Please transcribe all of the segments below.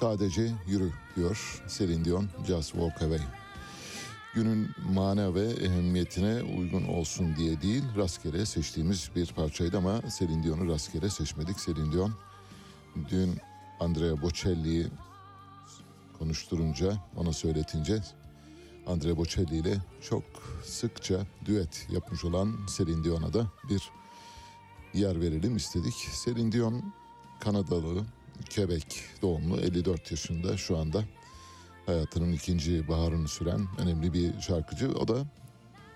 Sadece yürü diyor Celine Dion Just Walk Away. Günün mana ve ehemmiyetine uygun olsun diye değil rastgele seçtiğimiz bir parçaydı ama Celine Dion'u rastgele seçmedik. Celine Dion dün Andrea Bocelli'yi konuşturunca ona söyletince Andrea Bocelli ile çok sıkça düet yapmış olan Celine Dion'a da bir yer verelim istedik. Celine Dion Kanadalı Quebec doğumlu 54 yaşında şu anda hayatının ikinci baharını süren önemli bir şarkıcı. O da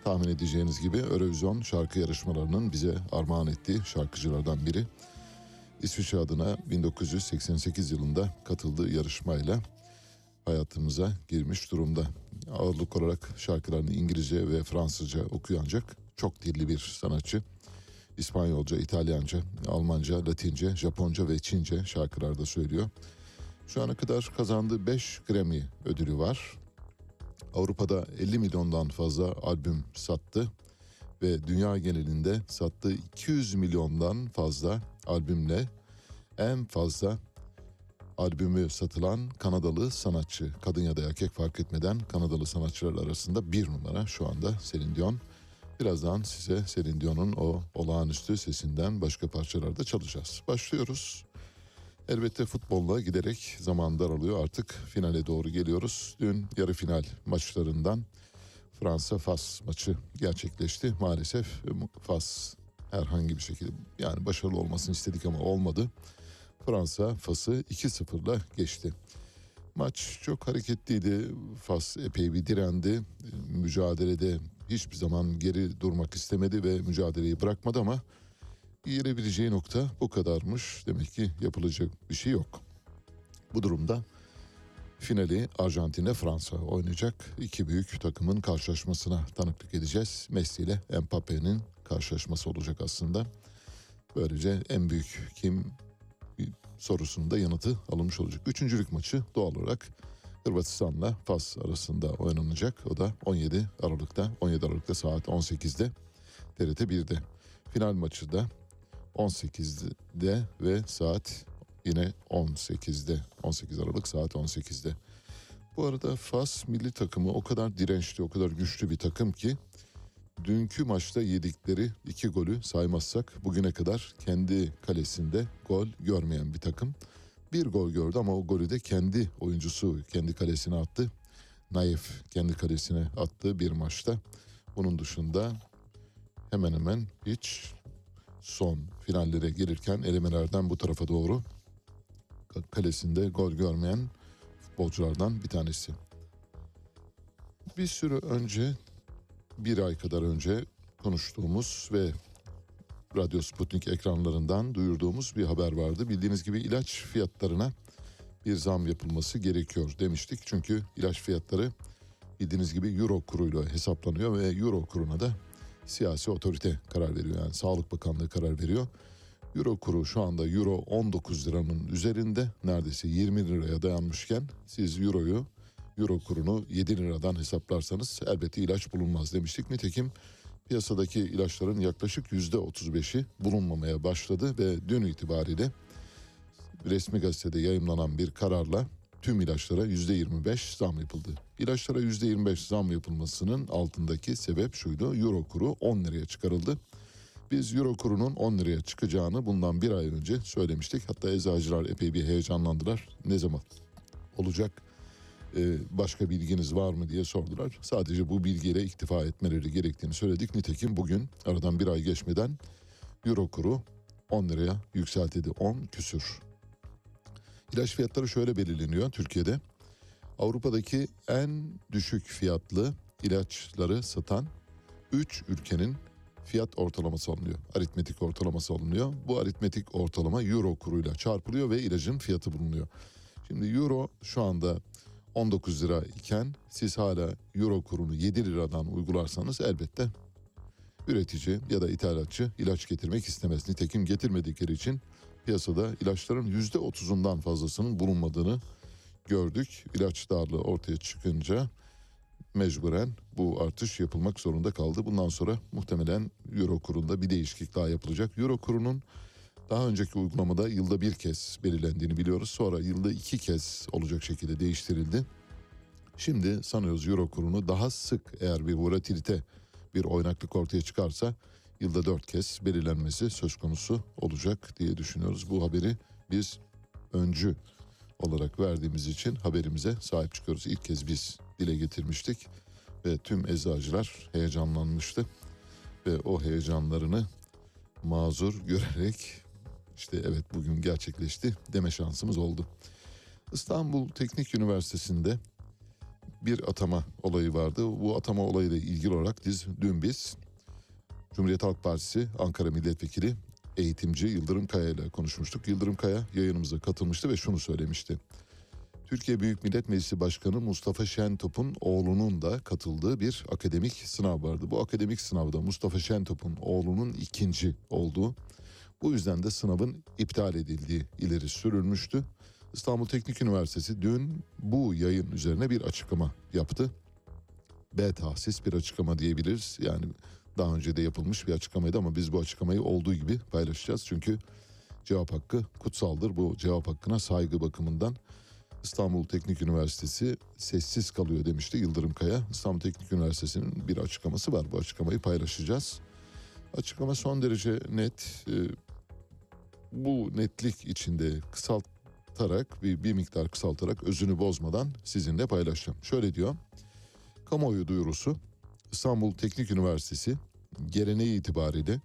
tahmin edeceğiniz gibi Eurovision şarkı yarışmalarının bize armağan ettiği şarkıcılardan biri. İsviçre adına 1988 yılında katıldığı yarışmayla hayatımıza girmiş durumda. Ağırlık olarak şarkılarını İngilizce ve Fransızca okuyor ancak çok dilli bir sanatçı. İspanyolca, İtalyanca, Almanca, Latince, Japonca ve Çince şarkılarda söylüyor. Şu ana kadar kazandığı 5 Grammy ödülü var. Avrupa'da 50 milyondan fazla albüm sattı ve dünya genelinde sattığı 200 milyondan fazla albümle en fazla albümü satılan Kanadalı sanatçı. Kadın ya da erkek fark etmeden Kanadalı sanatçılar arasında bir numara şu anda Celine Dion. Birazdan size Celine Dion'un o olağanüstü sesinden başka parçalarda çalacağız. Başlıyoruz. Elbette futbolla giderek zaman daralıyor. Artık finale doğru geliyoruz. Dün yarı final maçlarından Fransa-Fas maçı gerçekleşti. Maalesef Fas herhangi bir şekilde yani başarılı olmasını istedik ama olmadı. Fransa Fas'ı 2-0'la geçti. Maç çok hareketliydi. Fas epey bir direndi. Mücadelede hiçbir zaman geri durmak istemedi ve mücadeleyi bırakmadı ama girebileceği nokta bu kadarmış. Demek ki yapılacak bir şey yok. Bu durumda finali Arjantin'le Fransa oynayacak. İki büyük takımın karşılaşmasına tanıklık edeceğiz. Messi ile Mbappe'nin karşılaşması olacak aslında. Böylece en büyük kim sorusunun da yanıtı alınmış olacak. Üçüncülük maçı doğal olarak Hırvatistan'la Fas arasında oynanacak. O da 17 Aralık'ta, 17 Aralık'ta saat 18'de TRT 1'de. Final maçı da 18'de ve saat yine 18'de. 18 Aralık saat 18'de. Bu arada Fas milli takımı o kadar dirençli, o kadar güçlü bir takım ki dünkü maçta yedikleri iki golü saymazsak bugüne kadar kendi kalesinde gol görmeyen bir takım. Bir gol gördü ama o golü de kendi oyuncusu kendi kalesine attı. Naif kendi kalesine attığı bir maçta. Bunun dışında hemen hemen hiç son finallere gelirken elemelerden bu tarafa doğru kalesinde gol görmeyen futbolculardan bir tanesi. Bir süre önce bir ay kadar önce konuştuğumuz ve Radyo Sputnik ekranlarından duyurduğumuz bir haber vardı. Bildiğiniz gibi ilaç fiyatlarına bir zam yapılması gerekiyor demiştik. Çünkü ilaç fiyatları bildiğiniz gibi euro kuruyla hesaplanıyor ve euro kuruna da siyasi otorite karar veriyor. Yani Sağlık Bakanlığı karar veriyor. Euro kuru şu anda euro 19 liranın üzerinde neredeyse 20 liraya dayanmışken siz euroyu euro kurunu 7 liradan hesaplarsanız elbette ilaç bulunmaz demiştik. Nitekim piyasadaki ilaçların yaklaşık %35'i bulunmamaya başladı ve dün itibariyle resmi gazetede yayımlanan bir kararla tüm ilaçlara %25 zam yapıldı. İlaçlara %25 zam yapılmasının altındaki sebep şuydu. Euro kuru 10 liraya çıkarıldı. Biz euro kurunun 10 liraya çıkacağını bundan bir ay önce söylemiştik. Hatta eczacılar epey bir heyecanlandılar. Ne zaman olacak? Ee, başka bilginiz var mı diye sordular. Sadece bu bilgiyle iktifa etmeleri gerektiğini söyledik. Nitekim bugün aradan bir ay geçmeden euro kuru 10 liraya yükseltildi. 10 küsür. İlaç fiyatları şöyle belirleniyor Türkiye'de. Avrupa'daki en düşük fiyatlı ilaçları satan 3 ülkenin fiyat ortalaması alınıyor. Aritmetik ortalaması alınıyor. Bu aritmetik ortalama euro kuruyla çarpılıyor ve ilacın fiyatı bulunuyor. Şimdi euro şu anda 19 lira iken siz hala euro kurunu 7 liradan uygularsanız elbette üretici ya da ithalatçı ilaç getirmek istemez. Nitekim getirmedikleri için piyasada ilaçların %30'undan fazlasının bulunmadığını gördük. İlaç darlığı ortaya çıkınca mecburen bu artış yapılmak zorunda kaldı. Bundan sonra muhtemelen euro kurunda bir değişiklik daha yapılacak. Euro kurunun daha önceki uygulamada yılda bir kez belirlendiğini biliyoruz. Sonra yılda iki kez olacak şekilde değiştirildi. Şimdi sanıyoruz euro kurunu daha sık eğer bir volatilite, bir oynaklık ortaya çıkarsa yılda dört kez belirlenmesi söz konusu olacak diye düşünüyoruz. Bu haberi biz öncü olarak verdiğimiz için haberimize sahip çıkıyoruz. İlk kez biz dile getirmiştik ve tüm eczacılar heyecanlanmıştı ve o heyecanlarını mazur görerek işte evet bugün gerçekleşti deme şansımız oldu. İstanbul Teknik Üniversitesi'nde bir atama olayı vardı. Bu atama olayıyla ilgili olarak biz, dün biz Cumhuriyet Halk Partisi Ankara Milletvekili eğitimci Yıldırım Kaya ile konuşmuştuk. Yıldırım Kaya yayınımıza katılmıştı ve şunu söylemişti. Türkiye Büyük Millet Meclisi Başkanı Mustafa Şentop'un oğlunun da katıldığı bir akademik sınav vardı. Bu akademik sınavda Mustafa Şentop'un oğlunun ikinci olduğu, bu yüzden de sınavın iptal edildiği ileri sürülmüştü. İstanbul Teknik Üniversitesi dün bu yayın üzerine bir açıklama yaptı. B tahsis bir açıklama diyebiliriz. Yani daha önce de yapılmış bir açıklamaydı ama biz bu açıklamayı olduğu gibi paylaşacağız. Çünkü cevap hakkı kutsaldır. Bu cevap hakkına saygı bakımından İstanbul Teknik Üniversitesi sessiz kalıyor demişti Yıldırım Kaya. İstanbul Teknik Üniversitesi'nin bir açıklaması var. Bu açıklamayı paylaşacağız. Açıklama son derece net. Bu netlik içinde kısaltarak bir, bir miktar kısaltarak özünü bozmadan sizinle paylaşacağım. Şöyle diyor. Kamuoyu duyurusu İstanbul Teknik Üniversitesi geleneği itibariyle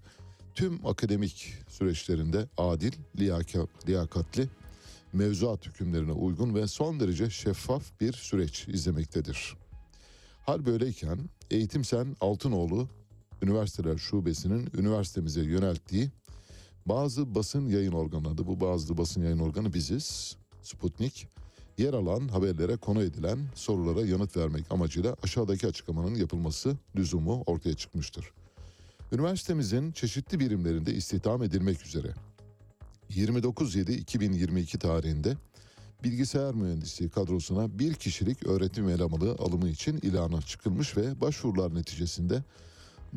tüm akademik süreçlerinde adil, liyaka, liyakatli, mevzuat hükümlerine uygun ve son derece şeffaf bir süreç izlemektedir. Hal böyleyken Eğitim Sen Altınoğlu Üniversiteler Şubesi'nin üniversitemize yönelttiği bazı basın yayın organları, bu bazı basın yayın organı biziz, Sputnik, yer alan haberlere konu edilen sorulara yanıt vermek amacıyla aşağıdaki açıklamanın yapılması lüzumu ortaya çıkmıştır. Üniversitemizin çeşitli birimlerinde istihdam edilmek üzere 29.7.2022 tarihinde bilgisayar mühendisliği kadrosuna bir kişilik öğretim elemanı alımı için ilana çıkılmış ve başvurular neticesinde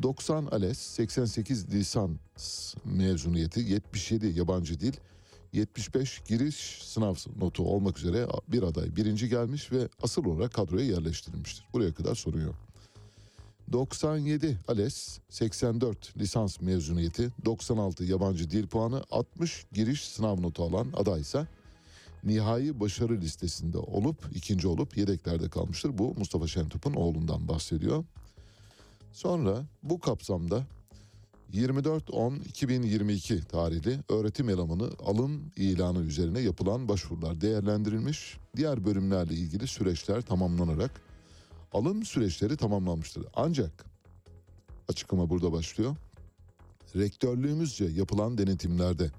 90 ALES, 88 lisans mezuniyeti, 77 yabancı dil, 75 giriş sınav notu olmak üzere bir aday birinci gelmiş ve asıl olarak kadroya yerleştirilmiştir. Buraya kadar sorun yok. 97 ALES, 84 lisans mezuniyeti, 96 yabancı dil puanı, 60 giriş sınav notu alan aday ise nihai başarı listesinde olup ikinci olup yedeklerde kalmıştır. Bu Mustafa Şentop'un oğlundan bahsediyor. Sonra bu kapsamda 24.10.2022 tarihli öğretim elemanı alım ilanı üzerine yapılan başvurular değerlendirilmiş. Diğer bölümlerle ilgili süreçler tamamlanarak alım süreçleri tamamlanmıştır. Ancak açıklama burada başlıyor. Rektörlüğümüzce yapılan denetimlerde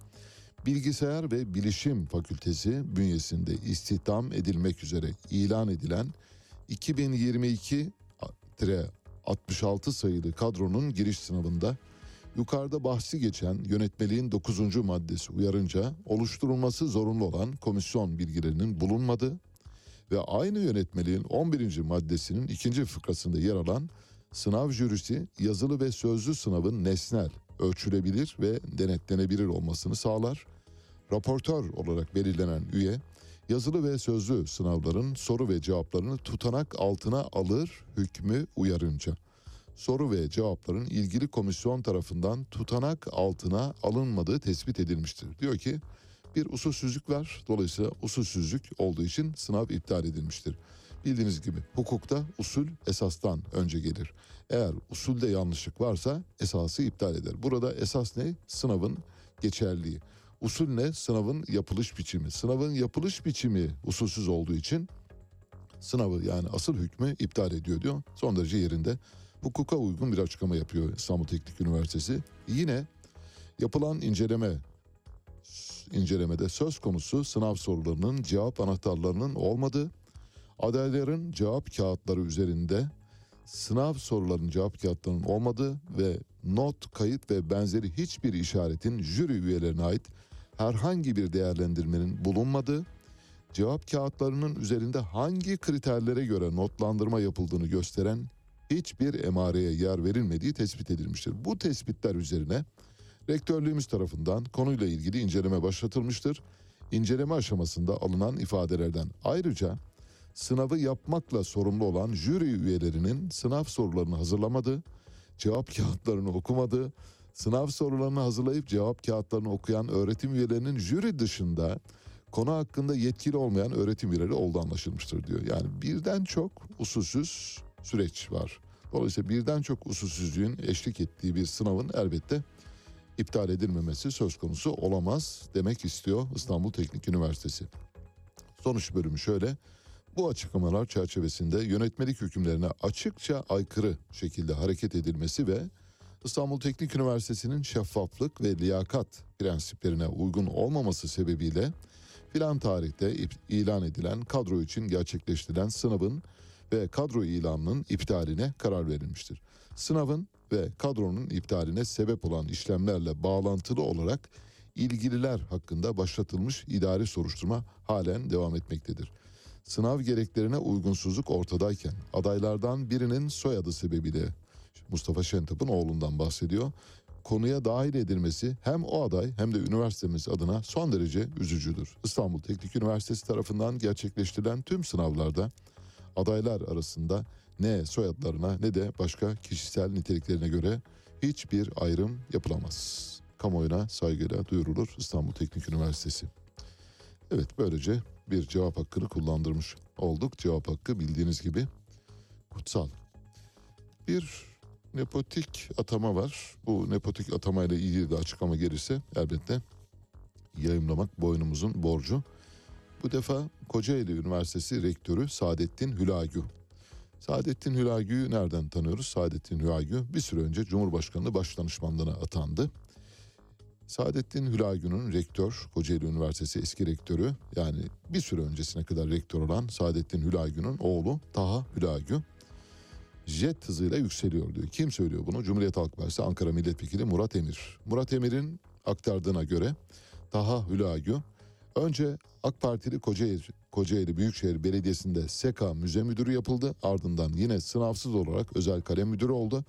Bilgisayar ve Bilişim Fakültesi bünyesinde istihdam edilmek üzere ilan edilen 2022 66 sayılı kadronun giriş sınavında yukarıda bahsi geçen yönetmeliğin 9. maddesi uyarınca oluşturulması zorunlu olan komisyon bilgilerinin bulunmadığı ve aynı yönetmeliğin 11. maddesinin ikinci fıkrasında yer alan sınav jürisi yazılı ve sözlü sınavın nesnel, ölçülebilir ve denetlenebilir olmasını sağlar. Raportör olarak belirlenen üye yazılı ve sözlü sınavların soru ve cevaplarını tutanak altına alır hükmü uyarınca soru ve cevapların ilgili komisyon tarafından tutanak altına alınmadığı tespit edilmiştir. Diyor ki bir usulsüzlük var. Dolayısıyla usulsüzlük olduğu için sınav iptal edilmiştir. Bildiğiniz gibi hukukta usul esastan önce gelir. Eğer usulde yanlışlık varsa esası iptal eder. Burada esas ne? Sınavın geçerliği. Usul ne? Sınavın yapılış biçimi. Sınavın yapılış biçimi usulsüz olduğu için sınavı yani asıl hükmü iptal ediyor diyor. Son derece yerinde. Hukuka uygun bir açıklama yapıyor İstanbul Teknik Üniversitesi. Yine yapılan inceleme incelemede söz konusu sınav sorularının cevap anahtarlarının olmadığı, adayların cevap kağıtları üzerinde sınav sorularının cevap kağıtlarının olmadığı ve not, kayıt ve benzeri hiçbir işaretin jüri üyelerine ait herhangi bir değerlendirmenin bulunmadığı, cevap kağıtlarının üzerinde hangi kriterlere göre notlandırma yapıldığını gösteren hiçbir emareye yer verilmediği tespit edilmiştir. Bu tespitler üzerine rektörlüğümüz tarafından konuyla ilgili inceleme başlatılmıştır. İnceleme aşamasında alınan ifadelerden ayrıca sınavı yapmakla sorumlu olan jüri üyelerinin sınav sorularını hazırlamadığı, cevap kağıtlarını okumadığı, sınav sorularını hazırlayıp cevap kağıtlarını okuyan öğretim üyelerinin jüri dışında konu hakkında yetkili olmayan öğretim üyeleri olduğu anlaşılmıştır diyor. Yani birden çok usulsüz süreç var. Dolayısıyla birden çok usulsüzlüğün eşlik ettiği bir sınavın elbette iptal edilmemesi söz konusu olamaz demek istiyor İstanbul Teknik Üniversitesi. Sonuç bölümü şöyle. Bu açıklamalar çerçevesinde yönetmelik hükümlerine açıkça aykırı şekilde hareket edilmesi ve İstanbul Teknik Üniversitesi'nin şeffaflık ve liyakat prensiplerine uygun olmaması sebebiyle filan tarihte ilan edilen kadro için gerçekleştirilen sınavın ve kadro ilanının iptaline karar verilmiştir. Sınavın ve kadronun iptaline sebep olan işlemlerle bağlantılı olarak ilgililer hakkında başlatılmış idari soruşturma halen devam etmektedir. Sınav gereklerine uygunsuzluk ortadayken adaylardan birinin soyadı sebebiyle Mustafa Şentop'un oğlundan bahsediyor. Konuya dahil edilmesi hem o aday hem de üniversitemiz adına son derece üzücüdür. İstanbul Teknik Üniversitesi tarafından gerçekleştirilen tüm sınavlarda adaylar arasında ne soyadlarına ne de başka kişisel niteliklerine göre hiçbir ayrım yapılamaz. Kamuoyuna saygıyla duyurulur İstanbul Teknik Üniversitesi. Evet böylece bir cevap hakkını kullandırmış olduk. Cevap hakkı bildiğiniz gibi kutsal. Bir nepotik atama var. Bu nepotik atamayla ilgili de açıklama gelirse elbette yayımlamak boynumuzun borcu. Bu defa Kocaeli Üniversitesi Rektörü Saadettin Hülagü. Saadettin Hülagü'yü nereden tanıyoruz? Saadettin Hülagü bir süre önce Cumhurbaşkanlığı Başdanışmanlığına atandı. Saadettin Hülagü'nün rektör, Kocaeli Üniversitesi eski rektörü yani bir süre öncesine kadar rektör olan Saadettin Hülagü'nün oğlu Taha Hülagü jet hızıyla yükseliyor diyor. Kim söylüyor bunu? Cumhuriyet Halk Partisi Ankara Milletvekili Murat Emir. Murat Emir'in aktardığına göre Taha Hülagü önce AK Partili Kocaeli, Kocaeli Büyükşehir Belediyesi'nde SEKA müze müdürü yapıldı. Ardından yine sınavsız olarak özel kalem müdürü oldu.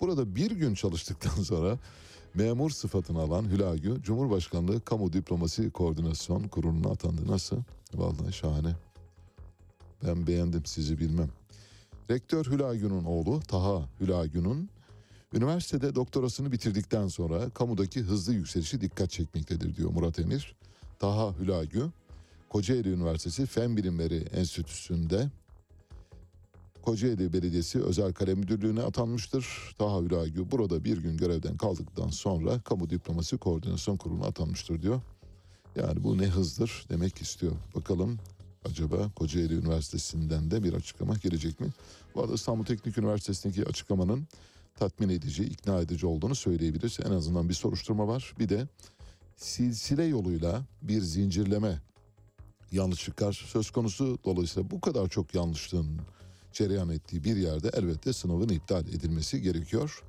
Burada bir gün çalıştıktan sonra memur sıfatını alan Hülagü Cumhurbaşkanlığı Kamu Diplomasi Koordinasyon Kurulu'na atandı. Nasıl? Vallahi şahane. Ben beğendim sizi bilmem. Rektör Hülagü'nün oğlu Taha Hülagü'nün üniversitede doktorasını bitirdikten sonra kamudaki hızlı yükselişi dikkat çekmektedir diyor Murat Emir. Taha Hülagü Kocaeli Üniversitesi Fen Bilimleri Enstitüsü'nde Kocaeli Belediyesi Özel Kalem Müdürlüğü'ne atanmıştır. Taha Hülagü burada bir gün görevden kaldıktan sonra Kamu Diplomasi Koordinasyon Kurulu'na atanmıştır diyor. Yani bu ne hızdır demek istiyor. Bakalım acaba Kocaeli Üniversitesi'nden de bir açıklama gelecek mi? Bu arada İstanbul Teknik Üniversitesi'ndeki açıklamanın tatmin edici, ikna edici olduğunu söyleyebiliriz. En azından bir soruşturma var. Bir de silsile yoluyla bir zincirleme yanlışlıklar söz konusu. Dolayısıyla bu kadar çok yanlışlığın cereyan ettiği bir yerde elbette sınavın iptal edilmesi gerekiyor.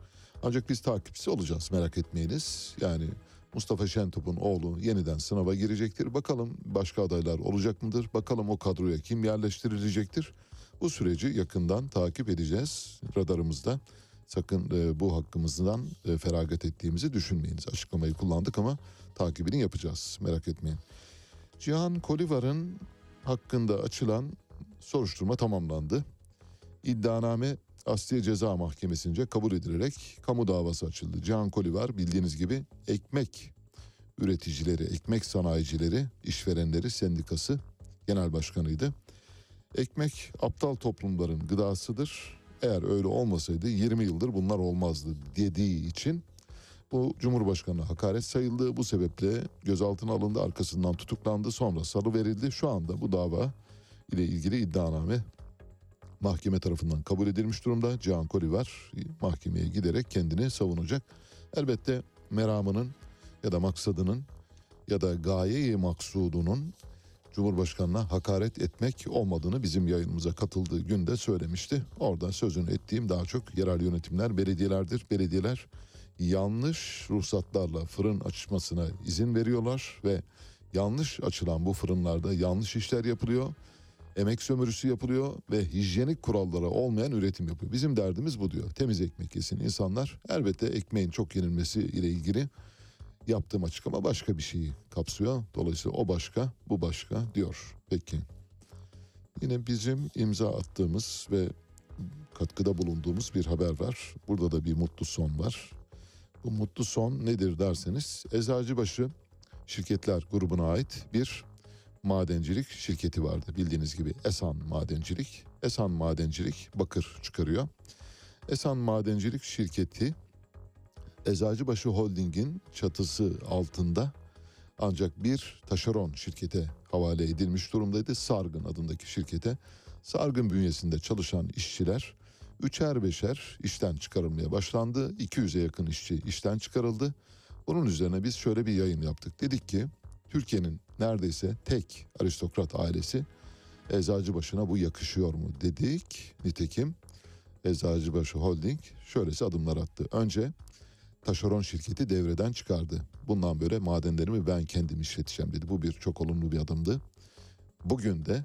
Ancak biz takipçisi olacağız merak etmeyiniz. Yani Mustafa Şentop'un oğlu yeniden sınava girecektir. Bakalım başka adaylar olacak mıdır? Bakalım o kadroya kim yerleştirilecektir? Bu süreci yakından takip edeceğiz radarımızda. Sakın e, bu hakkımızdan e, feragat ettiğimizi düşünmeyiniz. Açıklamayı kullandık ama takibini yapacağız. Merak etmeyin. Cihan Kolivar'ın hakkında açılan soruşturma tamamlandı. İddianame Asliye Ceza Mahkemesi'nce kabul edilerek kamu davası açıldı. Cihan Kolivar bildiğiniz gibi ekmek üreticileri, ekmek sanayicileri, işverenleri sendikası genel başkanıydı. Ekmek aptal toplumların gıdasıdır. Eğer öyle olmasaydı 20 yıldır bunlar olmazdı dediği için bu Cumhurbaşkanı hakaret sayıldı. Bu sebeple gözaltına alındı, arkasından tutuklandı, sonra salı verildi. Şu anda bu dava ile ilgili iddianame mahkeme tarafından kabul edilmiş durumda. Cihan Kolivar mahkemeye giderek kendini savunacak. Elbette meramının ya da maksadının ya da gaye-i maksudunun Cumhurbaşkanına hakaret etmek olmadığını bizim yayınımıza katıldığı günde söylemişti. Orada sözünü ettiğim daha çok yerel yönetimler, belediyelerdir. Belediyeler yanlış ruhsatlarla fırın açmasına izin veriyorlar ve yanlış açılan bu fırınlarda yanlış işler yapılıyor. Emek sömürüsü yapılıyor ve hijyenik kurallara olmayan üretim yapıyor. Bizim derdimiz bu diyor. Temiz ekmek yesin insanlar. Elbette ekmeğin çok yenilmesi ile ilgili yaptığım açıklama başka bir şeyi kapsıyor. Dolayısıyla o başka, bu başka diyor. Peki. Yine bizim imza attığımız ve katkıda bulunduğumuz bir haber var. Burada da bir mutlu son var. Bu mutlu son nedir derseniz Eczacıbaşı Şirketler grubuna ait bir madencilik şirketi vardı. Bildiğiniz gibi Esan Madencilik. Esan Madencilik bakır çıkarıyor. Esan Madencilik şirketi Eczacıbaşı Holding'in çatısı altında ancak bir taşeron şirkete havale edilmiş durumdaydı. Sargın adındaki şirkete. Sargın bünyesinde çalışan işçiler üçer beşer işten çıkarılmaya başlandı. 200'e yakın işçi işten çıkarıldı. Bunun üzerine biz şöyle bir yayın yaptık. Dedik ki Türkiye'nin neredeyse tek aristokrat ailesi Eczacıbaşı'na bu yakışıyor mu dedik. Nitekim Eczacıbaşı Holding şöylesi adımlar attı. Önce taşeron şirketi devreden çıkardı. Bundan böyle madenlerimi ben kendim işleteceğim dedi. Bu bir çok olumlu bir adımdı. Bugün de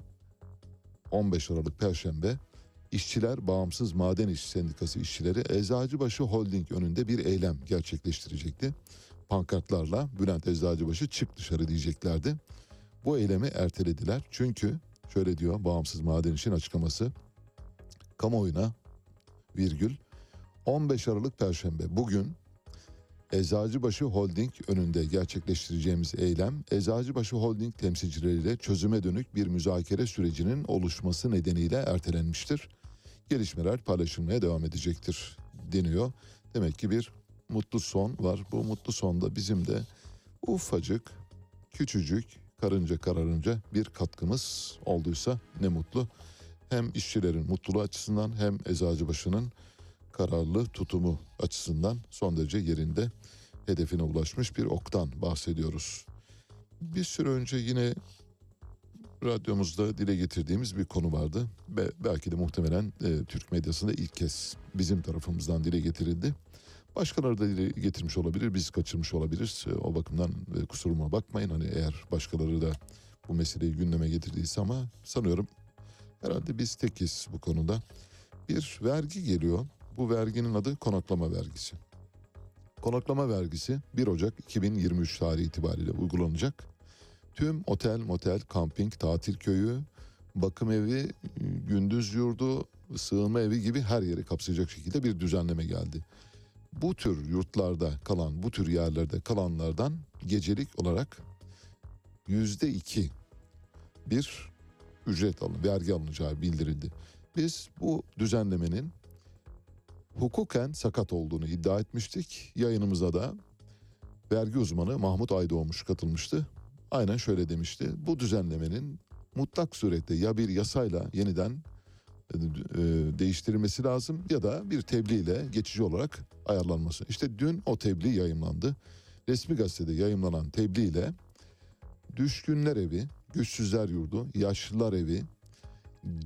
15 Aralık Perşembe İşçiler Bağımsız Maden İş Sendikası işçileri Eczacıbaşı Holding önünde bir eylem gerçekleştirecekti. Pankartlarla Bülent Eczacıbaşı çık dışarı diyeceklerdi. Bu eylemi ertelediler çünkü şöyle diyor Bağımsız Maden İş'in açıklaması. Kamuoyuna virgül 15 Aralık Perşembe bugün Eczacıbaşı Holding önünde gerçekleştireceğimiz eylem, Eczacıbaşı Holding temsilcileriyle çözüme dönük bir müzakere sürecinin oluşması nedeniyle ertelenmiştir. Gelişmeler paylaşılmaya devam edecektir deniyor. Demek ki bir mutlu son var. Bu mutlu sonda bizim de ufacık, küçücük, karınca kararınca bir katkımız olduysa ne mutlu. Hem işçilerin mutluluğu açısından hem Eczacıbaşı'nın kararlı tutumu açısından son derece yerinde hedefine ulaşmış bir oktan bahsediyoruz. Bir süre önce yine radyomuzda dile getirdiğimiz bir konu vardı. Ve belki de muhtemelen e, Türk medyasında ilk kez bizim tarafımızdan dile getirildi. Başkaları da getirmiş olabilir, biz kaçırmış olabiliriz. E, o bakımdan e, kusuruma bakmayın. Hani eğer başkaları da bu meseleyi gündeme getirdiyse ama sanıyorum herhalde biz tekiz bu konuda. Bir vergi geliyor. Bu verginin adı konaklama vergisi. Konaklama vergisi 1 Ocak 2023 tarihi itibariyle uygulanacak. Tüm otel, motel, kamping, tatil köyü, bakım evi, gündüz yurdu, sığınma evi gibi her yeri kapsayacak şekilde bir düzenleme geldi. Bu tür yurtlarda kalan, bu tür yerlerde kalanlardan gecelik olarak yüzde iki bir ücret alın, vergi alınacağı bildirildi. Biz bu düzenlemenin hukuken sakat olduğunu iddia etmiştik. Yayınımıza da vergi uzmanı Mahmut Aydoğmuş katılmıştı. Aynen şöyle demişti. Bu düzenlemenin mutlak surette ya bir yasayla yeniden değiştirilmesi lazım ya da bir tebliğ ile geçici olarak ayarlanması. İşte dün o tebliğ yayımlandı. Resmi gazetede yayımlanan tebliğ ile düşkünler evi, güçsüzler yurdu, yaşlılar evi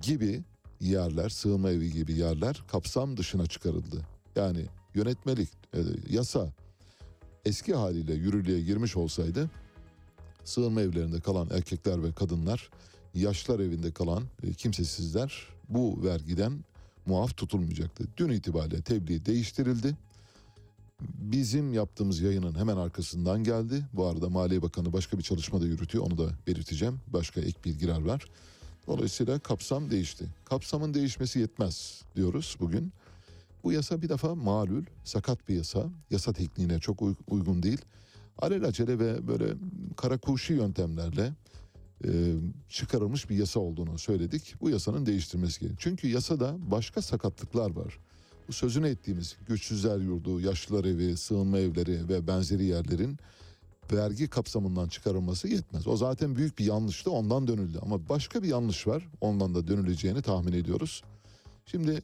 gibi yerler, sığınma evi gibi yerler kapsam dışına çıkarıldı. Yani yönetmelik, e, yasa eski haliyle yürürlüğe girmiş olsaydı sığınma evlerinde kalan erkekler ve kadınlar, yaşlar evinde kalan e, kimsesizler bu vergiden muaf tutulmayacaktı. Dün itibariyle tebliğ değiştirildi. Bizim yaptığımız yayının hemen arkasından geldi. Bu arada Maliye Bakanı başka bir çalışma da yürütüyor. Onu da belirteceğim. Başka ek bilgiler var. Dolayısıyla kapsam değişti. Kapsamın değişmesi yetmez diyoruz bugün. Bu yasa bir defa malul, sakat bir yasa. Yasa tekniğine çok uygun değil. Alelacele ve böyle karakuşi yöntemlerle e, çıkarılmış bir yasa olduğunu söyledik. Bu yasanın değiştirmesi gerekiyor. Çünkü yasada başka sakatlıklar var. Bu sözünü ettiğimiz güçsüzler yurdu, yaşlılar evi, sığınma evleri ve benzeri yerlerin vergi kapsamından çıkarılması yetmez. O zaten büyük bir yanlıştı ondan dönüldü. Ama başka bir yanlış var ondan da dönüleceğini tahmin ediyoruz. Şimdi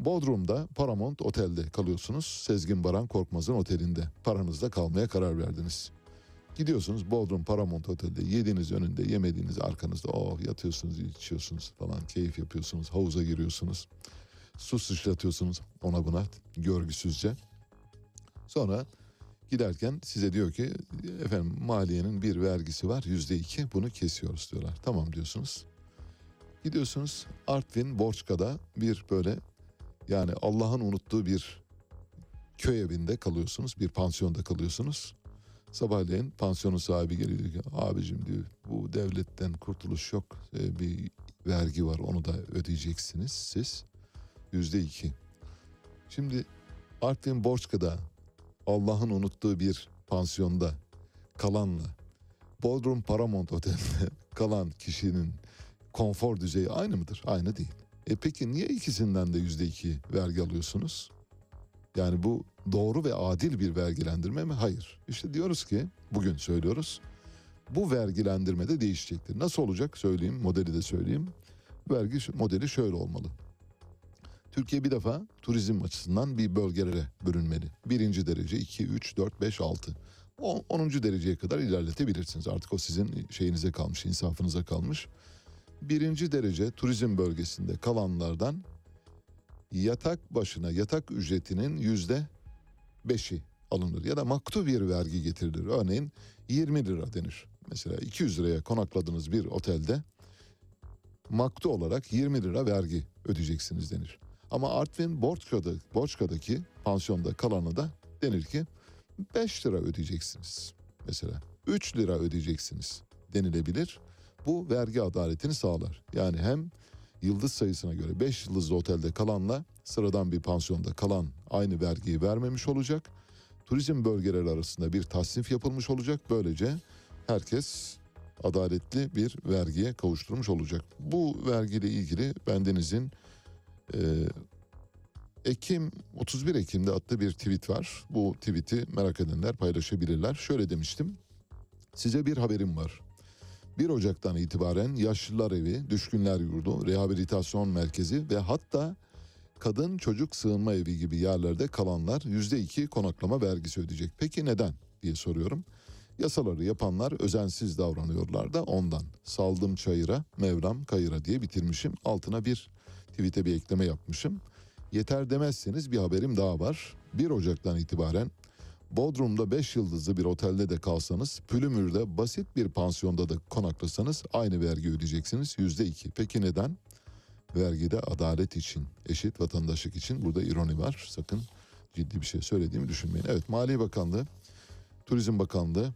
Bodrum'da Paramount Otel'de kalıyorsunuz. Sezgin Baran Korkmaz'ın otelinde. Paranızda kalmaya karar verdiniz. Gidiyorsunuz Bodrum Paramount Otel'de yediğiniz önünde yemediğiniz arkanızda oh yatıyorsunuz içiyorsunuz falan keyif yapıyorsunuz havuza giriyorsunuz. Su sıçratıyorsunuz ona buna görgüsüzce. Sonra giderken size diyor ki efendim maliyenin bir vergisi var yüzde iki bunu kesiyoruz diyorlar. Tamam diyorsunuz. Gidiyorsunuz Artvin Borçka'da bir böyle yani Allah'ın unuttuğu bir köy evinde kalıyorsunuz bir pansiyonda kalıyorsunuz. Sabahleyin pansiyonun sahibi geliyor diyor ki abicim diyor bu devletten kurtuluş yok ee, bir vergi var onu da ödeyeceksiniz siz yüzde iki. Şimdi Artvin Borçka'da Allah'ın unuttuğu bir pansiyonda kalanla Bodrum Paramount Otel'de kalan kişinin konfor düzeyi aynı mıdır? Aynı değil. E peki niye ikisinden de yüzde iki vergi alıyorsunuz? Yani bu doğru ve adil bir vergilendirme mi? Hayır. İşte diyoruz ki bugün söylüyoruz. Bu vergilendirme de değişecektir. Nasıl olacak söyleyeyim, modeli de söyleyeyim. Vergi modeli şöyle olmalı. Türkiye bir defa turizm açısından bir bölgelere bölünmeli. Birinci derece 2, 3, 4, 5, 6. O- 10. dereceye kadar ilerletebilirsiniz. Artık o sizin şeyinize kalmış, insafınıza kalmış. Birinci derece turizm bölgesinde kalanlardan yatak başına yatak ücretinin yüzde beşi alınır ya da maktu bir vergi getirilir. Örneğin 20 lira denir. Mesela 200 liraya konakladığınız bir otelde maktu olarak 20 lira vergi ödeyeceksiniz denir. Ama Artvin Borçka'da, Borçka'daki pansiyonda kalanı da denir ki 5 lira ödeyeceksiniz. Mesela 3 lira ödeyeceksiniz denilebilir. Bu vergi adaletini sağlar. Yani hem yıldız sayısına göre 5 yıldızlı otelde kalanla sıradan bir pansiyonda kalan aynı vergiyi vermemiş olacak. Turizm bölgeleri arasında bir tasnif yapılmış olacak. Böylece herkes adaletli bir vergiye kavuşturmuş olacak. Bu vergiyle ilgili bendenizin e, Ekim 31 Ekim'de attığı bir tweet var. Bu tweet'i merak edenler paylaşabilirler. Şöyle demiştim. Size bir haberim var. 1 Ocak'tan itibaren yaşlılar evi, düşkünler yurdu, rehabilitasyon merkezi ve hatta kadın çocuk sığınma evi gibi yerlerde kalanlar %2 konaklama vergisi ödeyecek. Peki neden diye soruyorum. Yasaları yapanlar özensiz davranıyorlar da ondan. Saldım çayıra, Mevlam kayıra diye bitirmişim. Altına bir tweet'e bir ekleme yapmışım. Yeter demezseniz bir haberim daha var. 1 Ocak'tan itibaren Bodrum'da 5 yıldızlı bir otelde de kalsanız, Pülümür'de basit bir pansiyonda da konaklasanız aynı vergi ödeyeceksiniz %2. Peki neden? Vergide adalet için, eşit vatandaşlık için burada ironi var. Sakın ciddi bir şey söylediğimi düşünmeyin. Evet Maliye Bakanlığı, Turizm Bakanlığı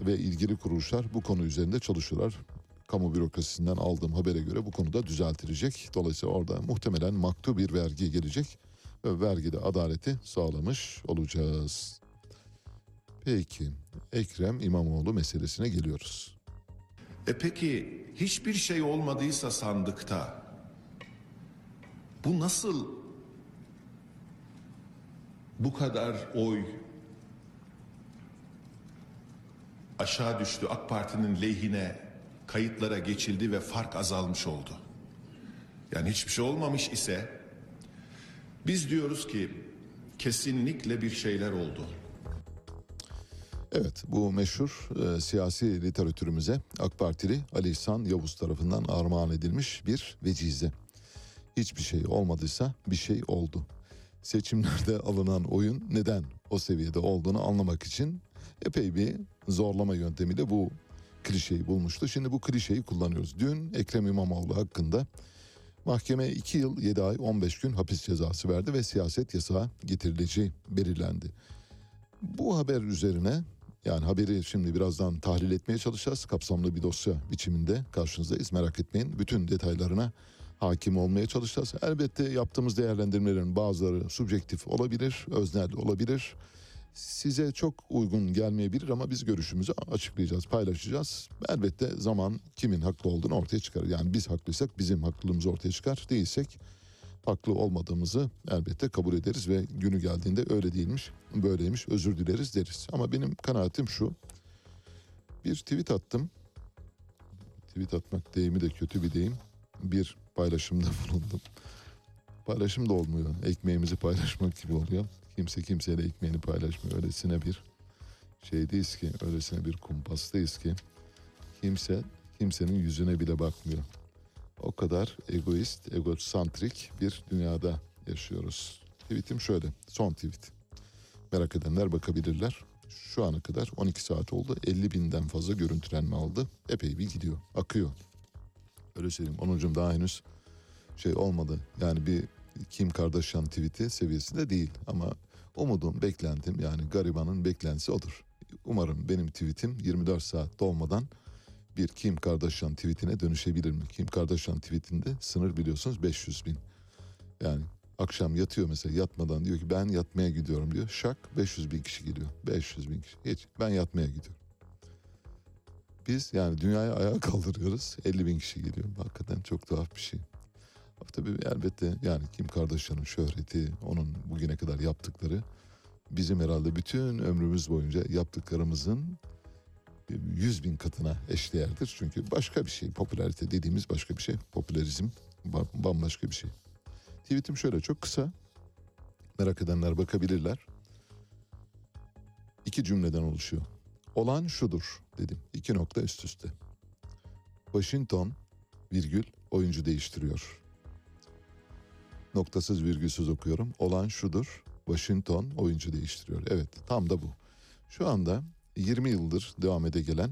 ve ilgili kuruluşlar bu konu üzerinde çalışıyorlar. Kamu bürokrasisinden aldığım habere göre bu konuda düzeltilecek. Dolayısıyla orada muhtemelen maktu bir vergi gelecek ve vergide adaleti sağlamış olacağız. Peki Ekrem İmamoğlu meselesine geliyoruz. E peki hiçbir şey olmadıysa sandıkta bu nasıl bu kadar oy aşağı düştü AK Parti'nin lehine kayıtlara geçildi ve fark azalmış oldu. Yani hiçbir şey olmamış ise biz diyoruz ki kesinlikle bir şeyler oldu. Evet bu meşhur e, siyasi literatürümüze AK Partili Ali İhsan Yavuz tarafından armağan edilmiş bir vecize. Hiçbir şey olmadıysa bir şey oldu. Seçimlerde alınan oyun neden o seviyede olduğunu anlamak için epey bir zorlama yöntemiyle bu klişeyi bulmuştu. Şimdi bu klişeyi kullanıyoruz. Dün Ekrem İmamoğlu hakkında mahkeme 2 yıl 7 ay 15 gün hapis cezası verdi ve siyaset yasağı getirileceği belirlendi. Bu haber üzerine yani haberi şimdi birazdan tahlil etmeye çalışacağız. Kapsamlı bir dosya biçiminde karşınızdayız. Merak etmeyin. Bütün detaylarına hakim olmaya çalışacağız. Elbette yaptığımız değerlendirmelerin bazıları subjektif olabilir, öznel olabilir. Size çok uygun gelmeyebilir ama biz görüşümüzü açıklayacağız, paylaşacağız. Elbette zaman kimin haklı olduğunu ortaya çıkarır. Yani biz haklıysak bizim haklılığımız ortaya çıkar. Değilsek haklı olmadığımızı elbette kabul ederiz ve günü geldiğinde öyle değilmiş, böyleymiş, özür dileriz deriz. Ama benim kanaatim şu. Bir tweet attım. Tweet atmak deyimi de kötü bir deyim. Bir paylaşımda bulundum. Paylaşım da olmuyor. Ekmeğimizi paylaşmak gibi oluyor. Kimse kimseyle ekmeğini paylaşmıyor. Öylesine bir şeydeyiz ki, öylesine bir kumpastayız ki kimse kimsenin yüzüne bile bakmıyor. O kadar egoist, egosantrik bir dünyada yaşıyoruz. Tweetim şöyle, son tweet. Merak edenler bakabilirler. Şu ana kadar 12 saat oldu. 50 binden fazla görüntülenme aldı. Epey bir gidiyor, akıyor. Öyle söyleyeyim. Onuncum daha henüz şey olmadı. Yani bir Kim Kardashian tweet'i seviyesinde değil. Ama umudum, beklentim yani garibanın beklentisi odur. Umarım benim tweetim 24 saat dolmadan bir Kim Kardashian tweetine dönüşebilir mi? Kim Kardashian tweetinde sınır biliyorsunuz 500 bin. Yani akşam yatıyor mesela yatmadan diyor ki ben yatmaya gidiyorum diyor. Şak 500 bin kişi geliyor. 500 bin kişi. Hiç ben yatmaya gidiyorum. Biz yani dünyayı ayağa kaldırıyoruz. 50 bin kişi geliyor. Hakikaten çok tuhaf bir şey. Tabii elbette yani Kim Kardashian'ın şöhreti, onun bugüne kadar yaptıkları bizim herhalde bütün ömrümüz boyunca yaptıklarımızın 100 bin katına eşdeğerdir. Çünkü başka bir şey. Popülarite dediğimiz başka bir şey. Popülerizm ba- bambaşka bir şey. Tweetim şöyle çok kısa. Merak edenler bakabilirler. İki cümleden oluşuyor. Olan şudur dedim. İki nokta üst üste. Washington virgül oyuncu değiştiriyor. Noktasız virgülsüz okuyorum. Olan şudur. Washington oyuncu değiştiriyor. Evet tam da bu. Şu anda 20 yıldır devam ede gelen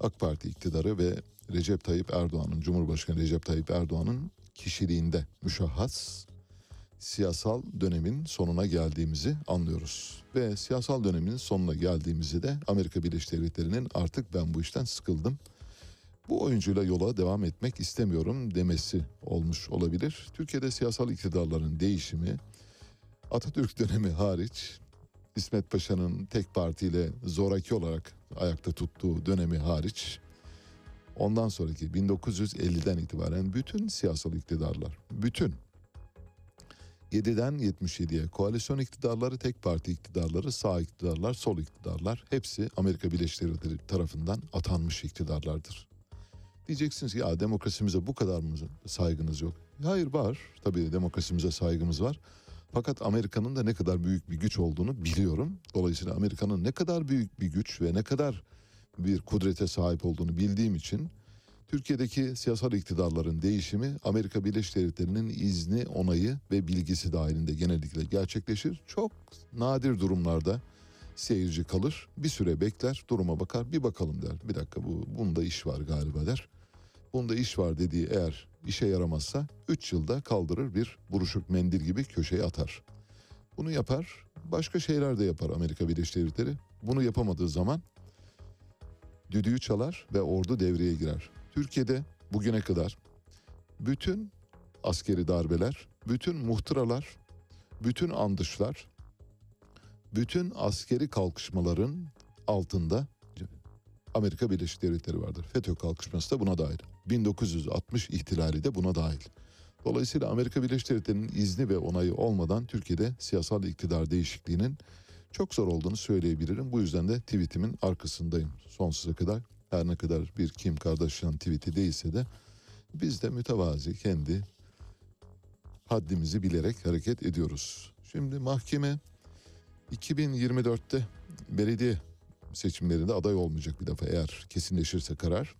AK Parti iktidarı ve Recep Tayyip Erdoğan'ın, Cumhurbaşkanı Recep Tayyip Erdoğan'ın kişiliğinde müşahhas siyasal dönemin sonuna geldiğimizi anlıyoruz. Ve siyasal dönemin sonuna geldiğimizi de Amerika Birleşik Devletleri'nin artık ben bu işten sıkıldım. Bu oyuncuyla yola devam etmek istemiyorum demesi olmuş olabilir. Türkiye'de siyasal iktidarların değişimi Atatürk dönemi hariç İsmet Paşa'nın tek partiyle zoraki olarak ayakta tuttuğu dönemi hariç ondan sonraki 1950'den itibaren bütün siyasal iktidarlar, bütün 7'den 77'ye koalisyon iktidarları, tek parti iktidarları, sağ iktidarlar, sol iktidarlar hepsi Amerika Birleşik Devletleri tarafından atanmış iktidarlardır. Diyeceksiniz ki ya demokrasimize bu kadar mı saygınız yok? Hayır var. Tabii demokrasimize saygımız var. Fakat Amerika'nın da ne kadar büyük bir güç olduğunu biliyorum. Dolayısıyla Amerika'nın ne kadar büyük bir güç ve ne kadar bir kudrete sahip olduğunu bildiğim için Türkiye'deki siyasal iktidarların değişimi Amerika Birleşik Devletleri'nin izni, onayı ve bilgisi dahilinde genellikle gerçekleşir. Çok nadir durumlarda seyirci kalır, bir süre bekler, duruma bakar, bir bakalım der. Bir dakika bu bunda iş var galiba der. Bunda iş var dediği eğer işe yaramazsa 3 yılda kaldırır bir buruşuk mendil gibi köşeye atar. Bunu yapar, başka şeyler de yapar Amerika Birleşik Devletleri. Bunu yapamadığı zaman düdüğü çalar ve ordu devreye girer. Türkiye'de bugüne kadar bütün askeri darbeler, bütün muhtıralar, bütün andışlar, bütün askeri kalkışmaların altında Amerika Birleşik Devletleri vardır. FETÖ kalkışması da buna dahil. 1960 ihtilali de buna dahil. Dolayısıyla Amerika Birleşik Devletleri'nin izni ve onayı olmadan Türkiye'de siyasal iktidar değişikliğinin çok zor olduğunu söyleyebilirim. Bu yüzden de tweetimin arkasındayım sonsuza kadar. Her ne kadar bir Kim Kardashian tweeti değilse de biz de mütevazi kendi haddimizi bilerek hareket ediyoruz. Şimdi mahkeme 2024'te belediye seçimlerinde aday olmayacak bir defa eğer kesinleşirse karar.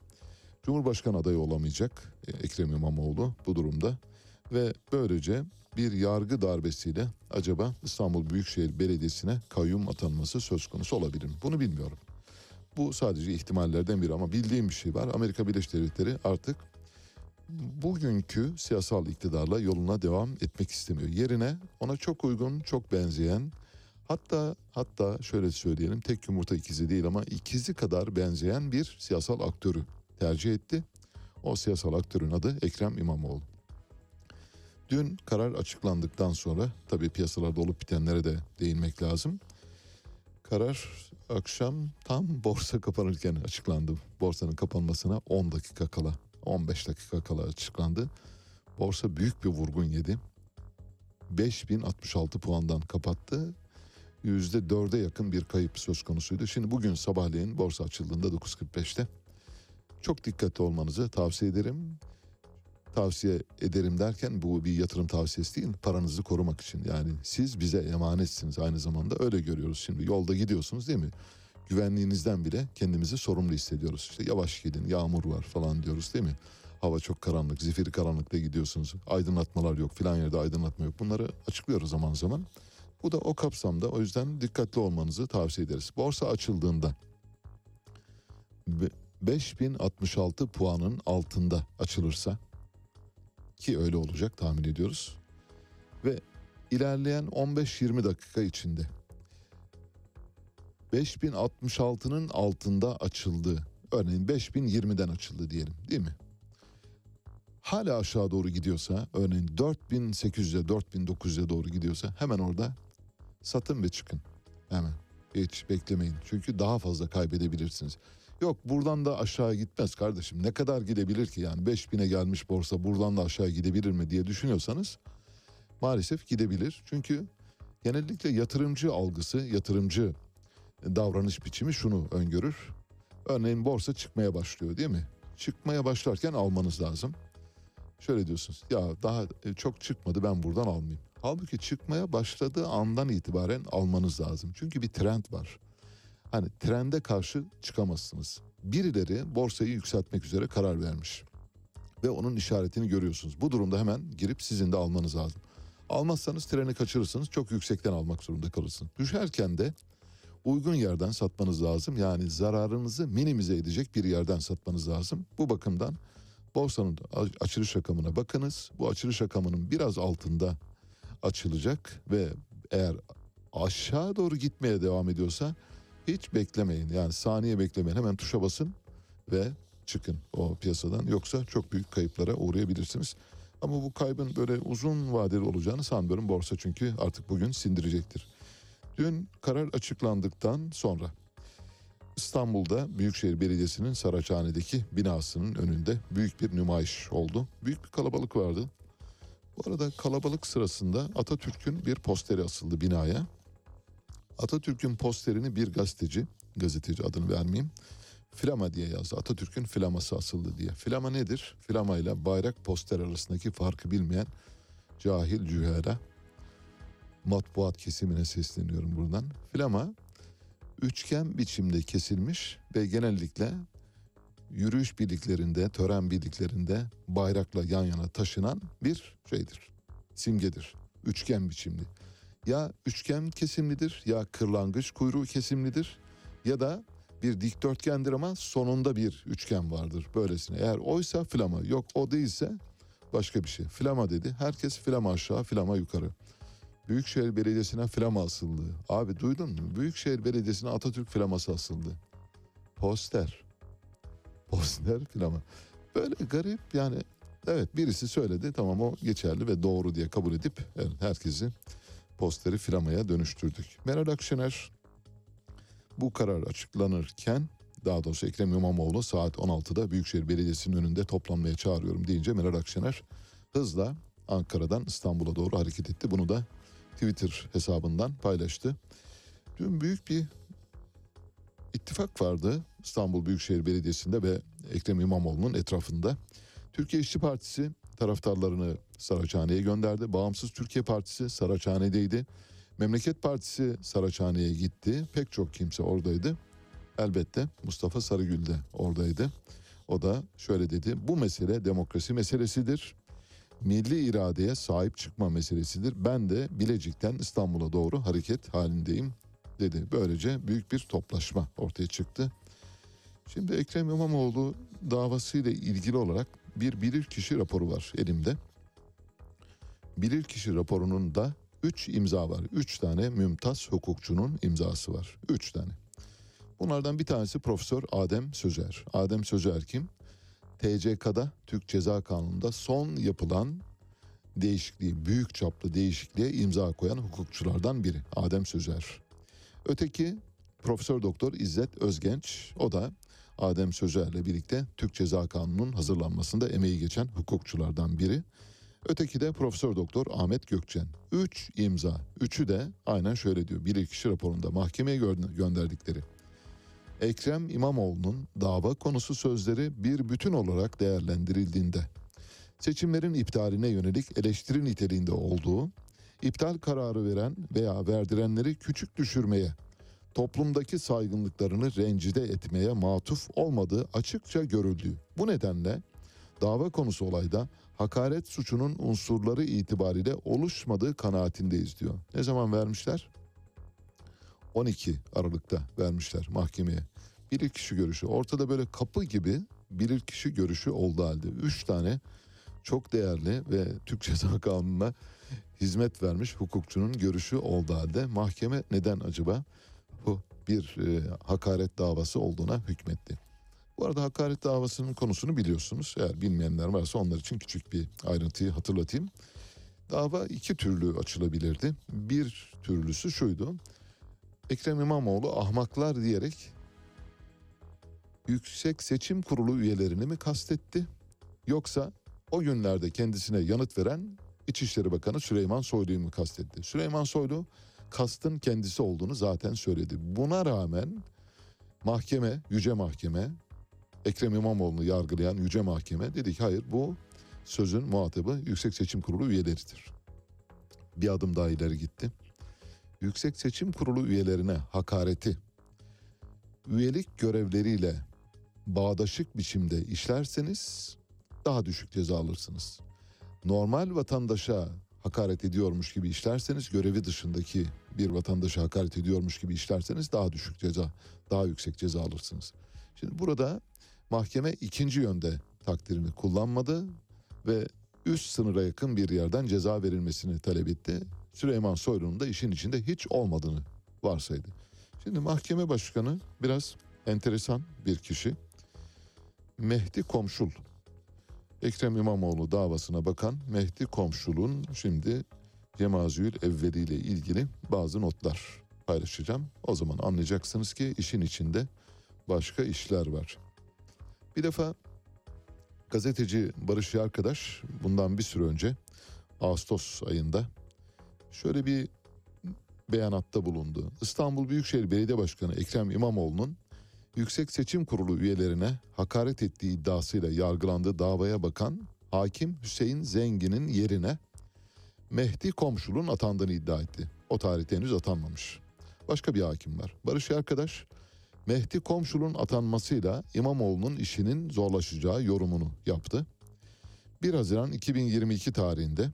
Cumhurbaşkanı adayı olamayacak e, Ekrem İmamoğlu bu durumda ve böylece bir yargı darbesiyle acaba İstanbul Büyükşehir Belediyesi'ne kayyum atanması söz konusu olabilir mi? Bunu bilmiyorum. Bu sadece ihtimallerden biri ama bildiğim bir şey var. Amerika Birleşik Devletleri artık bugünkü siyasal iktidarla yoluna devam etmek istemiyor. Yerine ona çok uygun, çok benzeyen hatta hatta şöyle söyleyelim tek yumurta ikizi değil ama ikizi kadar benzeyen bir siyasal aktörü tercih etti. O siyasal aktörün adı Ekrem İmamoğlu. Dün karar açıklandıktan sonra tabii piyasalarda olup bitenlere de değinmek lazım. Karar akşam tam borsa kapanırken açıklandı. Borsanın kapanmasına 10 dakika kala, 15 dakika kala açıklandı. Borsa büyük bir vurgun yedi. 5066 puandan kapattı. %4'e yakın bir kayıp söz konusuydu. Şimdi bugün sabahleyin borsa açıldığında 9.45'te çok dikkatli olmanızı tavsiye ederim. Tavsiye ederim derken bu bir yatırım tavsiyesi değil, paranızı korumak için. Yani siz bize emanetsiniz aynı zamanda öyle görüyoruz şimdi. Yolda gidiyorsunuz değil mi? Güvenliğinizden bile kendimizi sorumlu hissediyoruz. İşte yavaş gidin, yağmur var falan diyoruz değil mi? Hava çok karanlık, zifiri karanlıkta gidiyorsunuz. Aydınlatmalar yok, filan yerde aydınlatma yok. Bunları açıklıyoruz zaman zaman. Bu da o kapsamda o yüzden dikkatli olmanızı tavsiye ederiz. Borsa açıldığında 5066 puanın altında açılırsa ki öyle olacak tahmin ediyoruz. Ve ilerleyen 15-20 dakika içinde 5066'nın altında açıldı. Örneğin 5020'den açıldı diyelim değil mi? Hala aşağı doğru gidiyorsa örneğin 4800'e 4900'e doğru gidiyorsa hemen orada satın ve çıkın. Hemen hiç beklemeyin. Çünkü daha fazla kaybedebilirsiniz. Yok buradan da aşağı gitmez kardeşim. Ne kadar gidebilir ki yani 5000'e gelmiş borsa buradan da aşağı gidebilir mi diye düşünüyorsanız maalesef gidebilir. Çünkü genellikle yatırımcı algısı, yatırımcı davranış biçimi şunu öngörür. Örneğin borsa çıkmaya başlıyor değil mi? Çıkmaya başlarken almanız lazım. Şöyle diyorsunuz ya daha çok çıkmadı ben buradan almayayım. Halbuki çıkmaya başladığı andan itibaren almanız lazım. Çünkü bir trend var. Hani trende karşı çıkamazsınız. Birileri borsayı yükseltmek üzere karar vermiş. Ve onun işaretini görüyorsunuz. Bu durumda hemen girip sizin de almanız lazım. Almazsanız treni kaçırırsınız. Çok yüksekten almak zorunda kalırsınız. Düşerken de uygun yerden satmanız lazım. Yani zararınızı minimize edecek bir yerden satmanız lazım. Bu bakımdan borsanın açılış rakamına bakınız. Bu açılış rakamının biraz altında açılacak ve eğer aşağı doğru gitmeye devam ediyorsa hiç beklemeyin. Yani saniye beklemeyin. Hemen tuşa basın ve çıkın o piyasadan. Yoksa çok büyük kayıplara uğrayabilirsiniz. Ama bu kaybın böyle uzun vadeli olacağını sanmıyorum. Borsa çünkü artık bugün sindirecektir. Dün karar açıklandıktan sonra İstanbul'da Büyükşehir Belediyesi'nin Saraçhane'deki binasının önünde büyük bir nümayiş oldu. Büyük bir kalabalık vardı. Bu arada kalabalık sırasında Atatürk'ün bir posteri asıldı binaya. Atatürk'ün posterini bir gazeteci, gazeteci adını vermeyeyim, Flama diye yazdı. Atatürk'ün flaması asıldı diye. Flama nedir? Flama ile bayrak poster arasındaki farkı bilmeyen cahil cühera matbuat kesimine sesleniyorum buradan. Flama üçgen biçimde kesilmiş ve genellikle yürüyüş birliklerinde, tören birliklerinde bayrakla yan yana taşınan bir şeydir. Simgedir. Üçgen biçimli. Ya üçgen kesimlidir ya kırlangıç kuyruğu kesimlidir ya da bir dikdörtgendir ama sonunda bir üçgen vardır böylesine. Eğer oysa flama yok o değilse başka bir şey. Flama dedi. Herkes flama aşağı flama yukarı. Büyükşehir Belediyesi'ne flama asıldı. Abi duydun mu? Büyükşehir Belediyesi'ne Atatürk flaması asıldı. Poster. Poster flama. Böyle garip yani evet birisi söyledi tamam o geçerli ve doğru diye kabul edip evet, herkesi posteri flamaya dönüştürdük. Meral Akşener bu karar açıklanırken daha doğrusu Ekrem İmamoğlu saat 16'da Büyükşehir Belediyesi'nin önünde toplanmaya çağırıyorum deyince Meral Akşener hızla Ankara'dan İstanbul'a doğru hareket etti. Bunu da Twitter hesabından paylaştı. Dün büyük bir ittifak vardı İstanbul Büyükşehir Belediyesi'nde ve Ekrem İmamoğlu'nun etrafında. Türkiye İşçi Partisi taraftarlarını Saraçhane'ye gönderdi. Bağımsız Türkiye Partisi Saraçhane'deydi. Memleket Partisi Saraçhane'ye gitti. Pek çok kimse oradaydı. Elbette Mustafa Sarıgül de oradaydı. O da şöyle dedi. Bu mesele demokrasi meselesidir. Milli iradeye sahip çıkma meselesidir. Ben de Bilecik'ten İstanbul'a doğru hareket halindeyim dedi. Böylece büyük bir toplaşma ortaya çıktı. Şimdi Ekrem İmamoğlu davasıyla ilgili olarak bir bilirkişi raporu var elimde. Bilirkişi raporunun da 3 imza var. 3 tane mümtaz hukukçunun imzası var. 3 tane. Bunlardan bir tanesi Profesör Adem Sözer. Adem Sözer kim? TCK'da Türk Ceza Kanunu'nda son yapılan değişikliği, büyük çaplı değişikliğe imza koyan hukukçulardan biri. Adem Sözer. Öteki Profesör Doktor İzzet Özgenç. O da Adem Sözer'le birlikte Türk Ceza Kanunu'nun hazırlanmasında emeği geçen hukukçulardan biri. Öteki de Profesör Doktor Ahmet Gökçen. Üç imza. Üçü de aynen şöyle diyor. Bilirkişi raporunda mahkemeye gö- gönderdikleri. Ekrem İmamoğlu'nun dava konusu sözleri bir bütün olarak değerlendirildiğinde seçimlerin iptaline yönelik eleştiri niteliğinde olduğu, iptal kararı veren veya verdirenleri küçük düşürmeye, toplumdaki saygınlıklarını rencide etmeye matuf olmadığı açıkça görüldü. Bu nedenle dava konusu olayda hakaret suçunun unsurları itibariyle oluşmadığı kanaatindeyiz diyor. Ne zaman vermişler? 12 Aralık'ta vermişler mahkemeye. Bilirkişi görüşü. Ortada böyle kapı gibi bilirkişi görüşü oldu halde. Üç tane çok değerli ve Türk Ceza Kanunu'na hizmet vermiş hukukçunun görüşü oldu halde. Mahkeme neden acaba bu bir e, hakaret davası olduğuna hükmetti. Bu arada hakaret davasının konusunu biliyorsunuz. Eğer bilmeyenler varsa onlar için küçük bir ayrıntıyı hatırlatayım. Dava iki türlü açılabilirdi. Bir türlüsü şuydu. Ekrem İmamoğlu ahmaklar diyerek Yüksek Seçim Kurulu üyelerini mi kastetti? Yoksa o günlerde kendisine yanıt veren İçişleri Bakanı Süleyman Soylu'yu mu kastetti? Süleyman Soylu kastın kendisi olduğunu zaten söyledi. Buna rağmen mahkeme, yüce mahkeme, Ekrem İmamoğlu'nu yargılayan yüce mahkeme dedi ki hayır bu sözün muhatabı Yüksek Seçim Kurulu üyeleridir. Bir adım daha ileri gitti. Yüksek Seçim Kurulu üyelerine hakareti üyelik görevleriyle bağdaşık biçimde işlerseniz daha düşük ceza alırsınız. Normal vatandaşa hakaret ediyormuş gibi işlerseniz görevi dışındaki bir vatandaşa hakaret ediyormuş gibi işlerseniz daha düşük ceza, daha yüksek ceza alırsınız. Şimdi burada mahkeme ikinci yönde takdirini kullanmadı ve üst sınıra yakın bir yerden ceza verilmesini talep etti. Süleyman Soylu'nun da işin içinde hiç olmadığını varsaydı. Şimdi mahkeme başkanı biraz enteresan bir kişi. Mehdi Komşul. Ekrem İmamoğlu davasına bakan Mehdi Komşul'un şimdi Cemazül Evveli ile ilgili bazı notlar paylaşacağım. O zaman anlayacaksınız ki işin içinde başka işler var. Bir defa gazeteci Barış Yarkadaş bundan bir süre önce Ağustos ayında şöyle bir beyanatta bulundu. İstanbul Büyükşehir Belediye Başkanı Ekrem İmamoğlu'nun Yüksek Seçim Kurulu üyelerine hakaret ettiği iddiasıyla yargılandığı davaya bakan hakim Hüseyin Zengin'in yerine Mehdi Komşul'un atandığını iddia etti. O tarihte henüz atanmamış. Başka bir hakim var. Barış Arkadaş Mehdi Komşul'un atanmasıyla İmamoğlu'nun işinin zorlaşacağı yorumunu yaptı. 1 Haziran 2022 tarihinde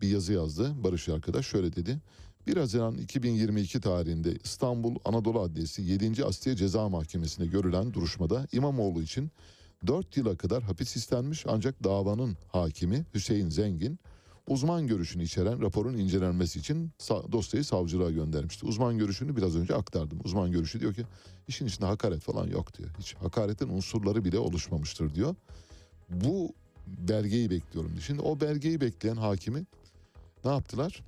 bir yazı yazdı Barış Arkadaş şöyle dedi. 1 Haziran 2022 tarihinde İstanbul Anadolu Adliyesi 7. Asliye Ceza Mahkemesi'nde görülen duruşmada İmamoğlu için 4 yıla kadar hapis istenmiş ancak davanın hakimi Hüseyin Zengin uzman görüşünü içeren raporun incelenmesi için dosyayı savcılığa göndermişti. Uzman görüşünü biraz önce aktardım. Uzman görüşü diyor ki işin içinde hakaret falan yok diyor. Hiç hakaretin unsurları bile oluşmamıştır diyor. Bu belgeyi bekliyorum. Şimdi o belgeyi bekleyen hakimi ne yaptılar?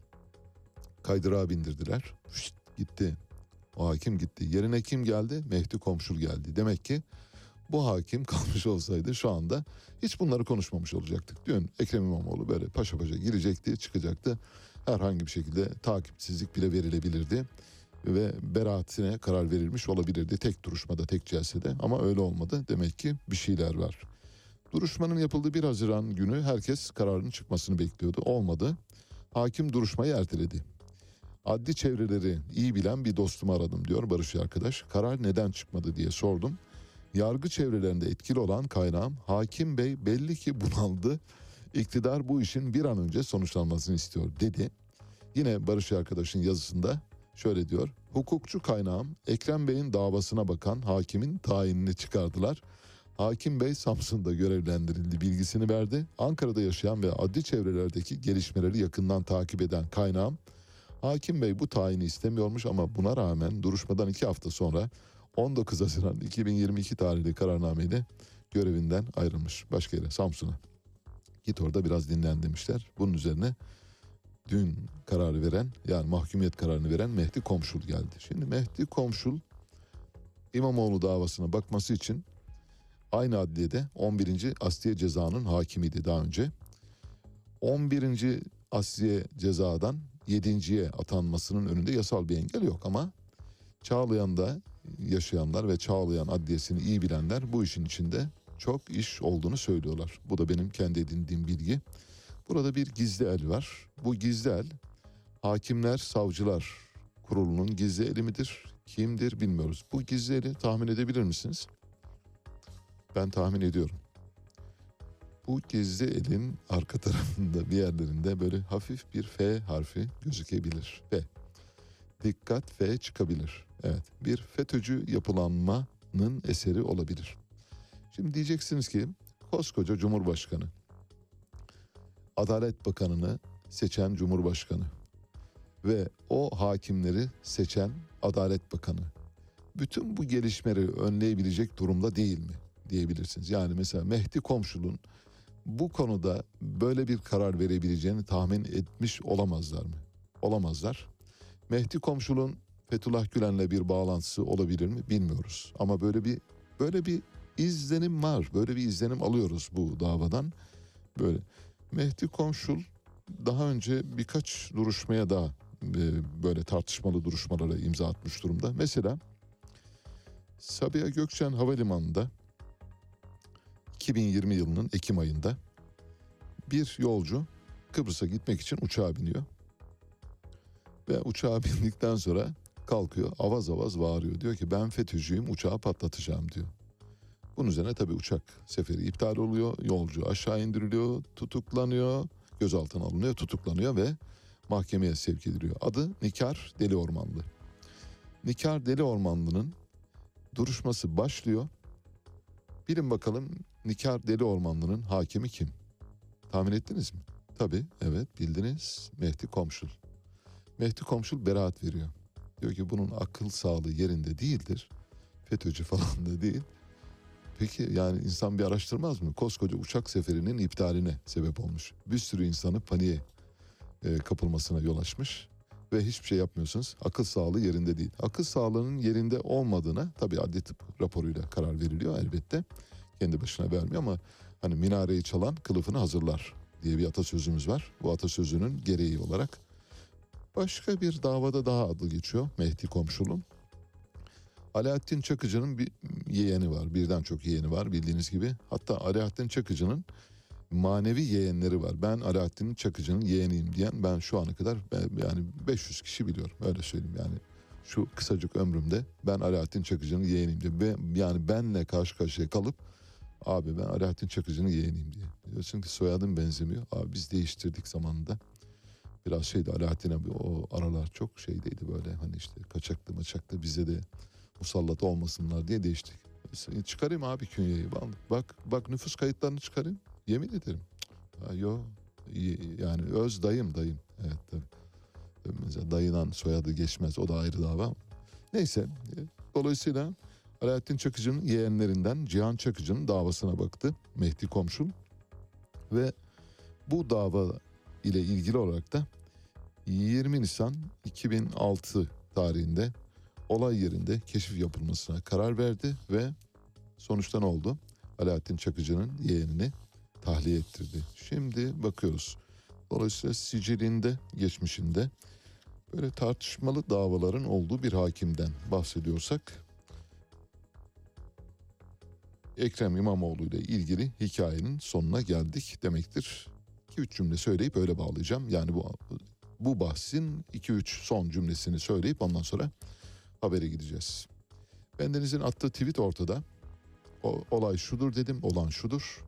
Kaydırağa bindirdiler. Şşt, gitti. O hakim gitti. Yerine kim geldi? Mehdi Komşul geldi. Demek ki bu hakim kalmış olsaydı şu anda hiç bunları konuşmamış olacaktık. Dün Ekrem İmamoğlu böyle paşa paşa girecekti, çıkacaktı. Herhangi bir şekilde takipsizlik bile verilebilirdi ve beraatine karar verilmiş olabilirdi tek duruşmada, tek celsede ama öyle olmadı. Demek ki bir şeyler var. Duruşmanın yapıldığı 1 Haziran günü herkes kararının çıkmasını bekliyordu. Olmadı. Hakim duruşmayı erteledi. Adli çevreleri iyi bilen bir dostumu aradım diyor Barış arkadaş. Karar neden çıkmadı diye sordum. Yargı çevrelerinde etkili olan kaynağım Hakim Bey belli ki bunaldı. İktidar bu işin bir an önce sonuçlanmasını istiyor dedi. Yine Barış arkadaşın yazısında şöyle diyor. Hukukçu kaynağım Ekrem Bey'in davasına bakan hakimin tayinini çıkardılar. Hakim Bey Samsun'da görevlendirildi bilgisini verdi. Ankara'da yaşayan ve adli çevrelerdeki gelişmeleri yakından takip eden kaynağım Hakim Bey bu tayini istemiyormuş ama buna rağmen duruşmadan iki hafta sonra 19 Haziran 2022 tarihli kararnameyle görevinden ayrılmış. Başka yere Samsun'a. Git orada biraz dinlen demişler. Bunun üzerine dün kararı veren yani mahkumiyet kararını veren Mehdi Komşul geldi. Şimdi Mehdi Komşul İmamoğlu davasına bakması için aynı adliyede 11. Asliye Ceza'nın hakimiydi daha önce. 11. Asliye Ceza'dan 7.ye atanmasının önünde yasal bir engel yok ama Çağlayan'da yaşayanlar ve Çağlayan Adliyesi'ni iyi bilenler bu işin içinde çok iş olduğunu söylüyorlar. Bu da benim kendi edindiğim bilgi. Burada bir gizli el var. Bu gizli el Hakimler Savcılar Kurulu'nun gizli eli midir? Kimdir bilmiyoruz. Bu gizli eli tahmin edebilir misiniz? Ben tahmin ediyorum. Bu gizli elin arka tarafında bir yerlerinde böyle hafif bir F harfi gözükebilir. F. Dikkat F çıkabilir. Evet bir FETÖ'cü yapılanmanın eseri olabilir. Şimdi diyeceksiniz ki koskoca Cumhurbaşkanı, Adalet Bakanı'nı seçen Cumhurbaşkanı ve o hakimleri seçen Adalet Bakanı bütün bu gelişmeleri önleyebilecek durumda değil mi diyebilirsiniz. Yani mesela Mehdi Komşul'un bu konuda böyle bir karar verebileceğini tahmin etmiş olamazlar mı? Olamazlar. Mehdi Komşul'un Fethullah Gülen'le bir bağlantısı olabilir mi bilmiyoruz. Ama böyle bir böyle bir izlenim var. Böyle bir izlenim alıyoruz bu davadan. Böyle Mehdi Komşul daha önce birkaç duruşmaya daha e, böyle tartışmalı duruşmalara imza atmış durumda. Mesela Sabiha Gökçen Havalimanı'nda 2020 yılının Ekim ayında bir yolcu Kıbrıs'a gitmek için uçağa biniyor. Ve uçağa bindikten sonra kalkıyor avaz avaz bağırıyor. Diyor ki ben FETÖ'cüyüm uçağı patlatacağım diyor. Bunun üzerine tabii uçak seferi iptal oluyor. Yolcu aşağı indiriliyor, tutuklanıyor, gözaltına alınıyor, tutuklanıyor ve mahkemeye sevk ediliyor. Adı Nikar Deli Ormanlı. Nikar Deli Ormanlı'nın duruşması başlıyor. Bilin bakalım Nikar Deli Ormanlı'nın hakimi kim? Tahmin ettiniz mi? Tabii evet bildiniz Mehdi Komşul. Mehdi Komşul beraat veriyor. Diyor ki bunun akıl sağlığı yerinde değildir. FETÖ'cü falan da değil. Peki yani insan bir araştırmaz mı? Koskoca uçak seferinin iptaline sebep olmuş. Bir sürü insanı paniğe e, kapılmasına yol açmış. Ve hiçbir şey yapmıyorsunuz. Akıl sağlığı yerinde değil. Akıl sağlığının yerinde olmadığına tabii adli tıp raporuyla karar veriliyor elbette. Kendi başına vermiyor ama hani minareyi çalan kılıfını hazırlar diye bir atasözümüz var. Bu atasözünün gereği olarak başka bir davada daha adı geçiyor Mehdi Komşul'un. Alaaddin Çakıcı'nın bir yeğeni var. Birden çok yeğeni var bildiğiniz gibi. Hatta Alaaddin Çakıcı'nın manevi yeğenleri var. Ben Alaaddin Çakıcı'nın yeğeniyim diyen ben şu ana kadar yani 500 kişi biliyorum. Öyle söyleyeyim yani. Şu kısacık ömrümde ben Alaaddin Çakıcı'nın yeğeniyim diye. Ve yani benle karşı karşıya kalıp abi ben Alaaddin Çakıcı'nın yeğeniyim diye. Diyorsun ki soyadım benzemiyor. Abi biz değiştirdik zamanında. Biraz şeydi Alaaddin abi o aralar çok şeydeydi böyle hani işte kaçaklı maçaklı bize de musallat olmasınlar diye değiştik. E, Çıkarayım abi künyeyi. Bak bak, nüfus kayıtlarını çıkarayım. Yemin ederim. Ha, yo yani öz dayım dayım. Evet. Tabii Mesela dayınan soyadı geçmez o da ayrı dava. Neyse e, dolayısıyla Alaaddin Çakıcı'nın yeğenlerinden Cihan Çakıcı'nın davasına baktı Mehdi Komşul. Ve bu dava ile ilgili olarak da 20 Nisan 2006 tarihinde olay yerinde keşif yapılmasına karar verdi ve sonuçta ne oldu? Alaaddin Çakıcı'nın yeğenini tahliye ettirdi. Şimdi bakıyoruz. Dolayısıyla sicilinde, geçmişinde böyle tartışmalı davaların olduğu bir hakimden bahsediyorsak Ekrem İmamoğlu ile ilgili hikayenin sonuna geldik demektir. 2-3 cümle söyleyip öyle bağlayacağım. Yani bu bu bahsin 2-3 son cümlesini söyleyip ondan sonra habere gideceğiz. Bendenizin attığı tweet ortada. O, olay şudur dedim, olan şudur.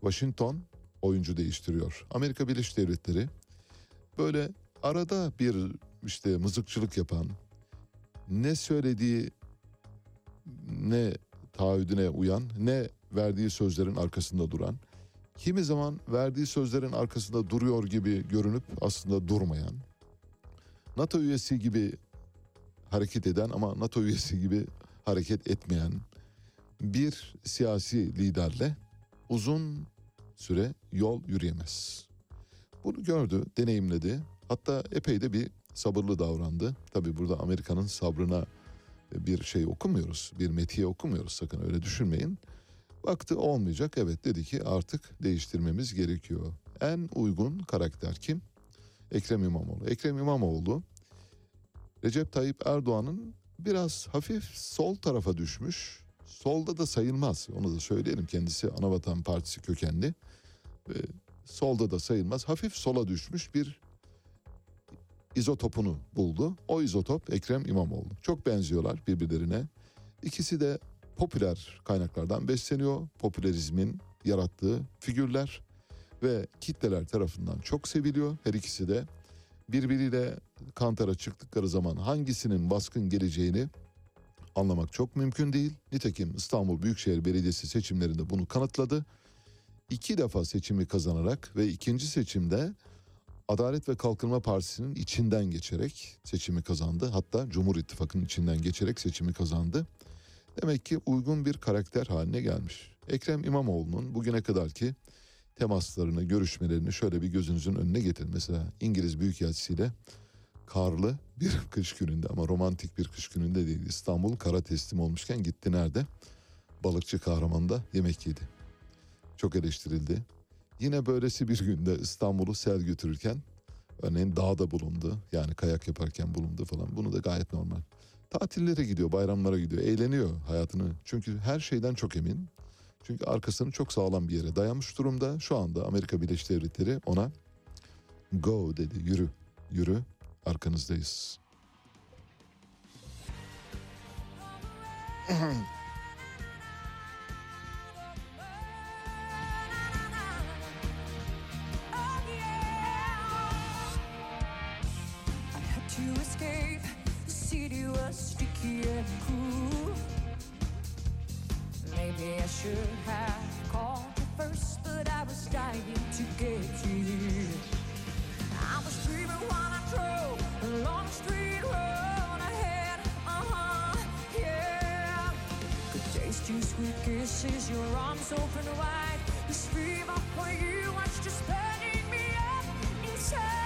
Washington oyuncu değiştiriyor. Amerika Birleşik Devletleri böyle arada bir işte mızıkçılık yapan, ne söylediği ne taahhüdüne uyan, ne verdiği sözlerin arkasında duran, kimi zaman verdiği sözlerin arkasında duruyor gibi görünüp aslında durmayan, NATO üyesi gibi hareket eden ama NATO üyesi gibi hareket etmeyen bir siyasi liderle uzun süre yol yürüyemez. Bunu gördü, deneyimledi. Hatta epey de bir sabırlı davrandı. Tabii burada Amerika'nın sabrına bir şey okumuyoruz. Bir metiye okumuyoruz sakın öyle düşünmeyin. Baktı olmayacak. Evet dedi ki artık değiştirmemiz gerekiyor. En uygun karakter kim? Ekrem İmamoğlu. Ekrem İmamoğlu Recep Tayyip Erdoğan'ın biraz hafif sol tarafa düşmüş. Solda da sayılmaz. Onu da söyleyelim. Kendisi Anavatan Partisi kökenli. Ve solda da sayılmaz. Hafif sola düşmüş bir izotopunu buldu. O izotop Ekrem İmamoğlu. Çok benziyorlar birbirlerine. İkisi de popüler kaynaklardan besleniyor. Popülerizmin yarattığı figürler ve kitleler tarafından çok seviliyor. Her ikisi de birbiriyle kantara çıktıkları zaman hangisinin baskın geleceğini anlamak çok mümkün değil. Nitekim İstanbul Büyükşehir Belediyesi seçimlerinde bunu kanıtladı. İki defa seçimi kazanarak ve ikinci seçimde Adalet ve Kalkınma Partisi'nin içinden geçerek seçimi kazandı. Hatta Cumhur İttifakı'nın içinden geçerek seçimi kazandı. Demek ki uygun bir karakter haline gelmiş. Ekrem İmamoğlu'nun bugüne kadarki temaslarını, görüşmelerini şöyle bir gözünüzün önüne getirin. Mesela İngiliz Büyükelçisi'yle karlı bir kış gününde ama romantik bir kış gününde değil. İstanbul kara teslim olmuşken gitti nerede? Balıkçı kahramanda yemek yedi. Çok eleştirildi. Yine böylesi bir günde İstanbul'u sel götürürken örneğin dağda bulundu. Yani kayak yaparken bulundu falan. Bunu da gayet normal. Tatillere gidiyor, bayramlara gidiyor, eğleniyor hayatını. Çünkü her şeyden çok emin. Çünkü arkasını çok sağlam bir yere dayanmış durumda. Şu anda Amerika Birleşik Devletleri ona go dedi, yürü, yürü, arkanızdayız. was sticky and cool. Maybe I should have called you first, but I was dying to get to you. I was dreaming while I drove the street road ahead. Uh huh, yeah. Taste sweet kisses, your arms open wide. You scream up for you, watch just burning me up inside.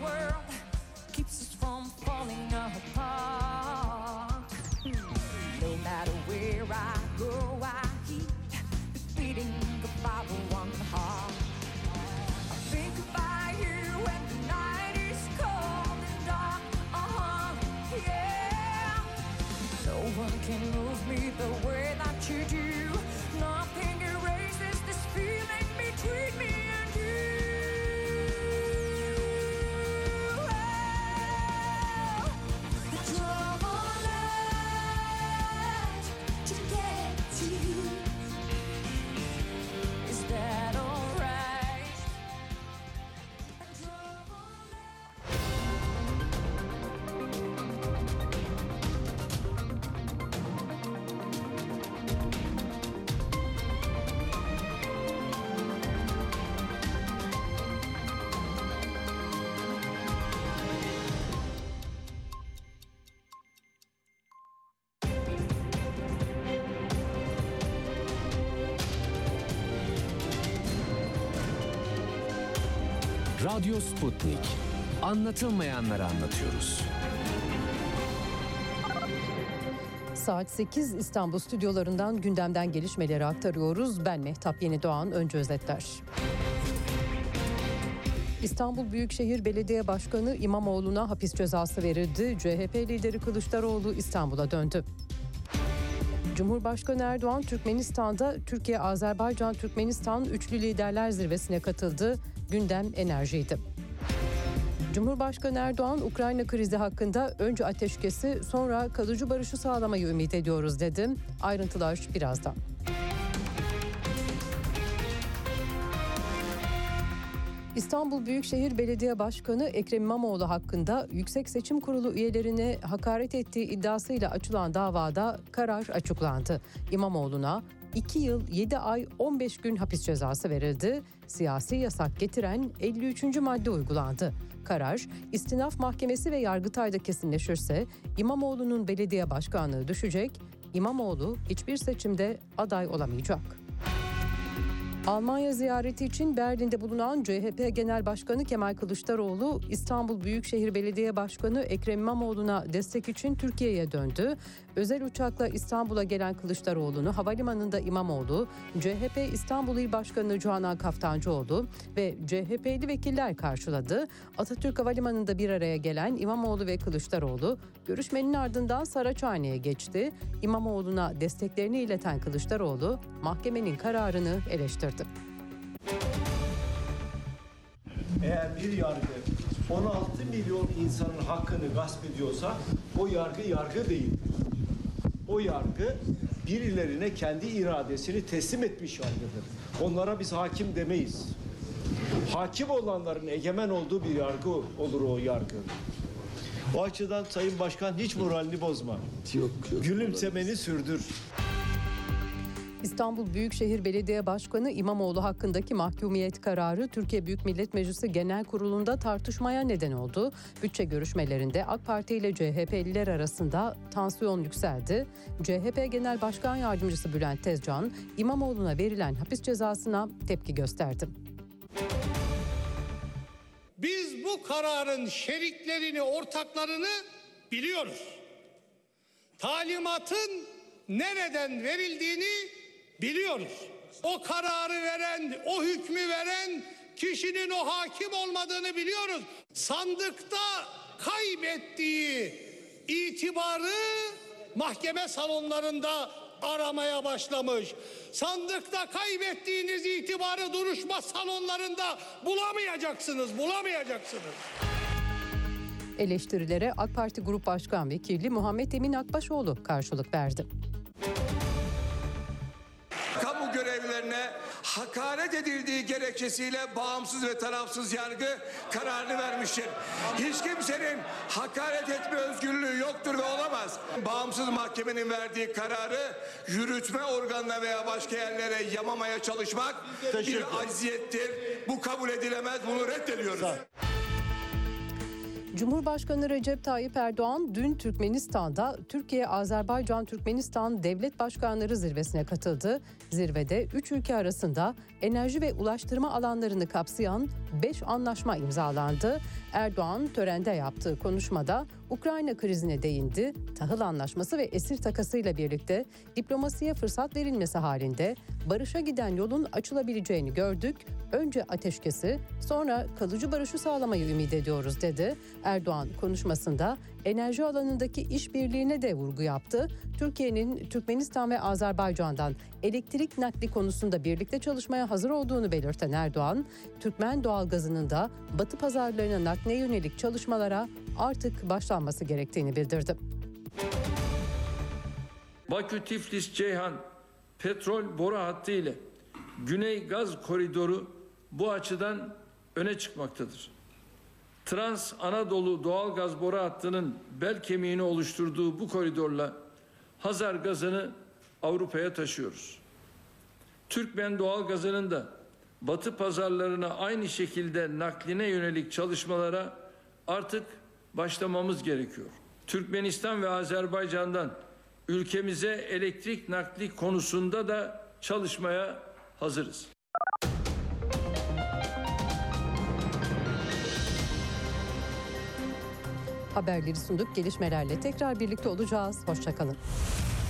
world keeps us from falling apart? No matter where I go, I keep beating about one heart. I think about you when the night is cold and dark. Uh huh, yeah. No one can move me the way that you do. Nothing erases this feeling Radyo Sputnik. Anlatılmayanları anlatıyoruz. Saat 8 İstanbul stüdyolarından gündemden gelişmeleri aktarıyoruz. Ben Mehtap Yeni Doğan önce özetler. İstanbul Büyükşehir Belediye Başkanı İmamoğlu'na hapis cezası verildi. CHP lideri Kılıçdaroğlu İstanbul'a döndü. Cumhurbaşkanı Erdoğan Türkmenistan'da Türkiye-Azerbaycan-Türkmenistan Üçlü Liderler Zirvesi'ne katıldı. Gündem enerjiydi. Cumhurbaşkanı Erdoğan Ukrayna krizi hakkında önce ateşkesi sonra kalıcı barışı sağlamayı ümit ediyoruz dedi. Ayrıntılar birazdan. İstanbul Büyükşehir Belediye Başkanı Ekrem İmamoğlu hakkında Yüksek Seçim Kurulu üyelerine hakaret ettiği iddiasıyla açılan davada karar açıklandı. İmamoğlu'na 2 yıl 7 ay 15 gün hapis cezası verildi. Siyasi yasak getiren 53. madde uygulandı. Karar istinaf mahkemesi ve Yargıtay'da kesinleşirse İmamoğlu'nun belediye başkanlığı düşecek. İmamoğlu hiçbir seçimde aday olamayacak. Almanya ziyareti için Berlin'de bulunan CHP Genel Başkanı Kemal Kılıçdaroğlu, İstanbul Büyükşehir Belediye Başkanı Ekrem İmamoğlu'na destek için Türkiye'ye döndü. Özel uçakla İstanbul'a gelen Kılıçdaroğlu'nu havalimanında İmamoğlu, CHP İstanbul İl Başkanı Canan Kaftancıoğlu ve CHP'li vekiller karşıladı. Atatürk Havalimanı'nda bir araya gelen İmamoğlu ve Kılıçdaroğlu, görüşmenin ardından Saraçhane'ye geçti. İmamoğlu'na desteklerini ileten Kılıçdaroğlu, mahkemenin kararını eleştirdi. Eğer bir yargı 16 milyon insanın hakkını gasp ediyorsa o yargı yargı değil. O yargı birilerine kendi iradesini teslim etmiş yargıdır. Onlara biz hakim demeyiz. Hakim olanların egemen olduğu bir yargı olur o yargı. O açıdan Sayın Başkan hiç moralini bozma. Yok, yok. Gülümsemeni sürdür. İstanbul Büyükşehir Belediye Başkanı İmamoğlu hakkındaki mahkumiyet kararı Türkiye Büyük Millet Meclisi Genel Kurulu'nda tartışmaya neden oldu. Bütçe görüşmelerinde AK Parti ile CHP'liler arasında tansiyon yükseldi. CHP Genel Başkan Yardımcısı Bülent Tezcan, İmamoğlu'na verilen hapis cezasına tepki gösterdi. Biz bu kararın şeriklerini, ortaklarını biliyoruz. Talimatın nereden verildiğini biliyoruz. O kararı veren, o hükmü veren kişinin o hakim olmadığını biliyoruz. Sandıkta kaybettiği itibarı mahkeme salonlarında aramaya başlamış. Sandıkta kaybettiğiniz itibarı duruşma salonlarında bulamayacaksınız, bulamayacaksınız. Eleştirilere AK Parti Grup Başkan Vekili Muhammed Emin Akbaşoğlu karşılık verdi. Kamu görevlilerine hakaret edildiği gerekçesiyle bağımsız ve tarafsız yargı kararını vermiştir. Hiç kimsenin hakaret etme özgürlüğü yoktur ve olamaz. Bağımsız mahkemenin verdiği kararı yürütme organına veya başka yerlere yamamaya çalışmak bir acziyettir. Bu kabul edilemez. Bunu reddediyoruz. Cumhurbaşkanı Recep Tayyip Erdoğan dün Türkmenistan'da Türkiye-Azerbaycan-Türkmenistan Devlet Başkanları Zirvesi'ne katıldı. Zirvede 3 ülke arasında enerji ve ulaştırma alanlarını kapsayan 5 anlaşma imzalandı. Erdoğan törende yaptığı konuşmada Ukrayna krizine değindi. Tahıl anlaşması ve esir takasıyla birlikte diplomasiye fırsat verilmesi halinde barışa giden yolun açılabileceğini gördük. Önce ateşkesi, sonra kalıcı barışı sağlamayı ümit ediyoruz dedi. Erdoğan konuşmasında enerji alanındaki işbirliğine de vurgu yaptı. Türkiye'nin Türkmenistan ve Azerbaycan'dan elektrik nakli konusunda birlikte çalışmaya hazır olduğunu belirten Erdoğan, Türkmen doğalgazının da Batı pazarlarına nakle yönelik çalışmalara artık başlanması gerektiğini bildirdi. Bakü Tiflis Ceyhan petrol boru hattı ile Güney Gaz Koridoru bu açıdan öne çıkmaktadır. Trans Anadolu doğal gaz boru hattının bel kemiğini oluşturduğu bu koridorla Hazar gazını Avrupa'ya taşıyoruz. Türkmen doğal gazının da batı pazarlarına aynı şekilde nakline yönelik çalışmalara artık başlamamız gerekiyor. Türkmenistan ve Azerbaycan'dan ülkemize elektrik nakli konusunda da çalışmaya hazırız. Haberleri sunduk. Gelişmelerle tekrar birlikte olacağız. Hoşçakalın.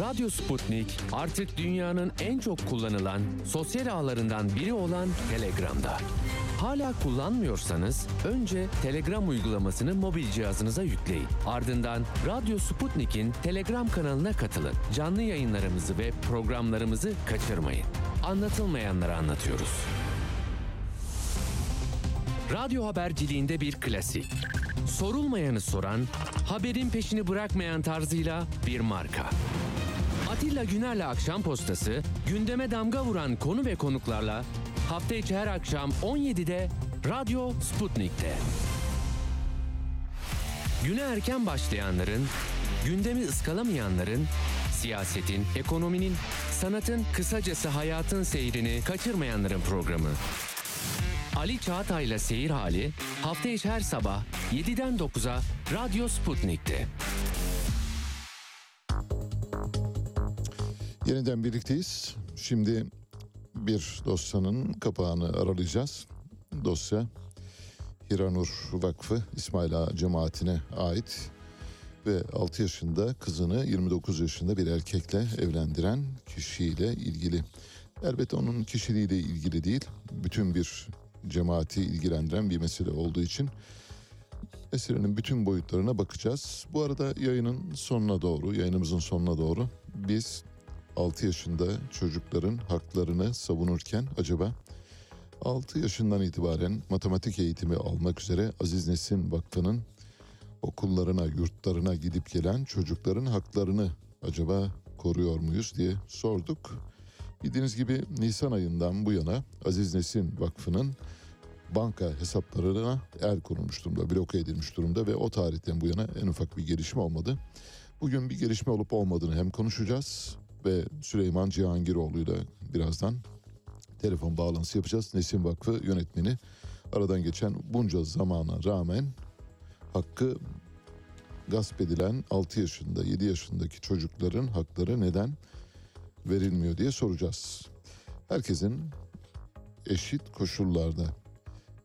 Radyo Sputnik artık dünyanın en çok kullanılan sosyal ağlarından biri olan Telegram'da. Hala kullanmıyorsanız önce Telegram uygulamasını mobil cihazınıza yükleyin. Ardından Radyo Sputnik'in Telegram kanalına katılın. Canlı yayınlarımızı ve programlarımızı kaçırmayın. Anlatılmayanları anlatıyoruz. Radyo haberciliğinde bir klasik. Sorulmayanı soran, haberin peşini bırakmayan tarzıyla bir marka. Atilla Güner'le Akşam Postası, gündeme damga vuran konu ve konuklarla hafta içi her akşam 17'de Radyo Sputnik'te. Güne erken başlayanların, gündemi ıskalamayanların, siyasetin, ekonominin, sanatın, kısacası hayatın seyrini kaçırmayanların programı. Ali Çağatay'la Seyir Hali hafta içi her sabah 7'den 9'a Radyo Sputnik'te. Yeniden birlikteyiz. Şimdi bir dosyanın kapağını aralayacağız. dosya Hiranur Vakfı İsmail Ağa cemaatine ait ve 6 yaşında kızını 29 yaşında bir erkekle evlendiren kişiyle ilgili. Elbette onun kişiliğiyle ilgili değil, bütün bir cemaati ilgilendiren bir mesele olduğu için meselenin bütün boyutlarına bakacağız. Bu arada yayının sonuna doğru, yayınımızın sonuna doğru biz 6 yaşında çocukların haklarını savunurken acaba 6 yaşından itibaren matematik eğitimi almak üzere Aziz Nesin Vakfı'nın okullarına, yurtlarına gidip gelen çocukların haklarını acaba koruyor muyuz diye sorduk. Bildiğiniz gibi Nisan ayından bu yana Aziz Nesin Vakfı'nın banka hesaplarına el konulmuş durumda, bloke edilmiş durumda ve o tarihten bu yana en ufak bir gelişme olmadı. Bugün bir gelişme olup olmadığını hem konuşacağız ve Süleyman Cihangiroğlu'yla birazdan telefon bağlantısı yapacağız. Nesin Vakfı yönetmeni aradan geçen bunca zamana rağmen hakkı gasp edilen 6 yaşında 7 yaşındaki çocukların hakları neden verilmiyor diye soracağız. Herkesin eşit koşullarda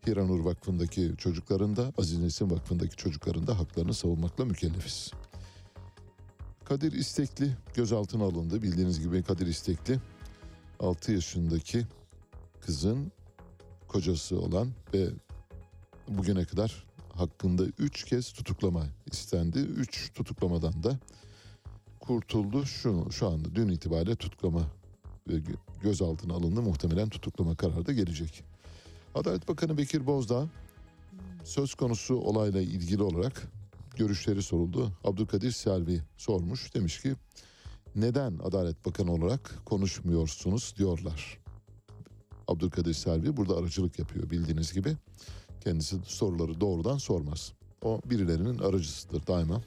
Hiranur Vakfı'ndaki çocukların da Aziz Nesin Vakfı'ndaki çocukların da haklarını savunmakla mükellefiz. Kadir İstekli gözaltına alındı. Bildiğiniz gibi Kadir İstekli 6 yaşındaki kızın kocası olan ve bugüne kadar hakkında 3 kez tutuklama istendi. 3 tutuklamadan da kurtuldu. Şu, şu anda dün itibariyle tutuklama gö- gözaltına alındı. Muhtemelen tutuklama kararı da gelecek. Adalet Bakanı Bekir Bozdağ söz konusu olayla ilgili olarak görüşleri soruldu. Abdülkadir Selvi sormuş. Demiş ki neden Adalet Bakanı olarak konuşmuyorsunuz diyorlar. Abdülkadir Selvi burada aracılık yapıyor bildiğiniz gibi. Kendisi soruları doğrudan sormaz. O birilerinin aracısıdır daima.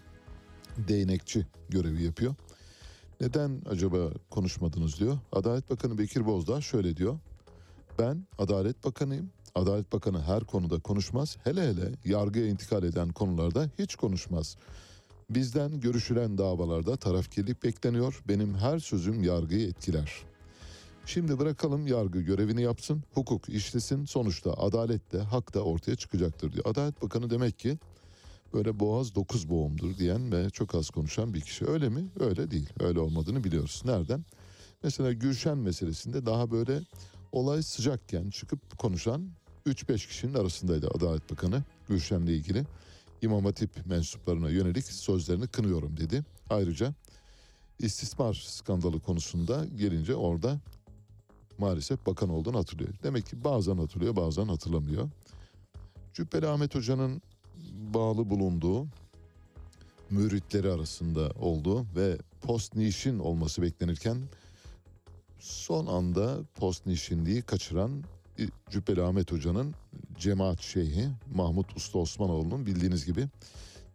Değnekçi görevi yapıyor. Neden acaba konuşmadınız diyor. Adalet Bakanı Bekir Bozdağ şöyle diyor. Ben Adalet Bakanıyım. Adalet Bakanı her konuda konuşmaz. Hele hele yargıya intikal eden konularda hiç konuşmaz. Bizden görüşülen davalarda tarafkirlik bekleniyor. Benim her sözüm yargıyı etkiler. Şimdi bırakalım yargı görevini yapsın, hukuk işlesin. Sonuçta adalet de hak da ortaya çıkacaktır diyor. Adalet Bakanı demek ki böyle boğaz dokuz boğumdur diyen ve çok az konuşan bir kişi. Öyle mi? Öyle değil. Öyle olmadığını biliyoruz. Nereden? Mesela Gülşen meselesinde daha böyle olay sıcakken çıkıp konuşan 3-5 kişinin arasındaydı Adalet Bakanı Gülşen'le ilgili. İmam Hatip mensuplarına yönelik sözlerini kınıyorum dedi. Ayrıca istismar skandalı konusunda gelince orada maalesef bakan olduğunu hatırlıyor. Demek ki bazen hatırlıyor bazen hatırlamıyor. Cübbeli Ahmet Hoca'nın bağlı bulunduğu müritleri arasında olduğu ve post nişin olması beklenirken son anda post nişinliği kaçıran Cübbeli Ahmet Hoca'nın cemaat şeyhi Mahmut Usta Osmanoğlu'nun bildiğiniz gibi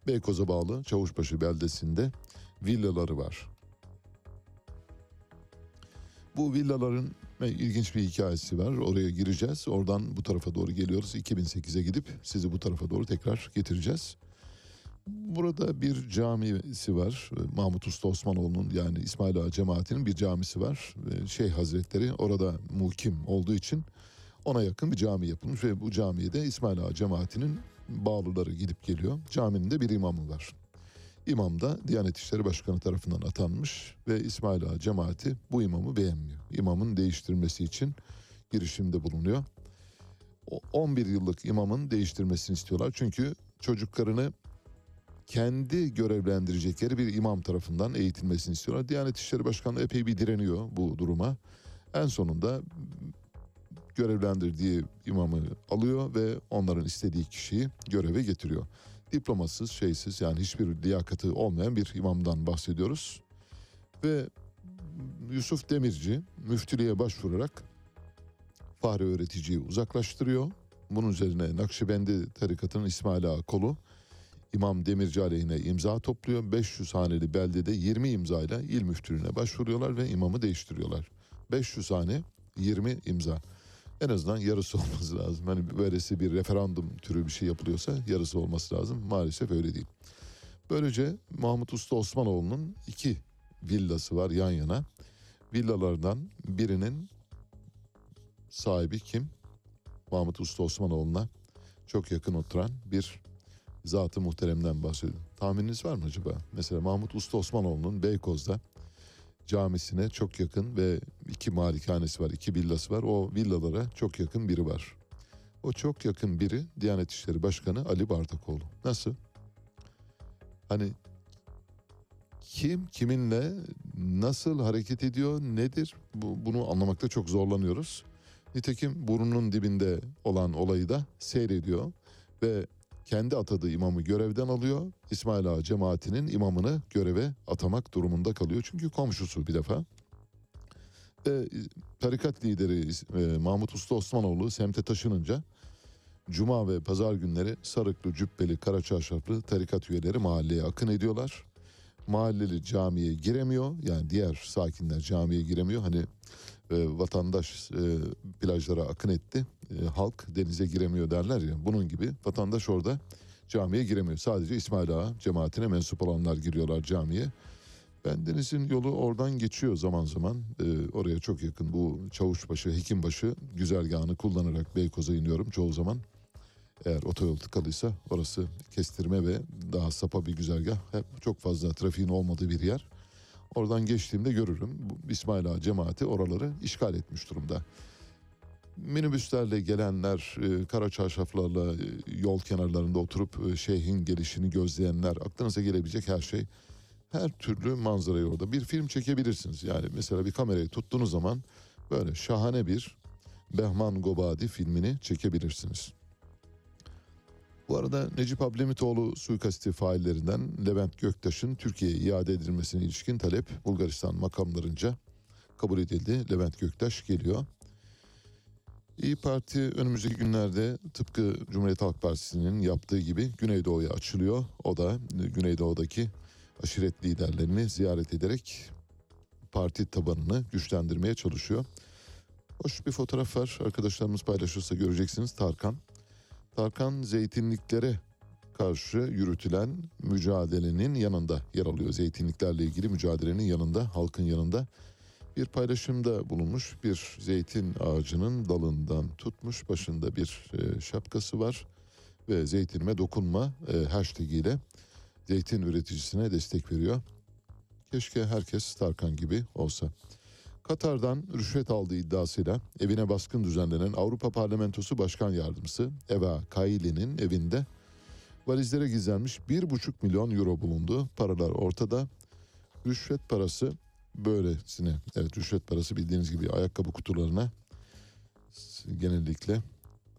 Beykoz'a bağlı Çavuşbaşı beldesinde villaları var. Bu villaların ve ilginç bir hikayesi var. Oraya gireceğiz. Oradan bu tarafa doğru geliyoruz. 2008'e gidip sizi bu tarafa doğru tekrar getireceğiz. Burada bir camisi var. Mahmut Usta Osmanoğlu'nun yani İsmail Ağa cemaatinin bir camisi var. Şeyh Hazretleri orada mukim olduğu için ona yakın bir cami yapılmış ve bu camiye de İsmail Ağa cemaatinin bağlıları gidip geliyor. Caminin de bir imamı var. İmam da Diyanet İşleri Başkanı tarafından atanmış ve İsmail Ağa cemaati bu imamı beğenmiyor. İmamın değiştirmesi için girişimde bulunuyor. O 11 yıllık imamın değiştirmesini istiyorlar. Çünkü çocuklarını kendi görevlendirecekleri bir imam tarafından eğitilmesini istiyorlar. Diyanet İşleri Başkanı epey bir direniyor bu duruma. En sonunda görevlendirdiği imamı alıyor ve onların istediği kişiyi göreve getiriyor. Diplomasız, şeysiz yani hiçbir liyakati olmayan bir imamdan bahsediyoruz. Ve Yusuf Demirci müftülüğe başvurarak Fahri öğreticiyi uzaklaştırıyor. Bunun üzerine Nakşibendi tarikatının İsmail Ağa kolu İmam Demirci aleyhine imza topluyor. 500 haneli beldede 20 imzayla il müftülüğüne başvuruyorlar ve imamı değiştiriyorlar. 500 hane 20 imza. En azından yarısı olması lazım. Hani böylesi bir referandum türü bir şey yapılıyorsa yarısı olması lazım. Maalesef öyle değil. Böylece Mahmut Usta Osmanoğlu'nun iki villası var yan yana. Villalardan birinin sahibi kim? Mahmut Usta Osmanoğlu'na çok yakın oturan bir zatı muhteremden bahsediyorum. Tahmininiz var mı acaba? Mesela Mahmut Usta Osmanoğlu'nun Beykoz'da camisine çok yakın ve iki malikanesi var, iki villası var. O villalara çok yakın biri var. O çok yakın biri Diyanet İşleri Başkanı Ali Bardakoğlu. Nasıl? Hani kim kiminle nasıl hareket ediyor nedir bu, bunu anlamakta çok zorlanıyoruz. Nitekim burnunun dibinde olan olayı da seyrediyor ve kendi atadığı imamı görevden alıyor. İsmail Ağa cemaatinin imamını göreve atamak durumunda kalıyor. Çünkü komşusu bir defa. Ve tarikat lideri e, Mahmut Usta Osmanoğlu semte taşınınca Cuma ve pazar günleri sarıklı, cübbeli, kara çarşaflı tarikat üyeleri mahalleye akın ediyorlar. Mahalleli camiye giremiyor. Yani diğer sakinler camiye giremiyor. Hani e, vatandaş e, plajlara akın etti. E, halk denize giremiyor derler ya. Bunun gibi vatandaş orada camiye giremiyor. Sadece İsmail Ağa cemaatine mensup olanlar giriyorlar camiye. Ben denizin yolu oradan geçiyor zaman zaman. E, oraya çok yakın bu Çavuşbaşı, Hekimbaşı güzergahını kullanarak Beykoz'a iniyorum çoğu zaman. Eğer otoyol tıkalıysa orası kestirme ve daha sapa bir güzergah. Hep çok fazla trafiğin olmadığı bir yer. Oradan geçtiğimde görürüm. Bu İsmail Ağa cemaati oraları işgal etmiş durumda. Minibüslerle gelenler, e, kara çarşaflarla e, yol kenarlarında oturup e, şeyhin gelişini gözleyenler, aklınıza gelebilecek her şey, her türlü manzarayı orada. Bir film çekebilirsiniz. Yani mesela bir kamerayı tuttuğunuz zaman böyle şahane bir Behman Gobadi filmini çekebilirsiniz. Bu arada Necip Ablemitoğlu suikasti faillerinden Levent Göktaş'ın Türkiye'ye iade edilmesine ilişkin talep Bulgaristan makamlarınca kabul edildi. Levent Göktaş geliyor. İyi Parti önümüzdeki günlerde tıpkı Cumhuriyet Halk Partisi'nin yaptığı gibi Güneydoğu'ya açılıyor. O da Güneydoğu'daki aşiret liderlerini ziyaret ederek parti tabanını güçlendirmeye çalışıyor. Hoş bir fotoğraf var. Arkadaşlarımız paylaşırsa göreceksiniz. Tarkan. Tarkan zeytinliklere karşı yürütülen mücadelenin yanında yer alıyor. Zeytinliklerle ilgili mücadelenin yanında, halkın yanında bir paylaşımda bulunmuş. Bir zeytin ağacının dalından tutmuş, başında bir e, şapkası var ve zeytinime dokunma e, hashtag ile zeytin üreticisine destek veriyor. Keşke herkes Tarkan gibi olsa. Katar'dan rüşvet aldığı iddiasıyla evine baskın düzenlenen Avrupa Parlamentosu Başkan Yardımcısı Eva Kaili'nin evinde valizlere gizlenmiş 1,5 milyon euro bulundu. Paralar ortada. Rüşvet parası böylesine, evet rüşvet parası bildiğiniz gibi ayakkabı kutularına genellikle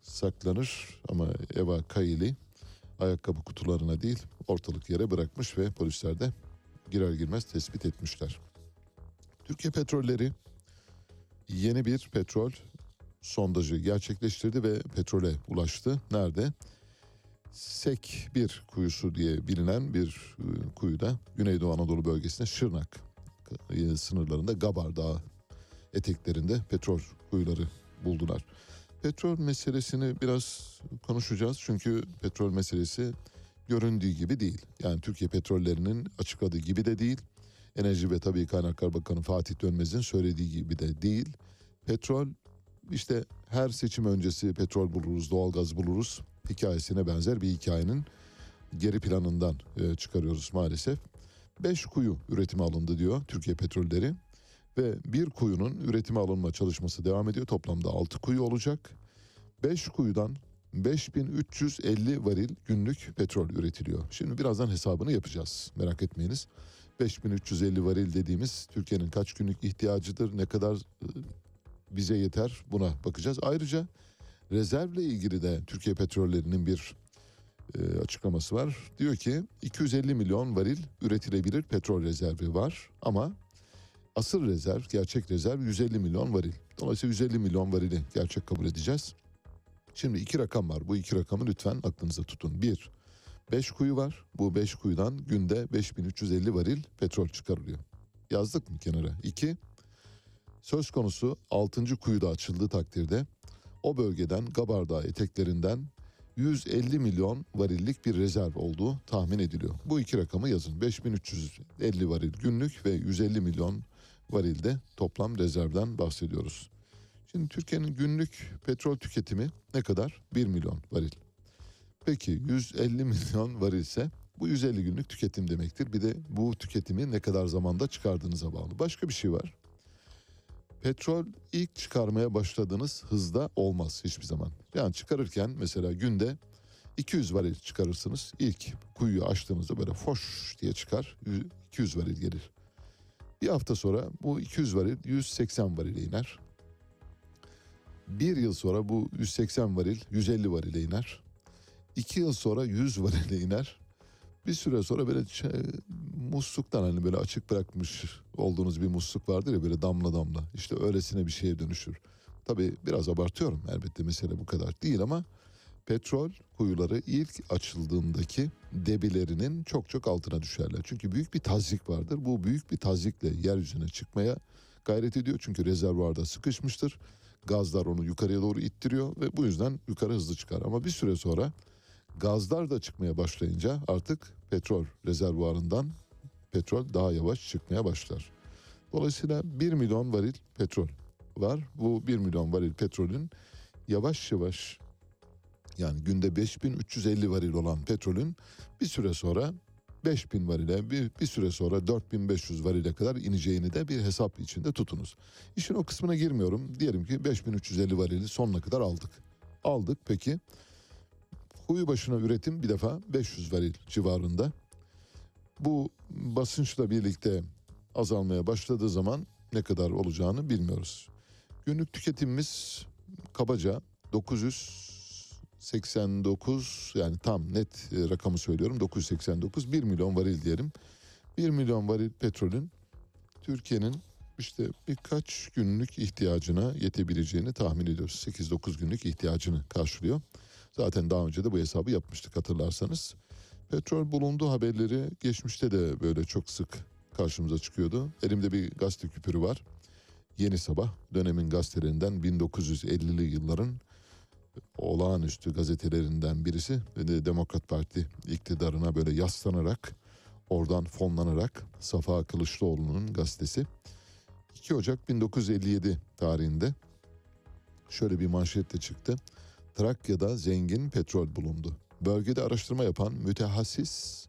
saklanır ama Eva Kaili ayakkabı kutularına değil ortalık yere bırakmış ve polisler de girer girmez tespit etmişler. Türkiye Petrolleri yeni bir petrol sondajı gerçekleştirdi ve petrole ulaştı. Nerede? Sek bir kuyusu diye bilinen bir e, kuyuda Güneydoğu Anadolu bölgesinde Şırnak e, sınırlarında Gabar Dağı eteklerinde petrol kuyuları buldular. Petrol meselesini biraz konuşacağız çünkü petrol meselesi göründüğü gibi değil. Yani Türkiye petrollerinin açıkladığı gibi de değil. Enerji ve Tabii Kaynaklar Bakanı Fatih Dönmez'in söylediği gibi de değil. Petrol işte her seçim öncesi petrol buluruz, doğalgaz buluruz hikayesine benzer bir hikayenin geri planından e, çıkarıyoruz maalesef. Beş kuyu üretime alındı diyor Türkiye Petrolleri ve bir kuyunun üretime alınma çalışması devam ediyor. Toplamda altı kuyu olacak. Beş kuyudan 5350 varil günlük petrol üretiliyor. Şimdi birazdan hesabını yapacağız. Merak etmeyiniz. 5350 varil dediğimiz Türkiye'nin kaç günlük ihtiyacıdır, ne kadar e, bize yeter buna bakacağız. Ayrıca rezervle ilgili de Türkiye Petrollerinin bir e, açıklaması var. Diyor ki 250 milyon varil üretilebilir petrol rezervi var ama asıl rezerv, gerçek rezerv 150 milyon varil. Dolayısıyla 150 milyon varili gerçek kabul edeceğiz. Şimdi iki rakam var. Bu iki rakamı lütfen aklınıza tutun. Bir, 5 kuyu var. Bu 5 kuyudan günde 5350 varil petrol çıkarılıyor. Yazdık mı kenara? 2. Söz konusu 6. kuyuda açıldığı takdirde o bölgeden Gabardağ eteklerinden 150 milyon varillik bir rezerv olduğu tahmin ediliyor. Bu iki rakamı yazın. 5350 varil günlük ve 150 milyon varilde toplam rezervden bahsediyoruz. Şimdi Türkiye'nin günlük petrol tüketimi ne kadar? 1 milyon varil. Peki 150 milyon varilse bu 150 günlük tüketim demektir. Bir de bu tüketimi ne kadar zamanda çıkardığınıza bağlı. Başka bir şey var. Petrol ilk çıkarmaya başladığınız hızda olmaz hiçbir zaman. Yani çıkarırken mesela günde 200 varil çıkarırsınız. İlk kuyuyu açtığınızda böyle foş diye çıkar. 200 varil gelir. Bir hafta sonra bu 200 varil 180 varile iner. Bir yıl sonra bu 180 varil 150 varile iner. İki yıl sonra 100 varile iner. Bir süre sonra böyle ç- musluktan hani böyle açık bırakmış olduğunuz bir musluk vardır ya böyle damla damla. İşte öylesine bir şeye dönüşür. Tabii biraz abartıyorum elbette mesele bu kadar değil ama petrol kuyuları ilk açıldığındaki debilerinin çok çok altına düşerler. Çünkü büyük bir tazik vardır. Bu büyük bir tazikle yeryüzüne çıkmaya gayret ediyor. Çünkü rezervuarda sıkışmıştır. Gazlar onu yukarıya doğru ittiriyor ve bu yüzden yukarı hızlı çıkar. Ama bir süre sonra gazlar da çıkmaya başlayınca artık petrol rezervuarından petrol daha yavaş çıkmaya başlar. Dolayısıyla 1 milyon varil petrol var. Bu 1 milyon varil petrolün yavaş yavaş yani günde 5350 varil olan petrolün bir süre sonra 5000 varile bir, bir süre sonra 4500 varile kadar ineceğini de bir hesap içinde tutunuz. İşin o kısmına girmiyorum. Diyelim ki 5350 varili sonuna kadar aldık. Aldık peki. Kuyu başına üretim bir defa 500 varil civarında. Bu basınçla birlikte azalmaya başladığı zaman ne kadar olacağını bilmiyoruz. Günlük tüketimimiz kabaca 989 yani tam net e, rakamı söylüyorum 989 1 milyon varil diyelim. 1 milyon varil petrolün Türkiye'nin işte birkaç günlük ihtiyacına yetebileceğini tahmin ediyoruz. 8-9 günlük ihtiyacını karşılıyor. Zaten daha önce de bu hesabı yapmıştık hatırlarsanız. Petrol bulunduğu haberleri geçmişte de böyle çok sık karşımıza çıkıyordu. Elimde bir gazete küpürü var. Yeni Sabah dönemin gazetelerinden 1950'li yılların olağanüstü gazetelerinden birisi ve de Demokrat Parti iktidarına böyle yaslanarak oradan fonlanarak Safa Kılıçdaroğlu'nun gazetesi 2 Ocak 1957 tarihinde şöyle bir manşetle çıktı. Trakya'da zengin petrol bulundu. Bölgede araştırma yapan mütehassiz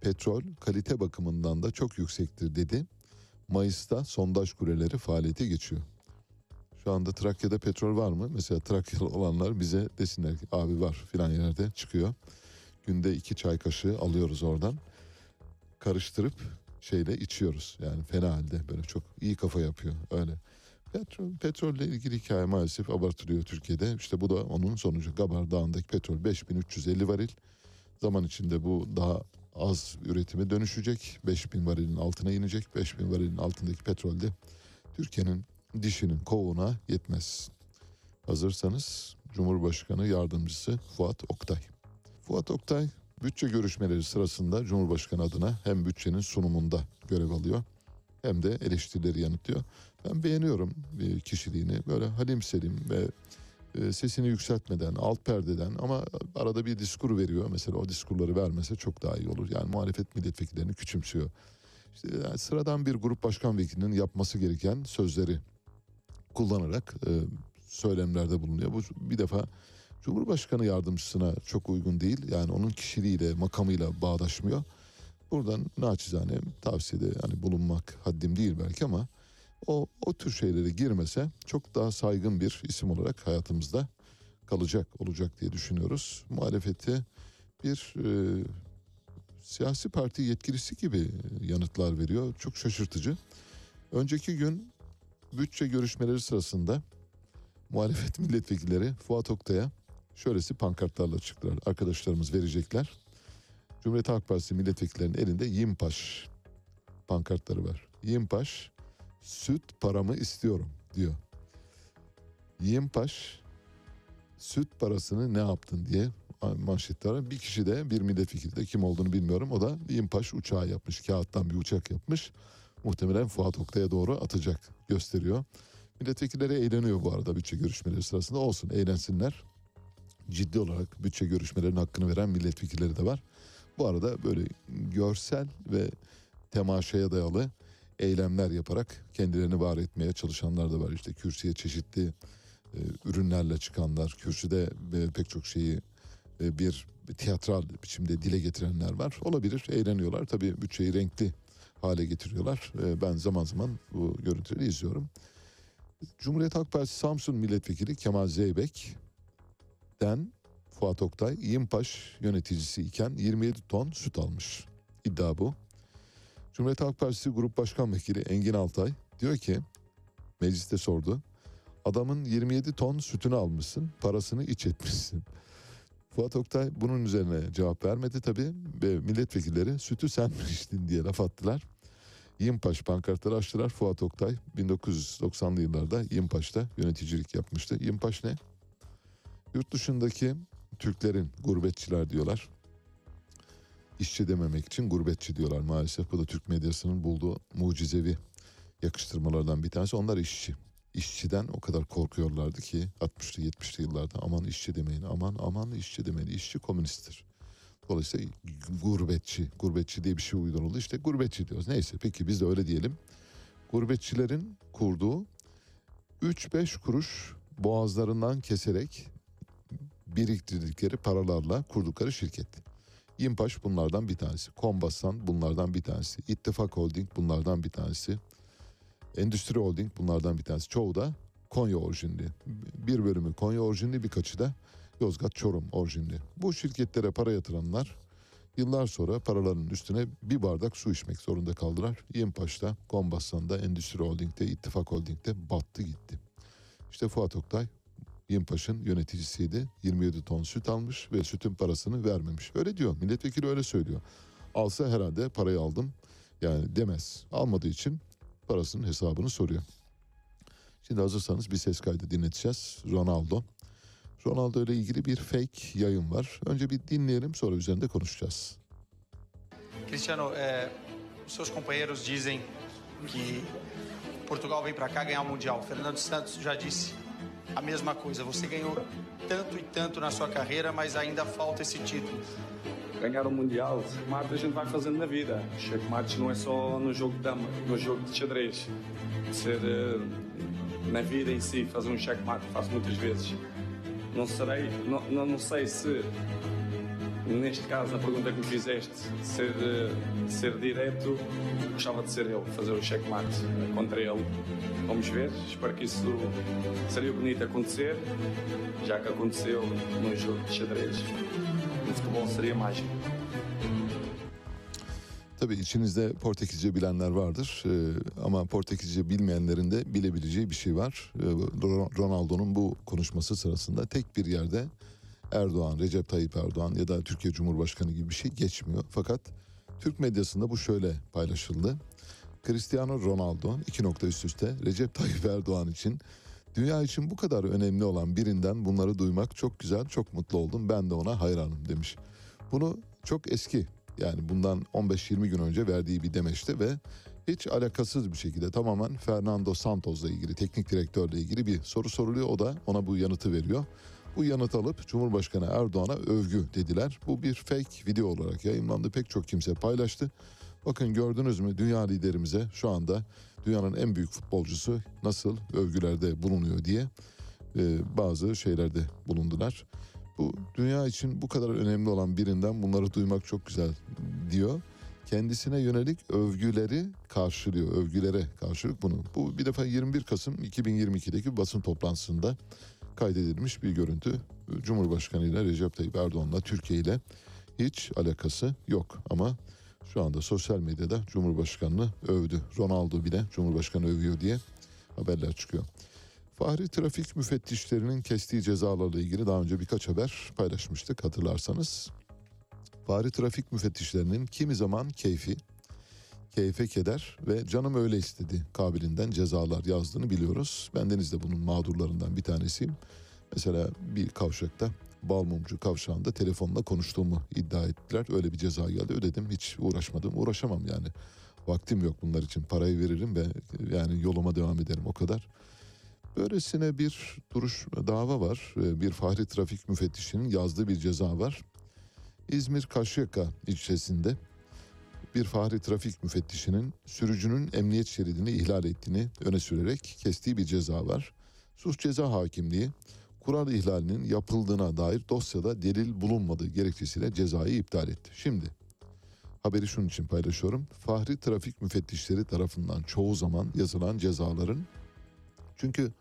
petrol kalite bakımından da çok yüksektir dedi. Mayıs'ta sondaj kuleleri faaliyete geçiyor. Şu anda Trakya'da petrol var mı? Mesela Trakyalı olanlar bize desinler ki abi var filan yerde çıkıyor. Günde iki çay kaşığı alıyoruz oradan. Karıştırıp şeyle içiyoruz. Yani fena halde böyle çok iyi kafa yapıyor öyle. Petrol, petrolle ilgili hikaye maalesef abartılıyor Türkiye'de. İşte bu da onun sonucu. Gabar Dağı'ndaki petrol 5350 varil. Zaman içinde bu daha az üretime dönüşecek. 5000 varilin altına inecek. 5000 varilin altındaki petrol de Türkiye'nin dişinin kovuğuna yetmez. Hazırsanız Cumhurbaşkanı Yardımcısı Fuat Oktay. Fuat Oktay bütçe görüşmeleri sırasında Cumhurbaşkanı adına hem bütçenin sunumunda görev alıyor hem de eleştirileri yanıtlıyor. Ben beğeniyorum e, kişiliğini böyle halim selim ve e, sesini yükseltmeden alt perdeden ama arada bir diskur veriyor. Mesela o diskurları vermese çok daha iyi olur. Yani muhalefet milletvekillerini küçümsüyor. İşte yani sıradan bir grup başkan vekilinin yapması gereken sözleri kullanarak e, söylemlerde bulunuyor. Bu bir defa Cumhurbaşkanı yardımcısına çok uygun değil. Yani onun kişiliğiyle, makamıyla bağdaşmıyor. Buradan naçizane tavsiyede hani bulunmak haddim değil belki ama o o tür şeylere girmese çok daha saygın bir isim olarak hayatımızda kalacak olacak diye düşünüyoruz. Muhalefeti bir e, siyasi parti yetkilisi gibi yanıtlar veriyor. Çok şaşırtıcı. Önceki gün bütçe görüşmeleri sırasında muhalefet milletvekilleri Fuat Oktay'a şöylesi pankartlarla çıktılar. Arkadaşlarımız verecekler. Cumhuriyet Halk Partisi milletvekillerinin elinde Yimpaş pankartları var. Yimpaş süt paramı istiyorum diyor. Yimpaş süt parasını ne yaptın diye manşetler. Bir kişi de bir milletvekili de kim olduğunu bilmiyorum. O da Yimpaş uçağı yapmış. Kağıttan bir uçak yapmış. Muhtemelen Fuat Oktay'a doğru atacak gösteriyor. Milletvekilleri eğleniyor bu arada bütçe görüşmeleri sırasında. Olsun eğlensinler. Ciddi olarak bütçe görüşmelerinin hakkını veren milletvekilleri de var. Bu arada böyle görsel ve temaşaya dayalı eylemler yaparak kendilerini var etmeye çalışanlar da var. İşte kürsüye çeşitli e, ürünlerle çıkanlar, kürsüde e, pek çok şeyi e, bir tiyatral biçimde dile getirenler var. Olabilir, eğleniyorlar. Tabii bütçeyi renkli hale getiriyorlar. E, ben zaman zaman bu görüntüleri izliyorum. Cumhuriyet Halk Partisi Samsun Milletvekili Kemal Zeybek'ten Fuat Oktay İyimpaş yöneticisi iken 27 ton süt almış. İddia bu. Cumhuriyet Halk Partisi Grup Başkan Vekili Engin Altay diyor ki mecliste sordu. Adamın 27 ton sütünü almışsın, parasını iç etmişsin. Fuat Oktay bunun üzerine cevap vermedi tabii ve milletvekilleri sütü sen mi içtin diye laf attılar. Yimpaş pankartları açtılar. Fuat Oktay 1990'lı yıllarda Yimpaş'ta yöneticilik yapmıştı. Yimpaş ne? Yurt dışındaki Türklerin gurbetçiler diyorlar. İşçi dememek için gurbetçi diyorlar maalesef. Bu da Türk medyasının bulduğu mucizevi yakıştırmalardan bir tanesi. Onlar işçi. İşçiden o kadar korkuyorlardı ki 60'lı 70'li yıllarda aman işçi demeyin aman aman işçi demeyin. İşçi komünisttir. Dolayısıyla gurbetçi, gurbetçi diye bir şey uyduruldu. İşte gurbetçi diyoruz. Neyse peki biz de öyle diyelim. Gurbetçilerin kurduğu 3-5 kuruş boğazlarından keserek biriktirdikleri paralarla kurdukları şirket. İmpaş bunlardan bir tanesi. Kombasan bunlardan bir tanesi. İttifak Holding bunlardan bir tanesi. Endüstri Holding bunlardan bir tanesi. Çoğu da Konya orijinli. Bir bölümü Konya orijinli birkaçı da Yozgat Çorum orijinli. Bu şirketlere para yatıranlar yıllar sonra paralarının üstüne bir bardak su içmek zorunda kaldılar. İmpaş'ta, Kombasan'da, Endüstri Holding'de, İttifak Holding'de battı gitti. İşte Fuat Oktay Yimpaş'ın yöneticisiydi. 27 ton süt almış ve sütün parasını vermemiş. Öyle diyor. Milletvekili öyle söylüyor. Alsa herhalde parayı aldım yani demez. Almadığı için parasının hesabını soruyor. Şimdi hazırsanız bir ses kaydı dinleteceğiz. Ronaldo. Ronaldo ile ilgili bir fake yayın var. Önce bir dinleyelim sonra üzerinde konuşacağız. Cristiano, eh, seus companheiros dizem que Portugal vem para cá ganhar o Mundial. Fernando Santos já disse a mesma coisa. Você ganhou tanto e tanto na sua carreira, mas ainda falta esse título. ganhar o Mundial, mate a gente vai fazendo na vida. Checkmates não é só no jogo de dama, no jogo de xadrez. Ser eh, na vida em si, fazer um checkmate, faço muitas vezes. Não serei, não, não sei se neste caso, na pergunta que me fizeste, ser, eh, ser direto, gostava de ser ele, fazer o checkmate contra ele. Vamos ver, espero que isso seria bonito acontecer, já que aconteceu num jogo de xadrez. No futebol seria mágico. Tabii içinizde Portekizce bilenler vardır Ee, ama Portekizce bilmeyenlerin de bilebileceği bir şey var. Ee, Ro- Ronaldo'nun bu konuşması sırasında tek bir yerde Erdoğan, Recep Tayyip Erdoğan ya da Türkiye Cumhurbaşkanı gibi bir şey geçmiyor. Fakat Türk medyasında bu şöyle paylaşıldı. Cristiano Ronaldo iki nokta üst üste Recep Tayyip Erdoğan için dünya için bu kadar önemli olan birinden bunları duymak çok güzel, çok mutlu oldum. Ben de ona hayranım demiş. Bunu çok eski yani bundan 15-20 gün önce verdiği bir demeçte ve hiç alakasız bir şekilde tamamen Fernando Santos'la ilgili, teknik direktörle ilgili bir soru soruluyor. O da ona bu yanıtı veriyor. Bu yanıt alıp Cumhurbaşkanı Erdoğan'a övgü dediler. Bu bir fake video olarak yayınlandı. Pek çok kimse paylaştı. Bakın gördünüz mü dünya liderimize şu anda dünyanın en büyük futbolcusu nasıl övgülerde bulunuyor diye e, bazı şeylerde bulundular. Bu dünya için bu kadar önemli olan birinden bunları duymak çok güzel diyor. Kendisine yönelik övgüleri karşılıyor. Övgülere karşılık bunu. Bu bir defa 21 Kasım 2022'deki basın toplantısında kaydedilmiş bir görüntü. Cumhurbaşkanı ile Recep Tayyip Erdoğan'la Türkiye ile hiç alakası yok ama şu anda sosyal medyada Cumhurbaşkanını övdü. Ronaldo bile Cumhurbaşkanı övüyor diye haberler çıkıyor. Fahri trafik müfettişlerinin kestiği cezalarla ilgili daha önce birkaç haber paylaşmıştık hatırlarsanız. Fahri trafik müfettişlerinin kimi zaman keyfi, keyfe keder ve canım öyle istedi kabilinden cezalar yazdığını biliyoruz. Bendeniz de bunun mağdurlarından bir tanesiyim. Mesela bir kavşakta Balmumcu kavşağında telefonla konuştuğumu iddia ettiler. Öyle bir ceza geldi ödedim hiç uğraşmadım uğraşamam yani. Vaktim yok bunlar için parayı veririm ve yani yoluma devam ederim o kadar. Böylesine bir duruş dava var. Ee, Bir fahri trafik müfettişinin yazdığı bir ceza var. İzmir Karşıyaka ilçesinde bir fahri trafik müfettişinin sürücünün emniyet şeridini ihlal ettiğini öne sürerek kestiği bir ceza var. Suç ceza hakimliği kural ihlalinin yapıldığına dair dosyada delil bulunmadığı gerekçesiyle cezayı iptal etti. Şimdi haberi şunun için paylaşıyorum. Fahri trafik müfettişleri tarafından çoğu zaman yazılan cezaların çünkü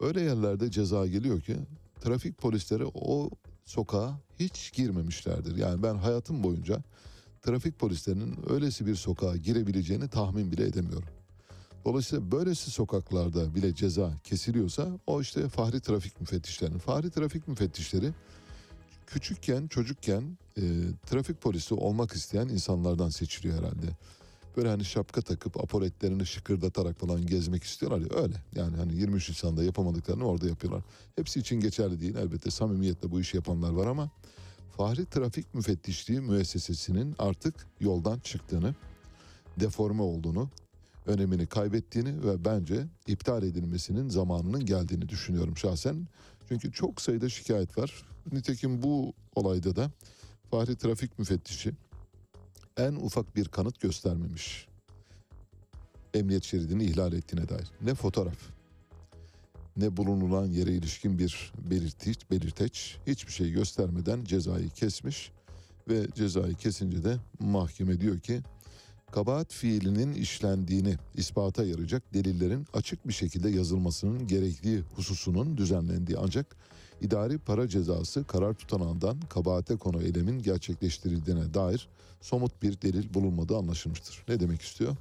öyle yerlerde ceza geliyor ki trafik polisleri o sokağa hiç girmemişlerdir. Yani ben hayatım boyunca trafik polislerinin öylesi bir sokağa girebileceğini tahmin bile edemiyorum. Dolayısıyla böylesi sokaklarda bile ceza kesiliyorsa o işte fahri trafik müfettişlerinin. Fahri trafik müfettişleri küçükken çocukken e, trafik polisi olmak isteyen insanlardan seçiliyor herhalde. Böyle hani şapka takıp apoletlerini şıkırdatarak falan gezmek istiyorlar ya öyle. Yani hani 23 Nisan'da yapamadıklarını orada yapıyorlar. Hepsi için geçerli değil elbette samimiyetle bu işi yapanlar var ama Fahri Trafik Müfettişliği müessesesinin artık yoldan çıktığını, deforme olduğunu, önemini kaybettiğini ve bence iptal edilmesinin zamanının geldiğini düşünüyorum şahsen. Çünkü çok sayıda şikayet var. Nitekim bu olayda da Fahri Trafik Müfettişi en ufak bir kanıt göstermemiş. Emniyet şeridini ihlal ettiğine dair. Ne fotoğraf, ne bulunulan yere ilişkin bir belirtiç, belirteç hiçbir şey göstermeden cezayı kesmiş ve cezayı kesince de mahkeme diyor ki kabahat fiilinin işlendiğini ispata yarayacak delillerin açık bir şekilde yazılmasının gerektiği hususunun düzenlendiği ancak idari para cezası karar tutanağından kabahate konu eylemin gerçekleştirildiğine dair somut bir delil bulunmadığı anlaşılmıştır. Ne demek istiyor?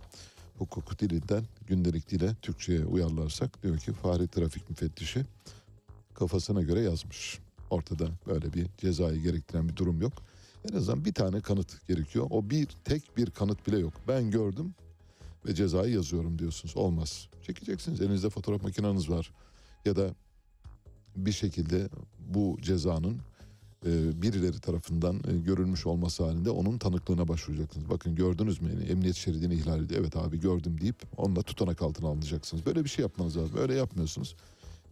Hukuk dilinden gündelik dile Türkçe'ye uyarlarsak diyor ki fahri trafik müfettişi kafasına göre yazmış. Ortada böyle bir cezayı gerektiren bir durum yok. En azından bir tane kanıt gerekiyor. O bir tek bir kanıt bile yok. Ben gördüm ve cezayı yazıyorum diyorsunuz. Olmaz. Çekeceksiniz. Elinizde fotoğraf makineniz var. Ya da bir şekilde bu cezanın birileri tarafından e, görülmüş olması halinde onun tanıklığına başvuracaksınız. Bakın gördünüz mü? Yani emniyet şeridini ihlal ediyor. Evet abi gördüm deyip onunla tutanak altına alınacaksınız. Böyle bir şey yapmanız lazım. Öyle yapmıyorsunuz.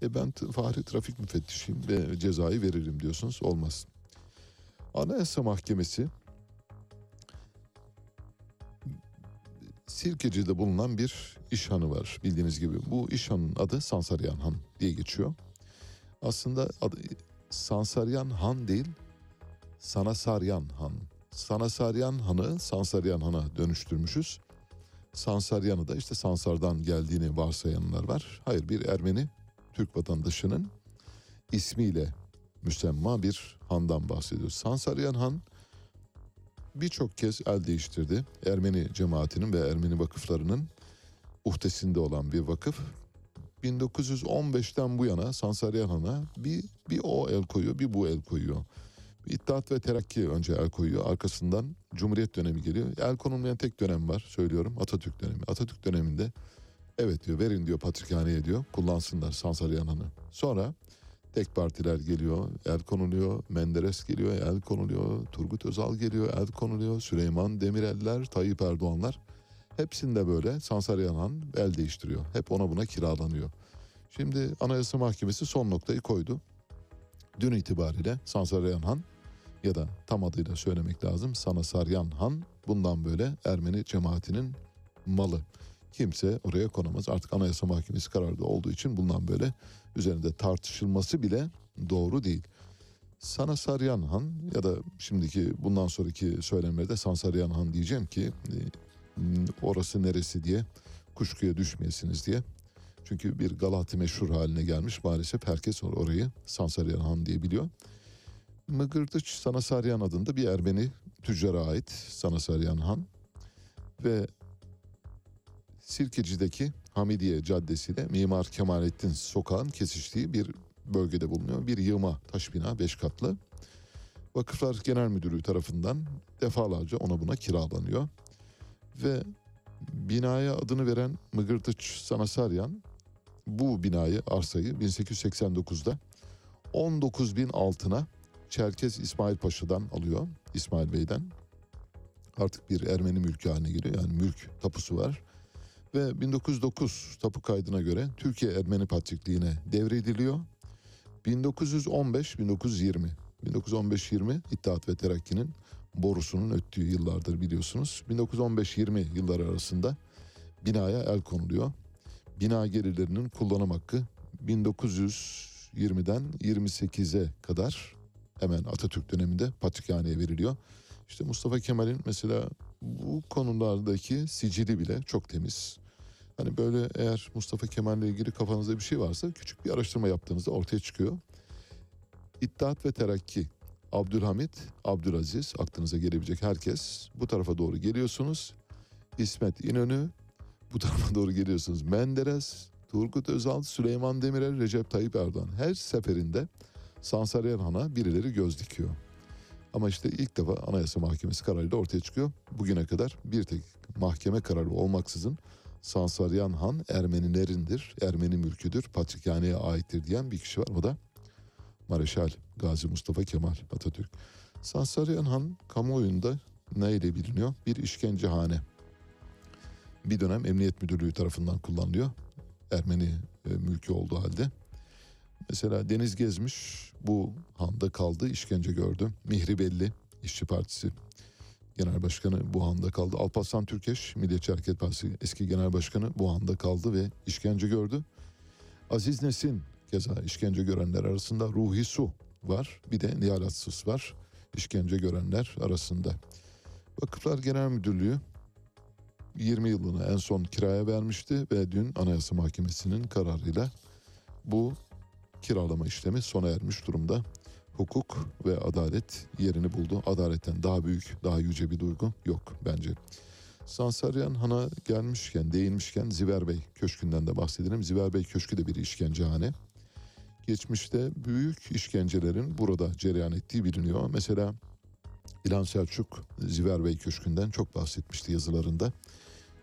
E ben fahri trafik müfettişiyim ve cezayı veririm diyorsunuz. Olmaz. Anayasa Mahkemesi Sirkeci'de bulunan bir işhanı var bildiğiniz gibi. Bu işhanın adı Sansaryan Han diye geçiyor. Aslında adı Sansaryan Han değil, Sanasaryan Han. Sanasaryan Han'ı Sansaryan Han'a dönüştürmüşüz. Sansaryan'ı da işte Sansar'dan geldiğini varsayanlar var. Hayır bir Ermeni Türk vatandaşının ismiyle müsemma bir handan bahsediyoruz. Sansaryan Han birçok kez el değiştirdi. Ermeni cemaatinin ve Ermeni vakıflarının uhdesinde olan bir vakıf. 1915'ten bu yana Sansaryan Han'a bir, bir o el koyuyor bir bu el koyuyor. İttihat ve Terakki önce el koyuyor. Arkasından Cumhuriyet dönemi geliyor. El konulmayan tek dönem var söylüyorum Atatürk dönemi. Atatürk döneminde evet diyor verin diyor Patrikhane'ye diyor kullansınlar Sansaryan Han'ı. Sonra tek partiler geliyor, el konuluyor, Menderes geliyor, el konuluyor, Turgut Özal geliyor, el konuluyor, Süleyman Demireller, Tayyip Erdoğanlar. Hepsinde böyle Sansaryan Han el değiştiriyor. Hep ona buna kiralanıyor. Şimdi Anayasa Mahkemesi son noktayı koydu. Dün itibariyle Sansaryan Han ya da tam adıyla söylemek lazım Sanasaryan Han bundan böyle Ermeni cemaatinin malı. Kimse oraya konamaz. Artık Anayasa Mahkemesi kararı olduğu için bundan böyle üzerinde tartışılması bile doğru değil. Sanasaryan Han ya da şimdiki bundan sonraki söylemlerde Sansaryan Han diyeceğim ki e, orası neresi diye kuşkuya düşmeyesiniz diye. Çünkü bir Galati meşhur haline gelmiş maalesef herkes or- orayı Sansaryan Han diye biliyor. Mıgırdıç Sanasaryan adında bir Ermeni tüccara ait Sanasaryan Han ve Sirkeci'deki Hamidiye Caddesi ile Mimar Kemalettin Sokağın kesiştiği bir bölgede bulunuyor. Bir yığma taş bina 5 katlı. Vakıflar Genel Müdürlüğü tarafından defalarca ona buna kiralanıyor. Ve binaya adını veren Mıgırtıç Sanasaryan bu binayı, arsayı 1889'da 19 bin altına Çerkez İsmail Paşa'dan alıyor. İsmail Bey'den. Artık bir Ermeni mülkü haline geliyor. Yani mülk tapusu var. Ve 1909 tapu kaydına göre Türkiye Ermeni Patrikliğine devrediliyor. 1915-1920 1915-20 İttihat ve Terakki'nin borusunun öttüğü yıllardır biliyorsunuz. 1915-20 yılları arasında binaya el konuluyor. Bina gelirlerinin kullanım hakkı 1920'den 28'e kadar hemen Atatürk döneminde Patrikhane'ye veriliyor. İşte Mustafa Kemal'in mesela bu konulardaki sicili bile çok temiz. Hani böyle eğer Mustafa Kemal'le ilgili kafanızda bir şey varsa küçük bir araştırma yaptığınızda ortaya çıkıyor. İttihat ve Terakki, Abdülhamit, Abdülaziz, aklınıza gelebilecek herkes bu tarafa doğru geliyorsunuz. İsmet İnönü, bu tarafa doğru geliyorsunuz. Menderes, Turgut Özal, Süleyman Demirel, Recep Tayyip Erdoğan. Her seferinde Sansaryen Han'a birileri göz dikiyor. Ama işte ilk defa Anayasa Mahkemesi kararıyla ortaya çıkıyor. Bugüne kadar bir tek mahkeme kararı olmaksızın Sansaryan Han Ermenilerindir, Ermeni mülküdür, Patrikhane'ye aittir diyen bir kişi var. O da Mareşal Gazi Mustafa Kemal Atatürk. Sansaryan Han kamuoyunda neyle biliniyor? Bir işkencehane. Bir dönem Emniyet Müdürlüğü tarafından kullanılıyor. Ermeni e, mülkü olduğu halde. Mesela Deniz Gezmiş bu handa kaldı, işkence gördü. Mihri Belli, İşçi Partisi Genel Başkanı bu handa kaldı. Alparslan Türkeş, Milliyetçi Hareket Partisi eski Genel Başkanı bu handa kaldı ve işkence gördü. Aziz Nesin keza işkence görenler arasında Ruhi Su var. Bir de Nihal var işkence görenler arasında. Vakıflar Genel Müdürlüğü 20 yılını en son kiraya vermişti ve dün Anayasa Mahkemesi'nin kararıyla bu kiralama işlemi sona ermiş durumda. Hukuk ve adalet yerini buldu. Adaletten daha büyük, daha yüce bir duygu yok bence. Sansaryan Han'a gelmişken, değinmişken Ziver Bey Köşkü'nden de bahsedelim. Ziver Bey Köşkü de bir işkencehane. Geçmişte büyük işkencelerin burada cereyan ettiği biliniyor. Mesela İlhan Selçuk Ziver Bey Köşkü'nden çok bahsetmişti yazılarında.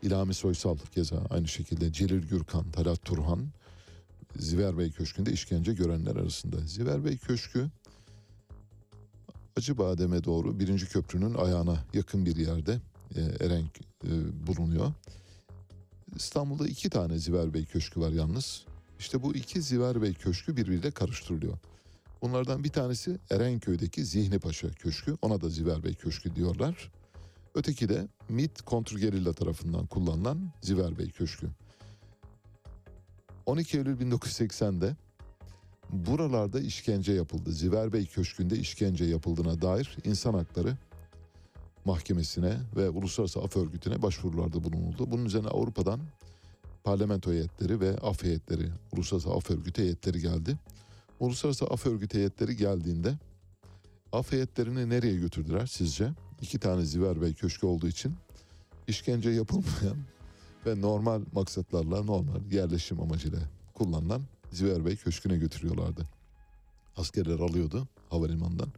İlhami Soysal keza aynı şekilde Celil Gürkan, Talat Turhan, Ziver Bey Köşkü'nde işkence görenler arasında. Ziver Bey Köşkü Acıbadem'e doğru birinci köprünün ayağına yakın bir yerde e, Erenk e, bulunuyor. İstanbul'da iki tane Ziver Bey Köşkü var yalnız. İşte bu iki Ziver Bey Köşkü birbiriyle karıştırılıyor. Bunlardan bir tanesi Erenköy'deki Zihni Paşa Köşkü. Ona da Ziver Bey Köşkü diyorlar. Öteki de MİT kontrgerilla tarafından kullanılan Ziver Bey Köşkü. 12 Eylül 1980'de buralarda işkence yapıldı. Ziver Bey Köşkü'nde işkence yapıldığına dair insan hakları mahkemesine ve Uluslararası Af Örgütü'ne başvurularda bulunuldu. Bunun üzerine Avrupa'dan parlamento heyetleri ve af heyetleri, Uluslararası Af Örgütü heyetleri geldi. Uluslararası Af Örgütü heyetleri geldiğinde af heyetlerini nereye götürdüler sizce? İki tane Ziver Bey Köşkü olduğu için işkence yapılmayan ve normal maksatlarla normal yerleşim amacıyla kullanılan Ziver Bey Köşkü'ne götürüyorlardı. Askerler alıyordu havalimanından.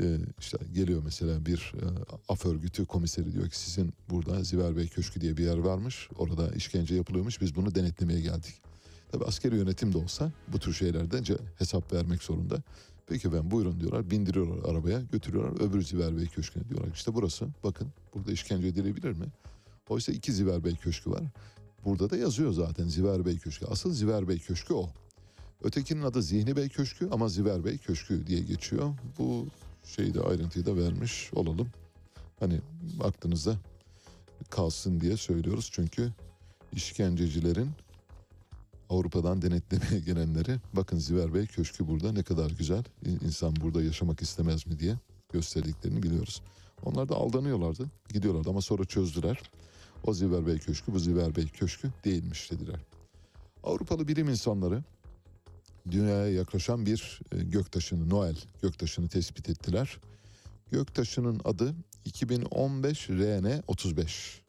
Ee, işte geliyor mesela bir e, af örgütü komiseri diyor ki sizin burada Ziver Bey Köşkü diye bir yer varmış. Orada işkence yapılıyormuş biz bunu denetlemeye geldik. Tabi askeri yönetim de olsa bu tür şeylerde ce- hesap vermek zorunda. Peki ben buyurun diyorlar bindiriyorlar arabaya götürüyorlar öbür Ziver Bey Köşkü'ne diyorlar. İşte burası bakın burada işkence edilebilir mi? Oysa iki Ziver Bey Köşkü var. Burada da yazıyor zaten Ziver Bey Köşkü. Asıl Ziver Bey Köşkü o. Ötekinin adı Zihni Bey Köşkü ama Ziver Bey Köşkü diye geçiyor. Bu şeyi de ayrıntıyı da vermiş olalım. Hani aklınızda kalsın diye söylüyoruz. Çünkü işkencecilerin Avrupa'dan denetlemeye gelenleri bakın Ziver Bey Köşkü burada ne kadar güzel insan burada yaşamak istemez mi diye gösterdiklerini biliyoruz. Onlar da aldanıyorlardı gidiyorlardı ama sonra çözdüler. O Ziver Bey Köşkü bu Ziver Bey Köşkü değilmiş dediler. Avrupalı bilim insanları dünyaya yaklaşan bir e, göktaşını Noel göktaşını tespit ettiler. Göktaşının adı 2015 RN 35.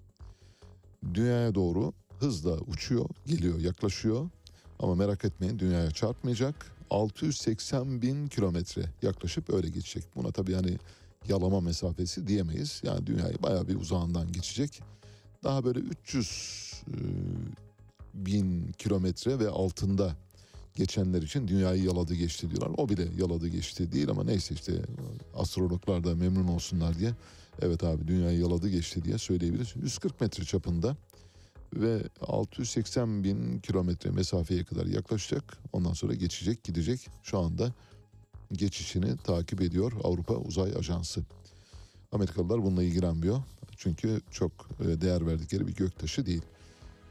Dünyaya doğru hızla uçuyor, geliyor, yaklaşıyor. Ama merak etmeyin dünyaya çarpmayacak. 680 bin kilometre yaklaşıp öyle geçecek. Buna tabii yani yalama mesafesi diyemeyiz. Yani dünyayı bayağı bir uzağından geçecek. Daha böyle 300 e, bin kilometre ve altında geçenler için dünyayı yaladı geçti diyorlar. O bile yaladı geçti değil ama neyse işte astrologlar da memnun olsunlar diye evet abi dünyayı yaladı geçti diye söyleyebiliriz. 140 metre çapında ve 680 bin kilometre mesafeye kadar yaklaşacak. Ondan sonra geçecek gidecek. Şu anda geçişini takip ediyor Avrupa Uzay Ajansı. Amerikalılar bununla ilgilenmiyor. Çünkü çok e, değer verdikleri bir göktaşı değil.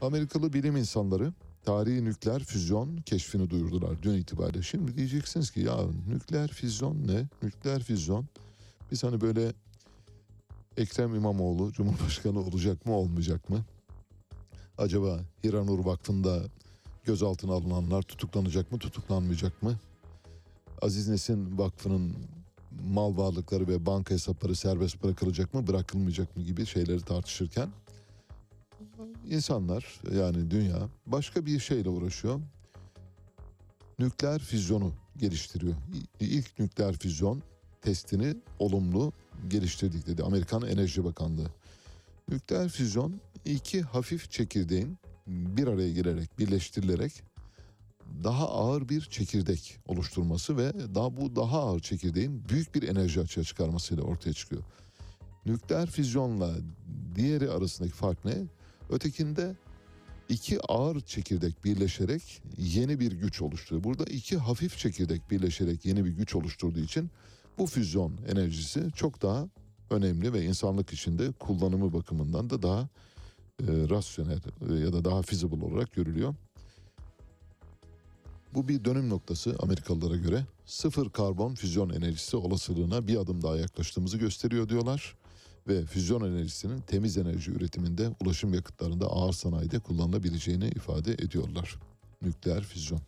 Amerikalı bilim insanları tarihi nükleer füzyon keşfini duyurdular dün itibariyle. Şimdi diyeceksiniz ki ya nükleer füzyon ne? Nükleer füzyon biz hani böyle Ekrem İmamoğlu Cumhurbaşkanı olacak mı olmayacak mı? Acaba Hiranur Vakfı'nda gözaltına alınanlar tutuklanacak mı tutuklanmayacak mı? Aziz Nesin Vakfı'nın mal varlıkları ve banka hesapları serbest bırakılacak mı bırakılmayacak mı gibi şeyleri tartışırken insanlar yani dünya başka bir şeyle uğraşıyor. Nükleer füzyonu geliştiriyor. İlk nükleer füzyon testini olumlu geliştirdik dedi Amerikan Enerji Bakanlığı. Nükleer füzyon iki hafif çekirdeğin bir araya gelerek birleştirilerek daha ağır bir çekirdek oluşturması ve daha bu daha ağır çekirdeğin büyük bir enerji açığa çıkarmasıyla ortaya çıkıyor. Nükleer füzyonla diğeri arasındaki fark ne? Ötekinde iki ağır çekirdek birleşerek yeni bir güç oluşturuyor. Burada iki hafif çekirdek birleşerek yeni bir güç oluşturduğu için bu füzyon enerjisi çok daha önemli ve insanlık içinde kullanımı bakımından da daha e, rasyonel e, ya da daha feasible olarak görülüyor. Bu bir dönüm noktası Amerikalılara göre. Sıfır karbon füzyon enerjisi olasılığına bir adım daha yaklaştığımızı gösteriyor diyorlar. Ve füzyon enerjisinin temiz enerji üretiminde, ulaşım yakıtlarında, ağır sanayide kullanılabileceğini ifade ediyorlar. Nükleer füzyon.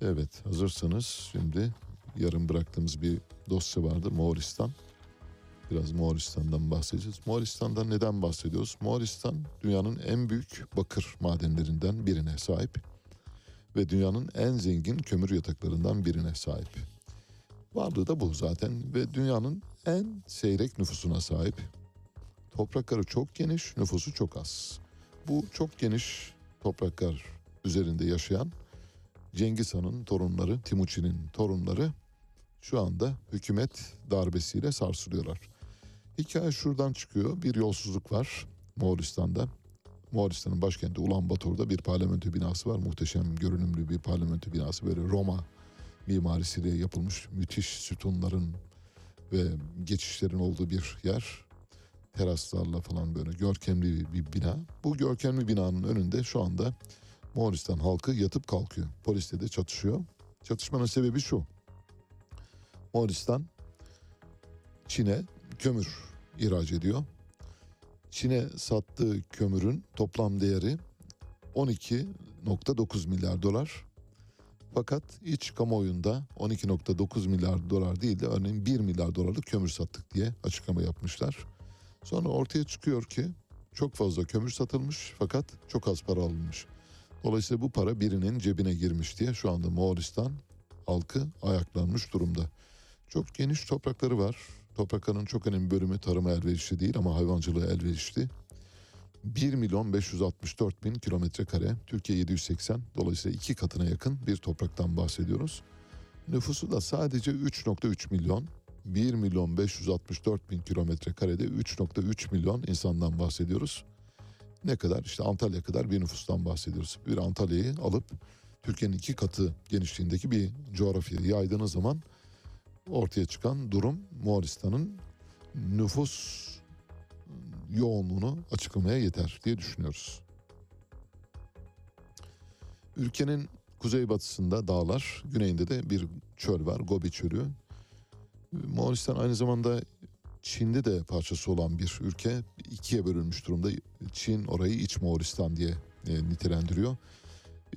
Evet hazırsanız şimdi yarım bıraktığımız bir dosya vardı Moğolistan. Biraz Moğolistan'dan bahsedeceğiz. Moğolistan'dan neden bahsediyoruz? Moğolistan dünyanın en büyük bakır madenlerinden birine sahip ve dünyanın en zengin kömür yataklarından birine sahip. Varlığı da bu zaten ve dünyanın en seyrek nüfusuna sahip. Toprakları çok geniş, nüfusu çok az. Bu çok geniş topraklar üzerinde yaşayan Cengiz Han'ın torunları, Timuçin'in torunları şu anda hükümet darbesiyle sarsılıyorlar. Hikaye şuradan çıkıyor. Bir yolsuzluk var Moğolistan'da. Moğolistan'ın başkenti Ulan Bator'da bir parlamento binası var. Muhteşem görünümlü bir parlamento binası. Böyle Roma mimarisiyle yapılmış müthiş sütunların ve geçişlerin olduğu bir yer. Teraslarla falan böyle görkemli bir bina. Bu görkemli binanın önünde şu anda Moğolistan halkı yatıp kalkıyor. Polisle de çatışıyor. Çatışmanın sebebi şu. Moğolistan Çin'e kömür ihraç ediyor. Çin'e sattığı kömürün toplam değeri 12.9 milyar dolar. Fakat iç kamuoyunda 12.9 milyar dolar değil de örneğin 1 milyar dolarlık kömür sattık diye açıklama yapmışlar. Sonra ortaya çıkıyor ki çok fazla kömür satılmış fakat çok az para alınmış. Dolayısıyla bu para birinin cebine girmiş diye şu anda Moğolistan halkı ayaklanmış durumda. Çok geniş toprakları var. Toprakların çok önemli bölümü tarıma elverişli değil ama hayvancılığa elverişli. 1 milyon 564 bin kilometre kare, Türkiye 780. Dolayısıyla iki katına yakın bir topraktan bahsediyoruz. Nüfusu da sadece 3.3 milyon. 1 milyon 564 bin kilometre karede 3.3 milyon insandan bahsediyoruz. Ne kadar? İşte Antalya kadar bir nüfustan bahsediyoruz. Bir Antalya'yı alıp Türkiye'nin iki katı genişliğindeki bir coğrafyaya yaydığınız zaman ortaya çıkan durum Moğolistan'ın nüfus yoğunluğunu açıklamaya yeter diye düşünüyoruz. Ülkenin kuzeybatısında dağlar, güneyinde de bir çöl var, Gobi Çölü. Moğolistan aynı zamanda Çin'de de parçası olan bir ülke. ikiye bölünmüş durumda. Çin orayı İç Moğolistan diye e, nitelendiriyor.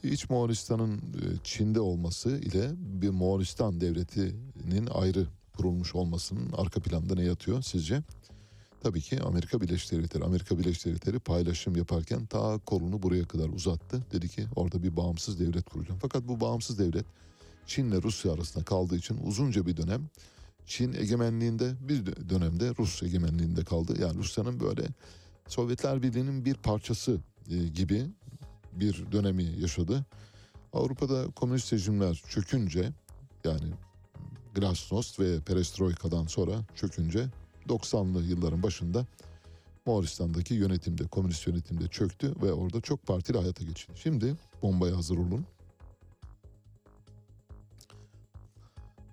İç Moğolistan'ın e, Çin'de olması ile bir Moğolistan devletinin ayrı kurulmuş olmasının arka planda ne yatıyor sizce? Tabii ki Amerika Birleşik Devletleri. Amerika Birleşik Devletleri paylaşım yaparken ta kolunu buraya kadar uzattı. Dedi ki orada bir bağımsız devlet kuracağım. Fakat bu bağımsız devlet Çin'le Rusya arasında kaldığı için uzunca bir dönem Çin egemenliğinde bir dönemde Rus egemenliğinde kaldı. Yani Rusya'nın böyle Sovyetler Birliği'nin bir parçası e, gibi bir dönemi yaşadı. Avrupa'da komünist rejimler çökünce yani Glasnost ve Perestroika'dan sonra çökünce 90'lı yılların başında Moğolistan'daki yönetimde, komünist yönetimde çöktü ve orada çok partili hayata geçti. Şimdi bombaya hazır olun.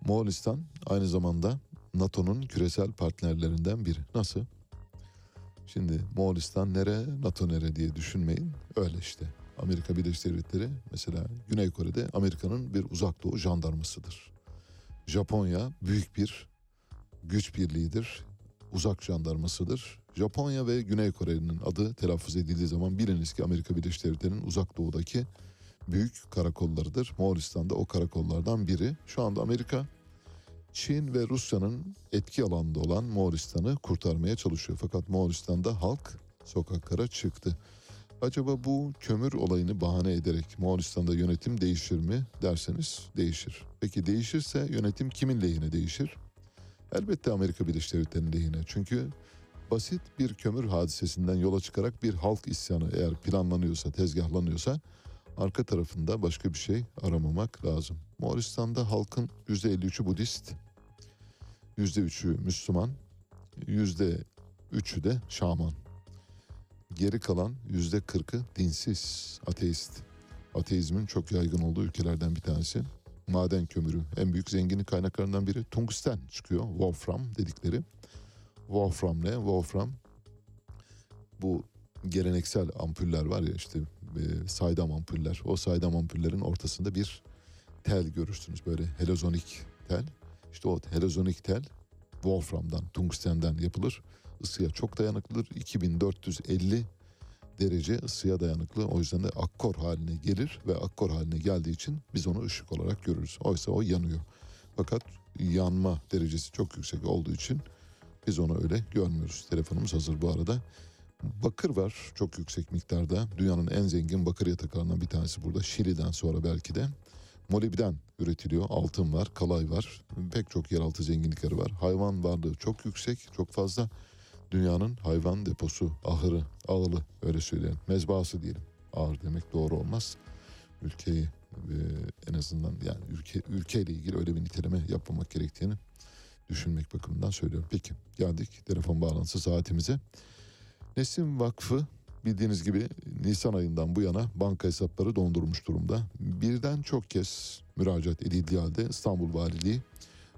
Moğolistan aynı zamanda NATO'nun küresel partnerlerinden biri. Nasıl? Şimdi Moğolistan nere, NATO nere diye düşünmeyin. Öyle işte. Amerika Birleşik Devletleri mesela Güney Kore'de Amerika'nın bir uzak doğu jandarmasıdır. Japonya büyük bir güç birliğidir. Uzak jandarmasıdır. Japonya ve Güney Kore'nin adı telaffuz edildiği zaman biliniz ki Amerika Birleşik Devletleri'nin uzak doğudaki büyük karakollarıdır. Moğolistan da o karakollardan biri. Şu anda Amerika Çin ve Rusya'nın etki alanında olan Moğolistan'ı kurtarmaya çalışıyor. Fakat Moğolistan'da halk sokaklara çıktı. Acaba bu kömür olayını bahane ederek Moğolistan'da yönetim değişir mi derseniz değişir. Peki değişirse yönetim kimin lehine değişir? Elbette Amerika Birleşik Devletleri'nin lehine. Çünkü basit bir kömür hadisesinden yola çıkarak bir halk isyanı eğer planlanıyorsa, tezgahlanıyorsa arka tarafında başka bir şey aramamak lazım. Moğolistan'da halkın %53'ü Budist, %3'ü Müslüman, %3'ü de Şaman. Geri kalan %40'ı dinsiz, ateist. Ateizmin çok yaygın olduğu ülkelerden bir tanesi. Maden kömürü en büyük zenginlik kaynaklarından biri. Tungsten çıkıyor, Wolfram dedikleri. Wolfram ne? Wolfram bu geleneksel ampuller var ya işte e, saydam ampuller. O saydam ampullerin ortasında bir tel görürsünüz böyle helezonik tel. İşte o helezonik tel Wolfram'dan, tungstenden yapılır. Isıya çok dayanıklıdır. 2450 derece ısıya dayanıklı. O yüzden de akkor haline gelir ve akkor haline geldiği için biz onu ışık olarak görürüz. Oysa o yanıyor. Fakat yanma derecesi çok yüksek olduğu için biz onu öyle görmüyoruz. Telefonumuz hazır bu arada. Bakır var çok yüksek miktarda. Dünyanın en zengin bakır yataklarından bir tanesi burada. Şili'den sonra belki de. Molibden üretiliyor. Altın var, kalay var. Pek çok yeraltı zenginlikleri var. Hayvan varlığı çok yüksek, çok fazla. Dünyanın hayvan deposu, ahırı, ağılı öyle söyleyelim. Mezbahası diyelim. Ağır demek doğru olmaz. Ülkeyi e, en azından yani ülke ülkeyle ilgili öyle bir niteleme yapmamak gerektiğini düşünmek bakımından söylüyorum. Peki geldik telefon bağlantısı saatimize. Nesim Vakfı bildiğiniz gibi Nisan ayından bu yana banka hesapları dondurmuş durumda. Birden çok kez müracaat edildiği halde İstanbul Valiliği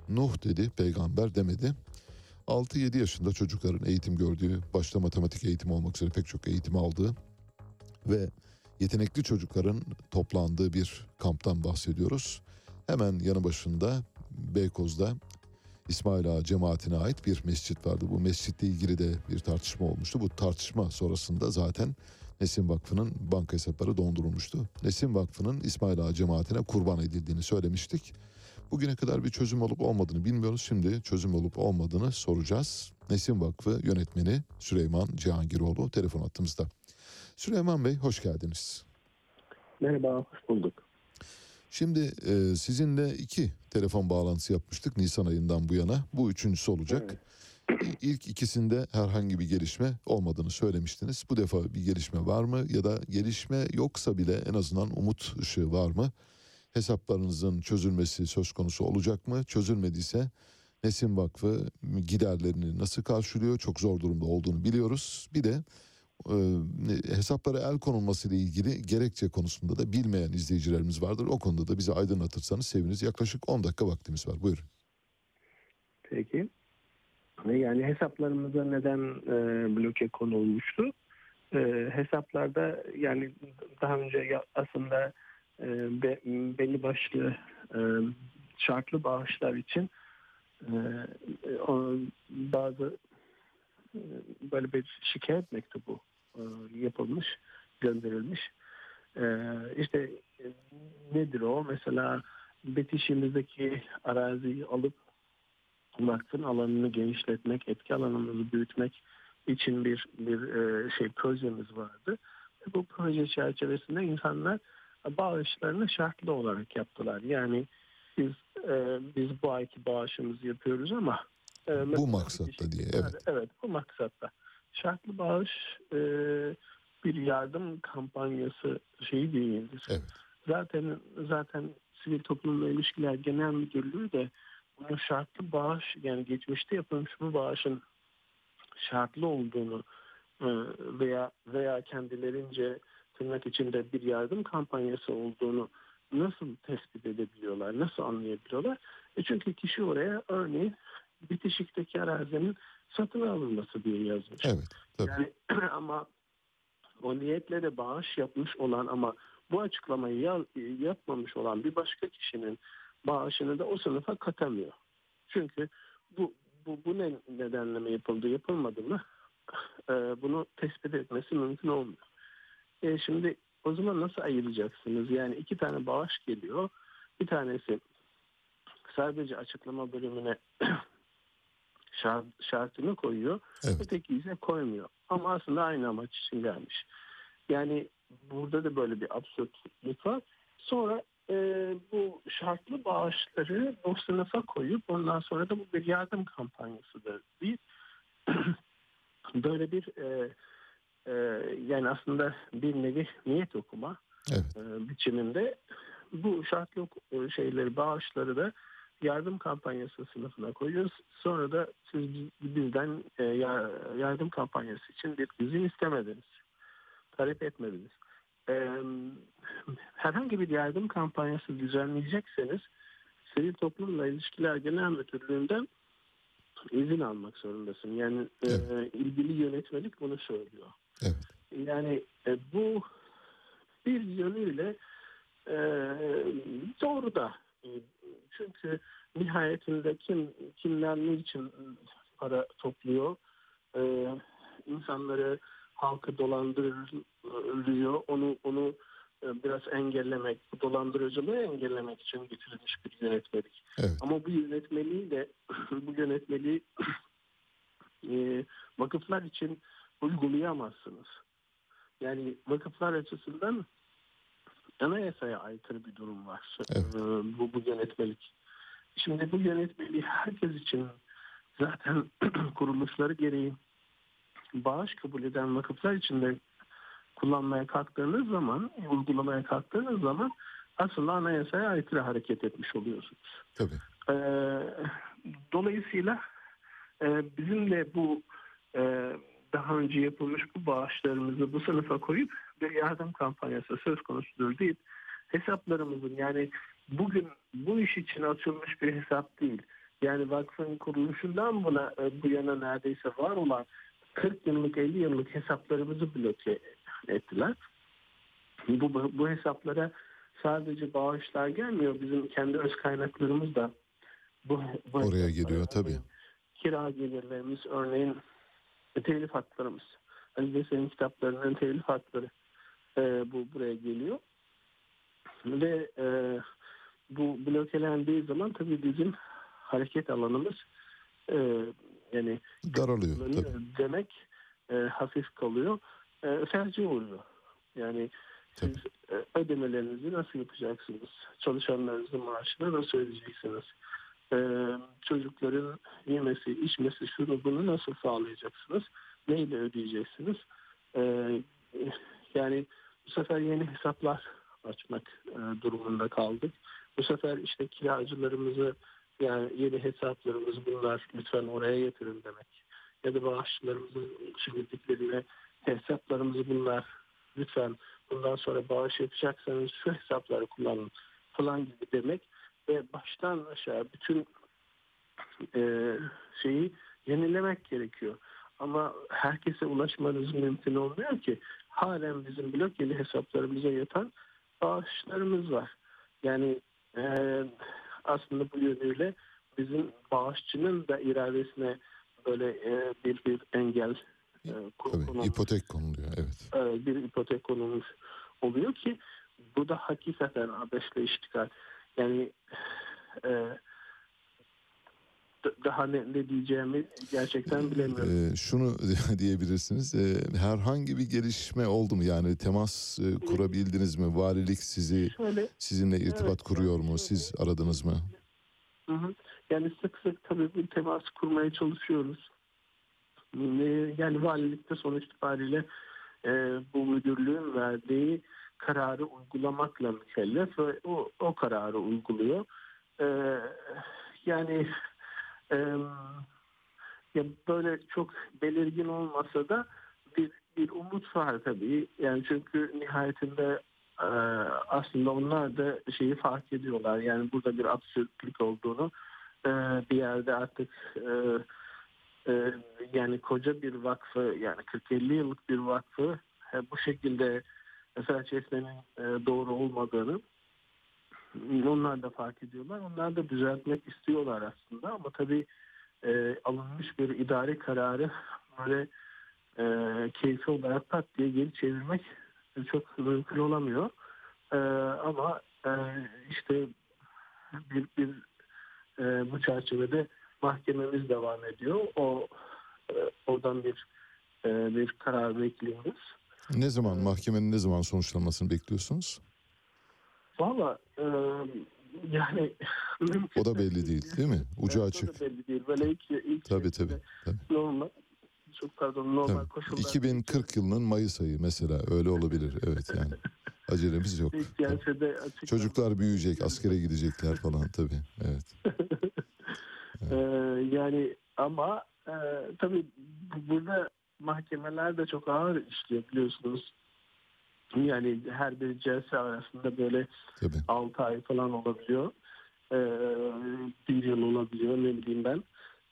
Nuh dedi peygamber demedi. 6-7 yaşında çocukların eğitim gördüğü, başta matematik eğitimi olmak üzere pek çok eğitim aldığı ve yetenekli çocukların toplandığı bir kamptan bahsediyoruz. Hemen yanı başında Beykoz'da İsmail Ağa cemaatine ait bir mescit vardı. Bu mescitle ilgili de bir tartışma olmuştu. Bu tartışma sonrasında zaten Nesim Vakfı'nın banka hesapları dondurulmuştu. Nesim Vakfı'nın İsmail Ağa cemaatine kurban edildiğini söylemiştik. Bugüne kadar bir çözüm olup olmadığını bilmiyoruz. Şimdi çözüm olup olmadığını soracağız. Nesim Vakfı yönetmeni Süleyman Cihangiroğlu telefon attığımızda. Süleyman Bey hoş geldiniz. Merhaba, hoş bulduk. Şimdi e, sizinle iki telefon bağlantısı yapmıştık Nisan ayından bu yana. Bu üçüncüsü olacak. İ- İlk ikisinde herhangi bir gelişme olmadığını söylemiştiniz. Bu defa bir gelişme var mı ya da gelişme yoksa bile en azından umut ışığı var mı? Hesaplarınızın çözülmesi söz konusu olacak mı? Çözülmediyse Nesim Vakfı giderlerini nasıl karşılıyor? Çok zor durumda olduğunu biliyoruz. Bir de e, hesaplara el konulması ile ilgili gerekçe konusunda da bilmeyen izleyicilerimiz vardır. O konuda da bizi aydınlatırsanız seviniriz. Yaklaşık 10 dakika vaktimiz var. Buyurun. Peki. Yani hesaplarımıza neden e, bloke konulmuştu? E, hesaplarda yani daha önce aslında e, be- belli başlı e, şartlı bağışlar için e, bazı e, böyle bir şikayet mektubu e, yapılmış, gönderilmiş. E, işte e, nedir o? Mesela bitişimizdeki araziyi alıp vakfın alanını genişletmek, etki alanımızı büyütmek için bir bir e, şey projemiz vardı. Bu proje çerçevesinde insanlar bağışlarını şartlı olarak yaptılar. Yani biz e, biz bu ayki bağışımızı yapıyoruz ama e, Bu maksatta diye evet. Evet bu maksatta. Şartlı bağış e, bir yardım kampanyası şeyi değildir. Evet. Zaten zaten Sivil Toplumla İlişkiler Genel Müdürlüğü de bunun şartlı bağış yani geçmişte yapılmış bu bağışın şartlı olduğunu e, veya veya kendilerince tırnak içinde bir yardım kampanyası olduğunu nasıl tespit edebiliyorlar, nasıl anlayabiliyorlar? E çünkü kişi oraya örneğin bitişikteki arazinin satın alınması diye yazmış. Evet. Tabii. Yani ama o niyetle de bağış yapmış olan ama bu açıklamayı ya- yapmamış olan bir başka kişinin bağışını da o sınıfa katamıyor. Çünkü bu bu, bu ne nedenle mi yapıldı yapılmadı mı e, bunu tespit etmesi mümkün olmuyor. E, şimdi o zaman nasıl ayıracaksınız? Yani iki tane bağış geliyor. Bir tanesi sadece açıklama bölümüne şart, şartını koyuyor. Evet. Öteki ise koymuyor. Ama aslında aynı amaç için gelmiş. Yani burada da böyle bir absürtlük var. Sonra e, bu şartlı bağışları o sınıfa koyup ondan sonra da bu bir yardım kampanyasıdır deyip böyle bir e, e, yani aslında bir nevi niyet okuma Evet. e, biçiminde bu şartlı e, şeyleri bağışları da yardım kampanyası sınıfına koyuyoruz. Sonra da siz biz- bizden e, ya- yardım kampanyası için bir izin istemediniz. Talep etmediniz. E, herhangi bir yardım kampanyası düzenleyecekseniz Sivil Toplumla İlişkiler Genel Müdürlüğü'nden izin almak zorundasın. Yani e, ilgili yönetmelik bunu söylüyor. Evet. Yani e, bu bir yönüyle e, doğru da E, çünkü nihayetinde kim kimler ne için para topluyor e, insanları halkı dolandırıyor onu onu e, biraz engellemek bu dolandırıcılığı engellemek için getirilmiş bir yönetmelik. Evet. Ama bu yönetmeliği de bu yönetmeliği e, vakıflar için uygulayamazsınız. Yani vakıflar açısından anayasaya aykırı bir durum var. Evet. Ee, bu, bu yönetmelik. Şimdi bu yönetmeliği herkes için zaten kuruluşları gereği bağış kabul eden vakıflar için de kullanmaya kalktığınız zaman, uygulamaya kalktığınız zaman aslında anayasaya aykırı hareket etmiş oluyorsunuz. Tabii. Ee, dolayısıyla e, bizim de bu e, daha önce yapılmış bu bağışlarımızı bu sınıfa koyup bir yardım kampanyası söz konusudur deyip hesaplarımızın yani bugün bu iş için açılmış bir hesap değil. Yani vakfın kuruluşundan buna e, bu yana neredeyse var olan 40 yıllık 50 yıllık hesaplarımızı bloke ettiler. Bu, bu, bu hesaplara sadece bağışlar gelmiyor. Bizim kendi öz kaynaklarımız da bu, bu Oraya hesaplara- geliyor tabii. Kira gelirlerimiz örneğin telif haklarımız. Ali Vesel'in kitaplarının telif hakları e, bu buraya geliyor. Ve e, bu blokelendiği zaman tabii bizim hareket alanımız e, yani Daralıyor tabii. demek e, hafif kalıyor. E, felce oluyor. Yani siz e, ödemelerinizi nasıl yapacaksınız? Çalışanlarınızın maaşını nasıl ödeyeceksiniz? E, çocukların yemesi, içmesi, şunu bunu nasıl sağlayacaksınız? Neyle ödeyeceksiniz? E, yani bu sefer yeni hesaplar açmak e, durumunda kaldık. Bu sefer işte kiracılarımızı yani yeni hesaplarımız bunlar lütfen oraya yatırın demek. Ya da bağışçılarımızın şimdiliklerine hesaplarımızı bunlar lütfen bundan sonra bağış yapacaksanız şu hesapları kullanın falan gibi demek ve baştan aşağı bütün e, şeyi yenilemek gerekiyor. Ama herkese ulaşmanız mümkün olmuyor ki. Halen bizim blokeli hesaplarımıza yatan bağışlarımız var. Yani e, aslında bu yönüyle bizim bağışçının da iradesine böyle e, bir bir engel e, Tabii. konulmuş, İpotek konuluyor. Evet. e, bir ipotek konulmuş oluyor ki bu da hakikaten abesle iştikal. Yani e, daha ne, ne diyeceğimi gerçekten bilemiyorum. Ee, şunu diyebilirsiniz. Ee, herhangi bir gelişme oldu mu? Yani temas e, kurabildiniz mi? Valilik sizi Şöyle sizinle irtibat Evet, kuruyor mu? Siz aradınız mı? Hı hı. Yani sık sık tabii bir temas kurmaya çalışıyoruz. Yani valilikte sonuç itibariyle e, bu müdürlüğün verdiği kararı uygulamakla mükellef ve o, o kararı uyguluyor. Ee, yani e, ya böyle çok belirgin olmasa da bir bir umut var tabii. Yani çünkü nihayetinde e, aslında onlar da şeyi fark ediyorlar. Yani burada bir absürtlük olduğunu e, bir yerde artık e, e, yani koca bir vakfı yani 40-50 yıllık bir vakfı e, bu şekilde felç etmenin e, doğru olmadığını onlar da fark ediyorlar. Onlar da düzeltmek istiyorlar aslında ama tabii e, alınmış bir idari kararı böyle e, keyfi olarak pat diye geri çevirmek çok mümkün olamıyor. E, ama e, işte bir, bir e, bu çerçevede mahkememiz devam ediyor. O e, oradan bir e, bir karar bekliyoruz. Ne zaman mahkemenin ne zaman sonuçlanmasını bekliyorsunuz? Valla e, yani O da belli değil değil mi? Ucu Evet, açık. O da belli değil. Böyle ilk, ilk Tabii tabii. tabii. normal çok pardon normal Tabii. koşullar. 2040 yılının Mayıs ayı mesela öyle olabilir. Evet yani. Acelemiz yok. Açık. Çocuklar büyüyecek, askere gidecekler falan tabii. Evet. Ee, yani ama e, tabii bu- burada mahkemeler de çok ağır işliyor biliyorsunuz. Yani her bir celse arasında böyle Tabii. 6 ay falan olabiliyor. Ee, bir yıl olabiliyor ne bileyim ben.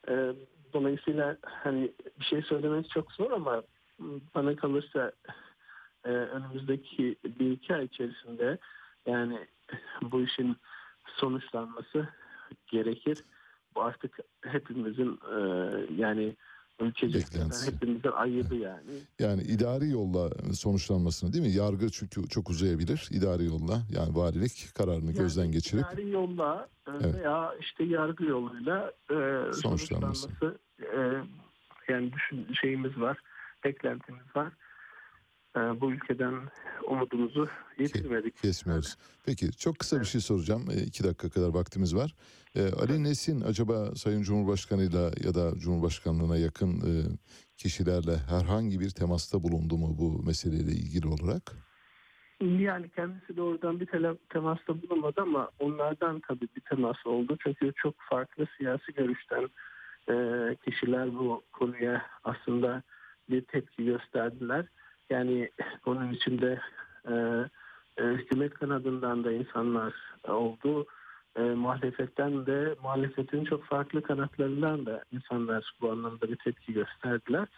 Ee, dolayısıyla hani bir şey söylemek çok zor ama bana kalırsa e, önümüzdeki bir iki ay içerisinde yani bu işin sonuçlanması gerekir. Bu artık hepimizin e, yani Beklentisi. hepimizin ayıbı yani. Yani idari yolla sonuçlanmasını değil mi? Yargı çünkü çok uzayabilir. İdari yolla yani valilik kararını gözden geçirip İdari yolla e, Evet. veya işte yargı yoluyla e, Sonuçlanması. sonuçlanması e, yani düşün, şeyimiz var, beklentimiz var. E, bu ülkeden umudumuzu yitirmedik. kesmiyoruz. Peki çok kısa bir şey soracağım. E, iki dakika kadar vaktimiz var. E, Ali Nesin acaba Sayın Cumhurbaşkanı'yla ya da Cumhurbaşkanlığına yakın e, kişilerle herhangi bir temasta bulundu mu bu meseleyle ilgili olarak? Yani kendisi de oradan bir tele, temasta bulunmadı ama onlardan tabii bir temas oldu. Çünkü çok farklı siyasi görüşten e, kişiler bu konuya aslında bir tepki gösterdiler. Yani onun içinde e, e, hükümet kanadından da insanlar oldu. E, muhalefetten de muhalefetin çok farklı kanatlarından da insanlar bu anlamda bir tepki gösterdiler.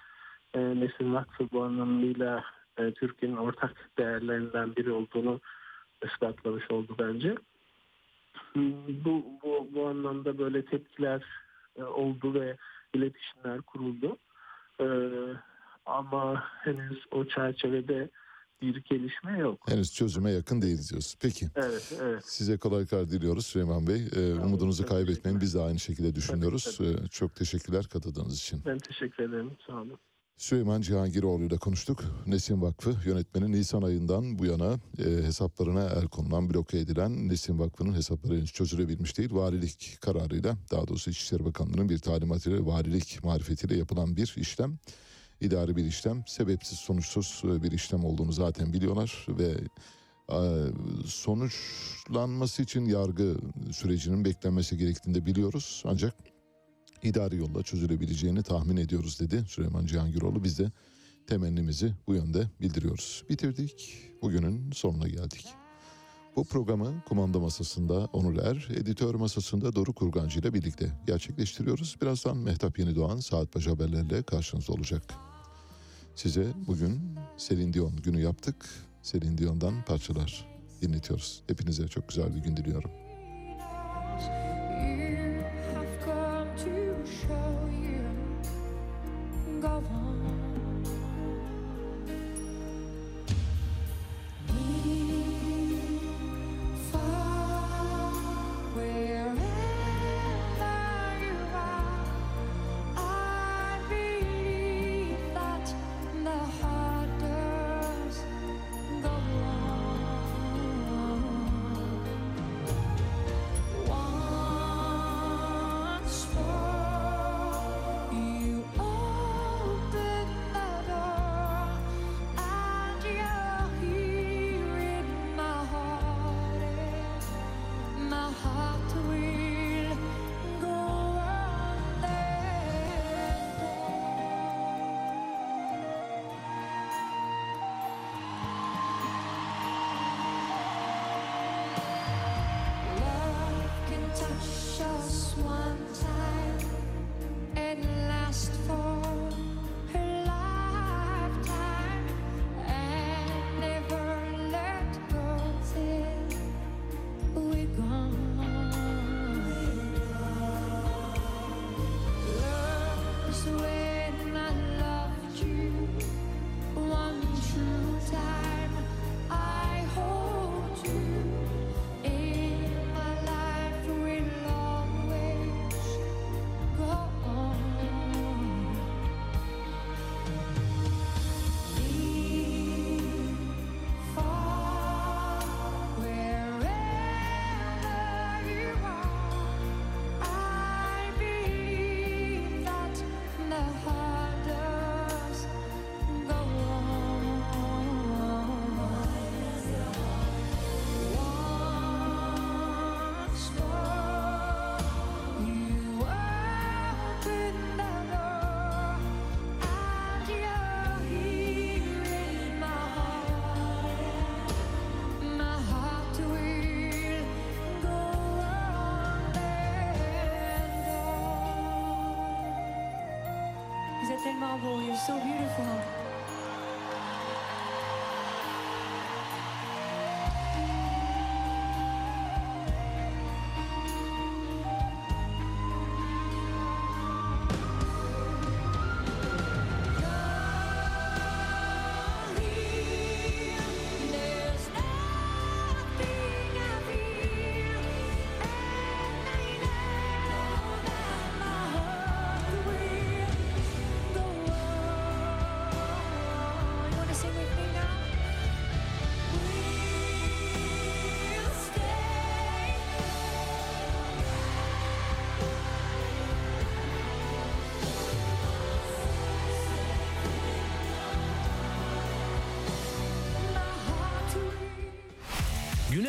E, Nesin Vakfı bu anlamıyla e, Türkiye'nin ortak değerlerinden biri olduğunu ispatlamış oldu bence. Bu, bu, bu anlamda böyle tepkiler e, oldu ve iletişimler kuruldu. E, ama henüz o çerçevede bir gelişme yok. Henüz çözüme yakın değiliz diyoruz. Peki. Evet, evet. Size kolaylıklar diliyoruz Süleyman Bey. E, umudunuzu kaybetmeyin. Biz de aynı şekilde düşünüyoruz. E, çok teşekkürler katıldığınız için. Ben teşekkür ederim. Sağ olun. Süleyman Cihangiroğlu ile konuştuk. Nesin Vakfı yönetmeni Nisan ayından bu yana e, hesaplarına el konulan, bloke edilen Nesin Vakfı'nın hesapları henüz çözülebilmiş değil. Valilik kararıyla, daha doğrusu İçişleri Bakanlığı'nın bir talimatıyla, valilik marifetiyle yapılan bir işlem. İdari bir işlem, sebepsiz sonuçsuz e, bir işlem olduğunu zaten biliyorlar ve e, sonuçlanması için yargı sürecinin beklenmesi gerektiğini de biliyoruz. Ancak idari yolla çözülebileceğini tahmin ediyoruz dedi Süleyman Cihangiroğlu. Biz de temennimizi bu yönde bildiriyoruz. Bitirdik. Bugünün sonuna geldik. Bu programı kumanda masasında Onur Er, editör masasında Doru Kurgancı ile birlikte gerçekleştiriyoruz. Birazdan Mehtap Yeni Doğan saat başı haberlerle karşınızda olacak. Size bugün Selin Dion günü yaptık. Selin Dion'dan parçalar dinletiyoruz. Hepinize çok güzel bir gün diliyorum. Marvel, you're so